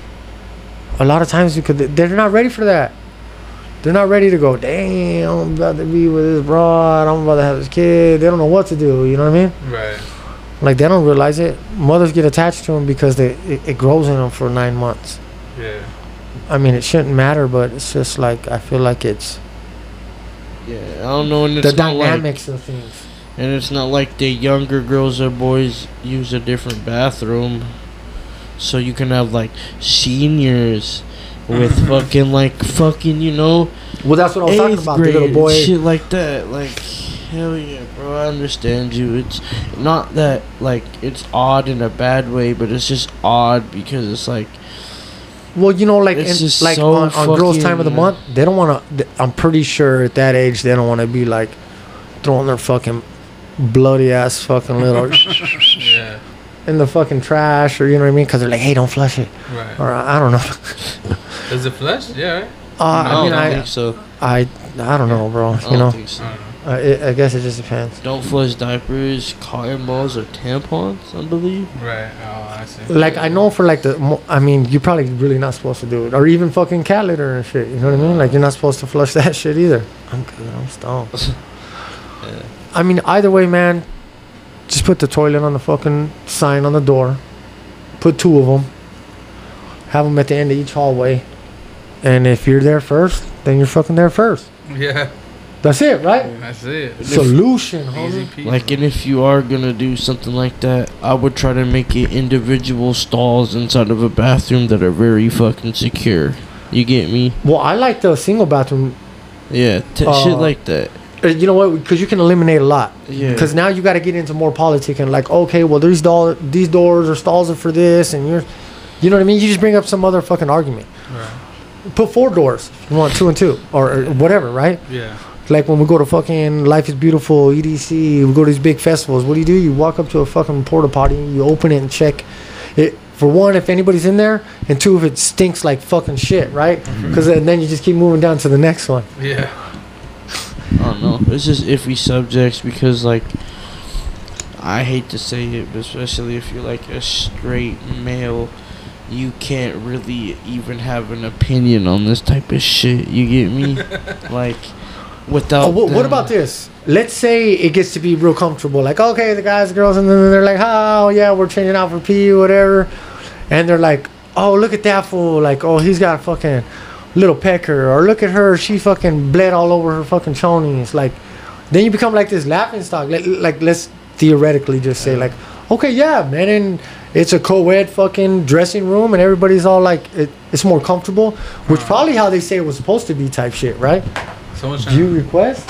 a lot of times because they- they're not ready for that. They're not ready to go. Damn, I'm about to be with this broad. I'm about to have this kid. They don't know what to do. You know what I mean? Right. Like they don't realize it. Mothers get attached to them because they it, it grows in them for nine months. Yeah. I mean, it shouldn't matter, but it's just like I feel like it's Yeah, I don't know. And it's the not like, dynamics of things. And it's not like the younger girls or boys use a different bathroom. So you can have like seniors with fucking like fucking, you know, Well, that's what I was talking eighth about. The grade little boy. shit like that. Like hell yeah, bro. I understand you. It's not that like it's odd in a bad way, but it's just odd because it's like Well, you know, like It's in, like so on, on girls' time of the month, they don't want to. I'm pretty sure at that age they don't want to be like throwing their fucking bloody ass fucking little Yeah. in the fucking trash or you know what I mean? Because they're like, hey, don't flush it, Right. or I I don't know. Is it flush? Yeah. Right? Uh, I I mean, don't I, think so. I I don't know, bro. I You don't know, think so. I don't know. uh, it, I guess it just depends. Don't flush diapers, cotton balls, or tampons. I believe. Right. Oh, I see. Like I know for like the, mo- I mean, you're probably really not supposed to do it, or even fucking cat litter and shit. You know what I mean? Like you're not supposed to flush that shit either. I'm good. I'm stoned. Yeah. I mean, either way, man. Just put the toilet on the fucking sign on the door. Put two of them. Have them at the end of each hallway. And if you're there first, then you're fucking there first. Yeah. That's it, right? That's it. Solution, Easy homie. Like, and if you are gonna do something like that, I would try to make it individual stalls inside of a bathroom that are very fucking secure. You get me? Well, I like the single bathroom. Yeah, t- Uh, shit like that. Uh, You know what? Because you can eliminate a lot. Yeah. Because now you got to get into more politics and like, okay, well, these door, these doors or stalls are for this, and you're, you know what I mean? You just bring up some other fucking argument. Right. Put four doors. You want two and two or, or whatever, right? Yeah. Like when we go to fucking Life is Beautiful, EDC, we go to these big festivals. What do you do? You walk up to a fucking porta potty, you open it and check it. For one, if anybody's in there, and two, if it stinks like fucking shit, right? Because then you just keep moving down to the next one. Yeah. I don't know. It's just iffy subjects because, like, I hate to say it, but especially if you're like a straight male, you can't really even have an opinion on this type of shit. You get me? like, without. Oh, what, what about this? Let's say it gets to be real comfortable. Like, okay, the guys, girls, and then they're like, oh, yeah, we're changing out for P, whatever. And they're like, oh, look at that fool. Like, oh, he's got a fucking little pecker. Or look at her. She fucking bled all over her fucking chonies. Like, then you become like this laughing stock. Like, like let's theoretically just say, like, okay, yeah, man, and it's a co-ed fucking dressing room, and everybody's all like, it, it's more comfortable, which uh-huh. probably how they say it was supposed to be type shit, right? Someone's trying. you request?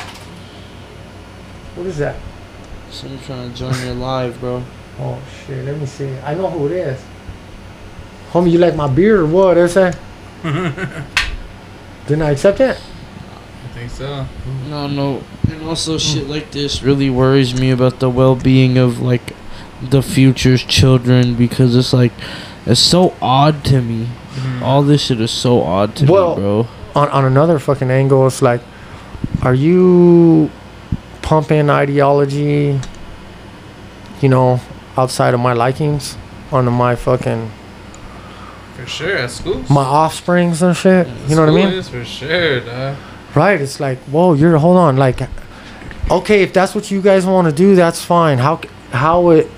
What is that? Someone trying to join your live, bro. Oh shit, let me see. I know who it is. Homie, you like my beer or what? Is that? Didn't I accept it? I think so. No, no. And also, shit like this really worries me about the well being of, like, the future's children because it's like, it's so odd to me. Mm-hmm. All this shit is so odd to Well- me, bro. On on another fucking angle, it's like, are you pumping ideology? You know, outside of my likings, onto my fucking For sure. At school. my offsprings and shit. You know what I mean? Is for sure, dog. Right. It's like, whoa, you're hold on. Like, okay, if that's what you guys want to do, that's fine. How how it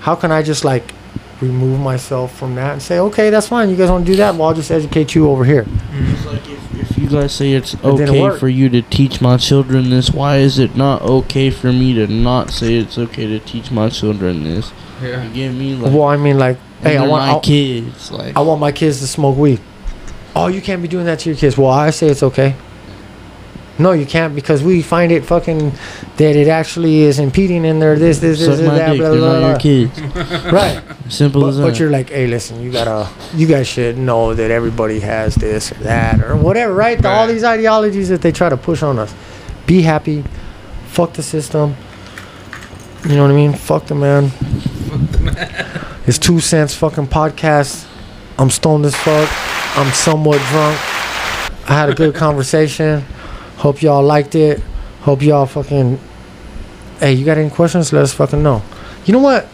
how can I just like remove myself from that and say, okay, that's fine. You guys want to do that? Well, I'll just educate you over here. It's like if, if you guys say it's didn't okay work. for you to teach my children this, why is it not okay for me to not say it's okay to teach my children this? Yeah. You get me? Like, Well, I mean, like, and hey, I want my I, kids. Like, I want my kids to smoke weed. Oh, you can't be doing that to your kids. Well, I say it's okay. No, you can't because we find it fucking that it actually is impeding in their this, this, this, suck this my that, dick. blah, They're blah, not blah. your kids. Right. Simple as that. but you're like, hey, listen, you gotta, you guys should know that everybody has this or that or whatever, right? The- All Right. these ideologies that they try to push on us. Be happy. Fuck the system. You know what I mean? Fuck the man. Fuck the man. It's two cents fucking podcast. I'm stoned as fuck. I'm somewhat drunk. I had a good conversation. Hope y'all liked it. Hope y'all fucking. Hey, you got any questions? Let us fucking know. You know what?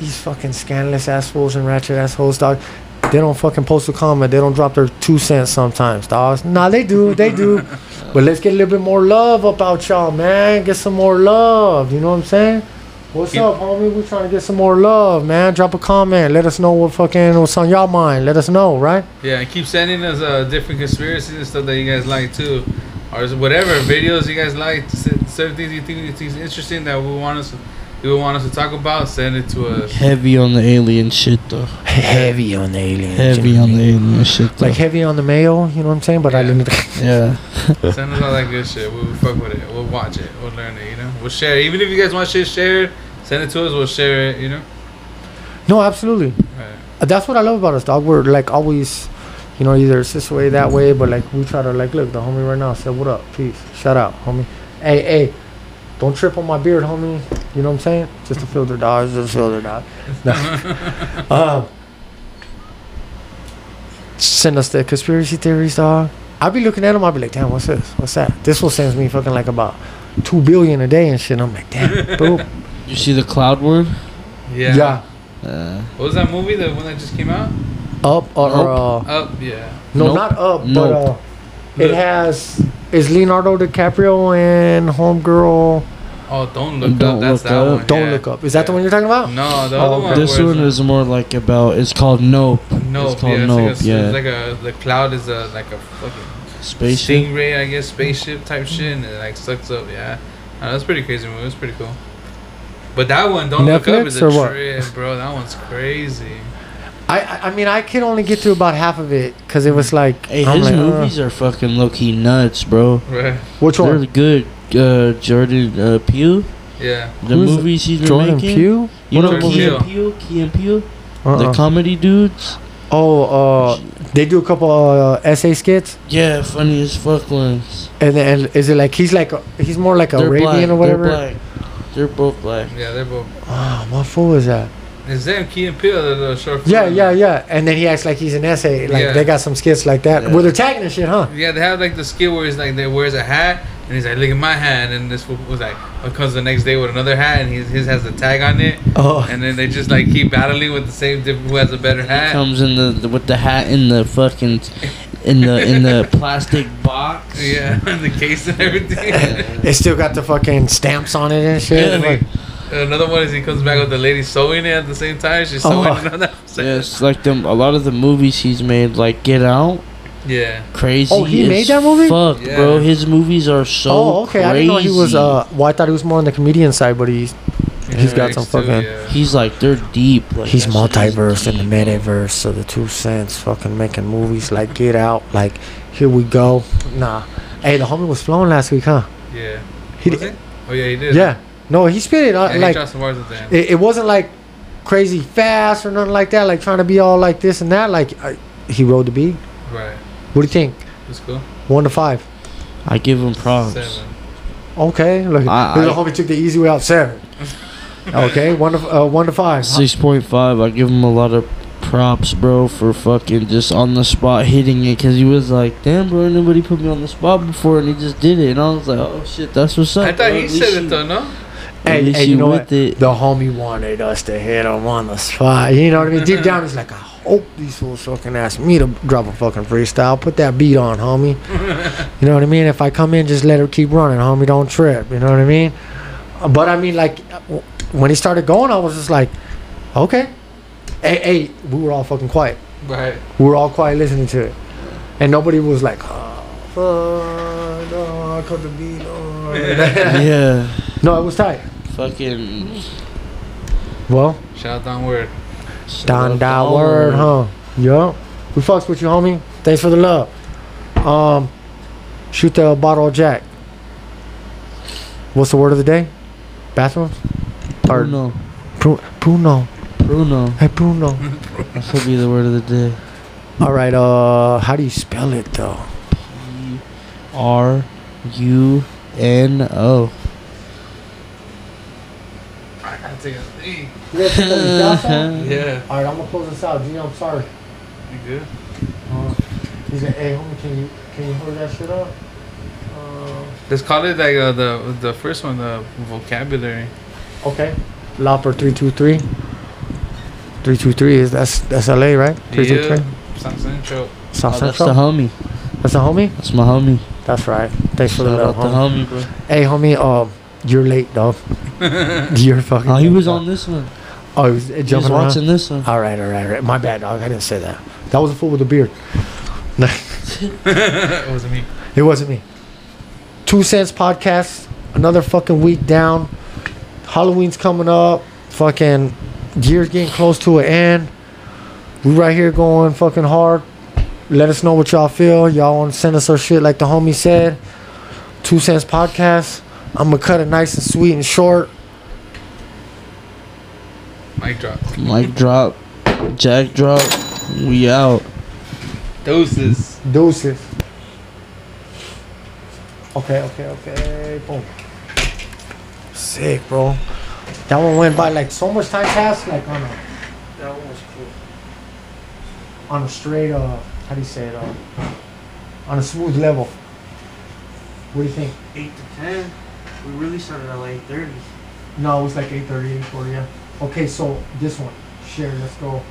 These fucking scandalous assholes and ratchet assholes, dog. They don't fucking post a comment. They don't drop their two cents sometimes, dog. Nah, they do. They do. but let's get a little bit more love about y'all, man. Get some more love. You know what I'm saying? What's Yeah. up, homie? We're trying to get some more love, man. Drop a comment. Let us know what fucking what's on y'all mind. Let us know, right? Yeah, and keep sending us uh, different conspiracies and stuff that you guys like too, or whatever videos you guys like. Certain things you think you think is interesting that we want us you want us to talk about, send it to us. Heavy on the alien shit though. Heavy on the alien. Heavy on the alien shit though. Like heavy on the mail. you know what I'm saying? But I didn't. yeah. Send us all that good shit. We'll fuck with it. We'll watch it. We'll learn it. You know. We'll share. Even if you guys want shit shared, send it to us. We'll share it. You know. no, absolutely. Right. That's what I love about us, dog. We're like always, you know, either it's this way, that way, but like we try to like look. The homie right now said, "What up? Peace. Shout out, homie. Hey, hey, don't trip on my beard, homie. You know what I'm saying? Just a filter, dog. Just a filter, dog. No. um, send us the conspiracy theories, dog. I'll be looking at them. I'll be like, damn, what's this? What's that? This one sends me fucking like about two billion a day and shit. I'm like, damn, boop. You see the cloud one? Yeah. yeah. Uh, What was that movie? The one that just came out? Up or, or uh, Up. Yeah. No, Nope. not up, but Nope. uh, it has is Leonardo DiCaprio and Homegirl. Oh, don't look Don't up. That's Look that Up. one. Don't yeah. look up. Is that the one you're talking about? No, the Oh, other okay. one. this one is more like about. It's called Nope. No, it's called yeah, Nope, like a, yeah. it's like a the cloud is a like a fucking Spaceship. stingray, I guess, spaceship type shit, and it like sucks up. Yeah, uh, that's pretty crazy movie. It's pretty cool. But that one, don't look up, is a what? trip, bro. That one's crazy. I, I I mean I could only get to about half of it because it was like Hey, I'm his like, uh, movies are fucking low key nuts, bro. Right? which They're one? good. Uh, Jordan uh, Peele. Yeah. The Who's movies he's been Jordan making. Peele. You know Jordan Key and Peele. Peele? Key and Peele? Uh-uh. The comedy dudes? oh, uh, they do a couple uh, essay skits, Yeah, funny as fuck ones. and then is it like he's like a, he's more like They're Arabian black. or whatever? They're black. They're both black. Yeah, they're both. Oh, what fool is that? Is them Key and Peele the, the short? Yeah, film? yeah, yeah. And then he acts like he's an essay. Like Yeah. they got some skits like that Yeah. where they're tagging and shit, huh? Yeah, they have like the skill where he's like they wears a hat and he's like, look at my hat, and this was like, comes the next day with another hat and his his has a tag on it, Oh, and then they just like keep battling with the same diff- who has a better He hat. comes in the, the with the hat in the fucking in the in the plastic box. Yeah, and the case and everything. it still got the fucking stamps on it and shit. Yeah, Like, like, Another one is he comes back with the lady sewing it at the same time. She's Oh. sewing it on that. Yeah, it's like them a lot of the movies he's made, like Get Out, Yeah. crazy. Oh, he as made that movie? Fuck, Yeah. bro. His movies are so. oh, okay. I didn't know he was. crazy. Uh, well, I thought he was more on the comedian side, but he's He's got some too, fucking- yeah. He's like they're deep. Like, he's that shit is multiverse in the metaverse, so the two cents fucking making movies like Get Out, like Here We Go. Nah, hey, the homie was flowing last week, huh? Yeah. He Was did, it? Oh yeah, he did. yeah. No, he spit it uh, Yeah, like dropped some at the end. it, it wasn't like crazy fast or nothing like that. Like trying to be all like this and that. Like I, he rode the beat. right. What do you think? That's cool. One to five. I give him props. Seven. Okay, look, I- look, the homie took the easy way out. Seven. okay, one to uh, one to five. Six point five. I give him a lot of props, bro, for fucking just on the spot hitting it. Cause he was like, "Damn, bro, nobody put me on the spot before," and he just did it. And I was like, "Oh shit, that's what's up." I thought bro. he said it though, no? Hey, hey, you know what? it. The homie wanted us to hit him on the spot. You know what I mean? Deep down, he's like, I hope these fools fucking ask me to drop a fucking freestyle. Put that beat on, homie. you know what I mean? If I come in, just let her keep running, homie. Don't trip. You know what I mean? But I mean, like, when he started going, I was just like, okay. Hey, hey, we were all fucking quiet. Right. We were all quiet listening to it. And nobody was like, oh, fuck, no, I cut the beat on. yeah, no, it was tight. fucking. Well, Shout out downward. Don that word, huh? Yup. We fucks with you, homie. Thanks for the love. Um, shoot the bottle of Jack. What's the word of the day? Bathrooms? Or Pruno. Pru- Pruno. Pruno. Hey, Pruno. That should be the word of the day. All right. Uh, how do you spell it though? P R U N O. I gotta take a thing. You guys take those shots out? Yeah. All right, I'm gonna close this out. Gino, I'm sorry. You good? Uh, he's like, hey, homie, can you can you hold that shit up? Uh, Let's call it like uh, the the first one, the vocabulary. Okay. Lopper three two three. Three two three is that's that's LA right? Three two Yeah. three. South Central. South Oh, that's Central. the homie. That's a homie. That's my homie. That's right. Thanks for the Shout love, out the homie. homie, bro. Hey, homie. Um, you're late, dog. You're fucking. Oh, he late, was dog. on this one. Oh, he was uh, He was jumping around. watching this one. All right, all right, all right. My bad, dog. I didn't say that. That was a fool with a beard. it wasn't me. It wasn't me. Two Cents Podcast. another fucking week down. Halloween's coming up. Fucking year's getting close to an end. We right here going fucking hard. Let us know what y'all feel. Y'all want to send us our shit like the homie said. Two Cents Podcast. I'm gonna cut it nice and sweet and short. Mic drop. Mic drop, jack drop. We out. Doses. Deuces. Okay, okay, okay. Boom. Sick, bro. That one went by like so much time passed, like on a That one was cool. on a straight uh how do you say it uh, on a smooth level. What do you think? 8 to 10. We really started at like 30. No, it was like 8:30, 8:40. Yeah. Okay, so this one, share. Let's go.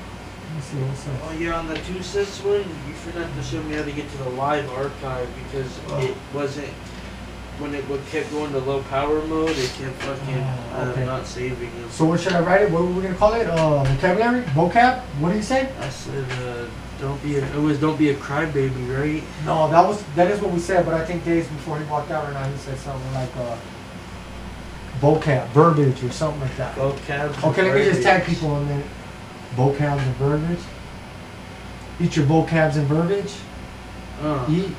Let's see what's up. Oh yeah, on the two cents one, you forgot to show me how to get to the live archive because Oh. it wasn't when it would kept going to low power mode. It kept fucking Oh, okay. uh, not saving them. So what should I write it? What are we gonna call it? Uh, vocabulary? Vocab? What do you say? I said, uh, don't be a, it was don't be a crybaby, right? No, that was that is what we said, but I think days before he walked out or not, he said something like uh, vocab, verbiage, or something like that. Vocab. Okay, let me just tag people in minute. Vocabs and verbiage. Eat your vocabs and verbiage. Uh, Eat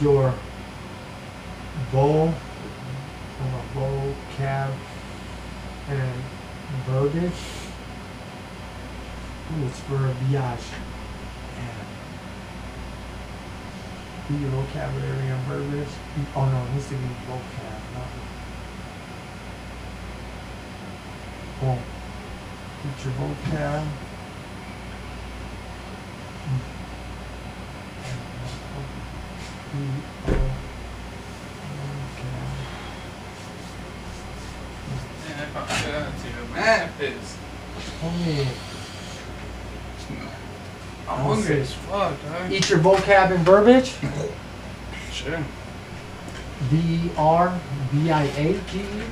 your vo, vocab and verbiage. Ooh, it's verbiage. And your vocabulary and. Eat- Oh no, it needs to be vocab, not. Boom. Eat your vocab. Eat your vocab. Man, if I forgot to math is. Homie, I'm hungry as fuck, dog. Eat your vocab and verbiage. Sure. V E R B I A G E.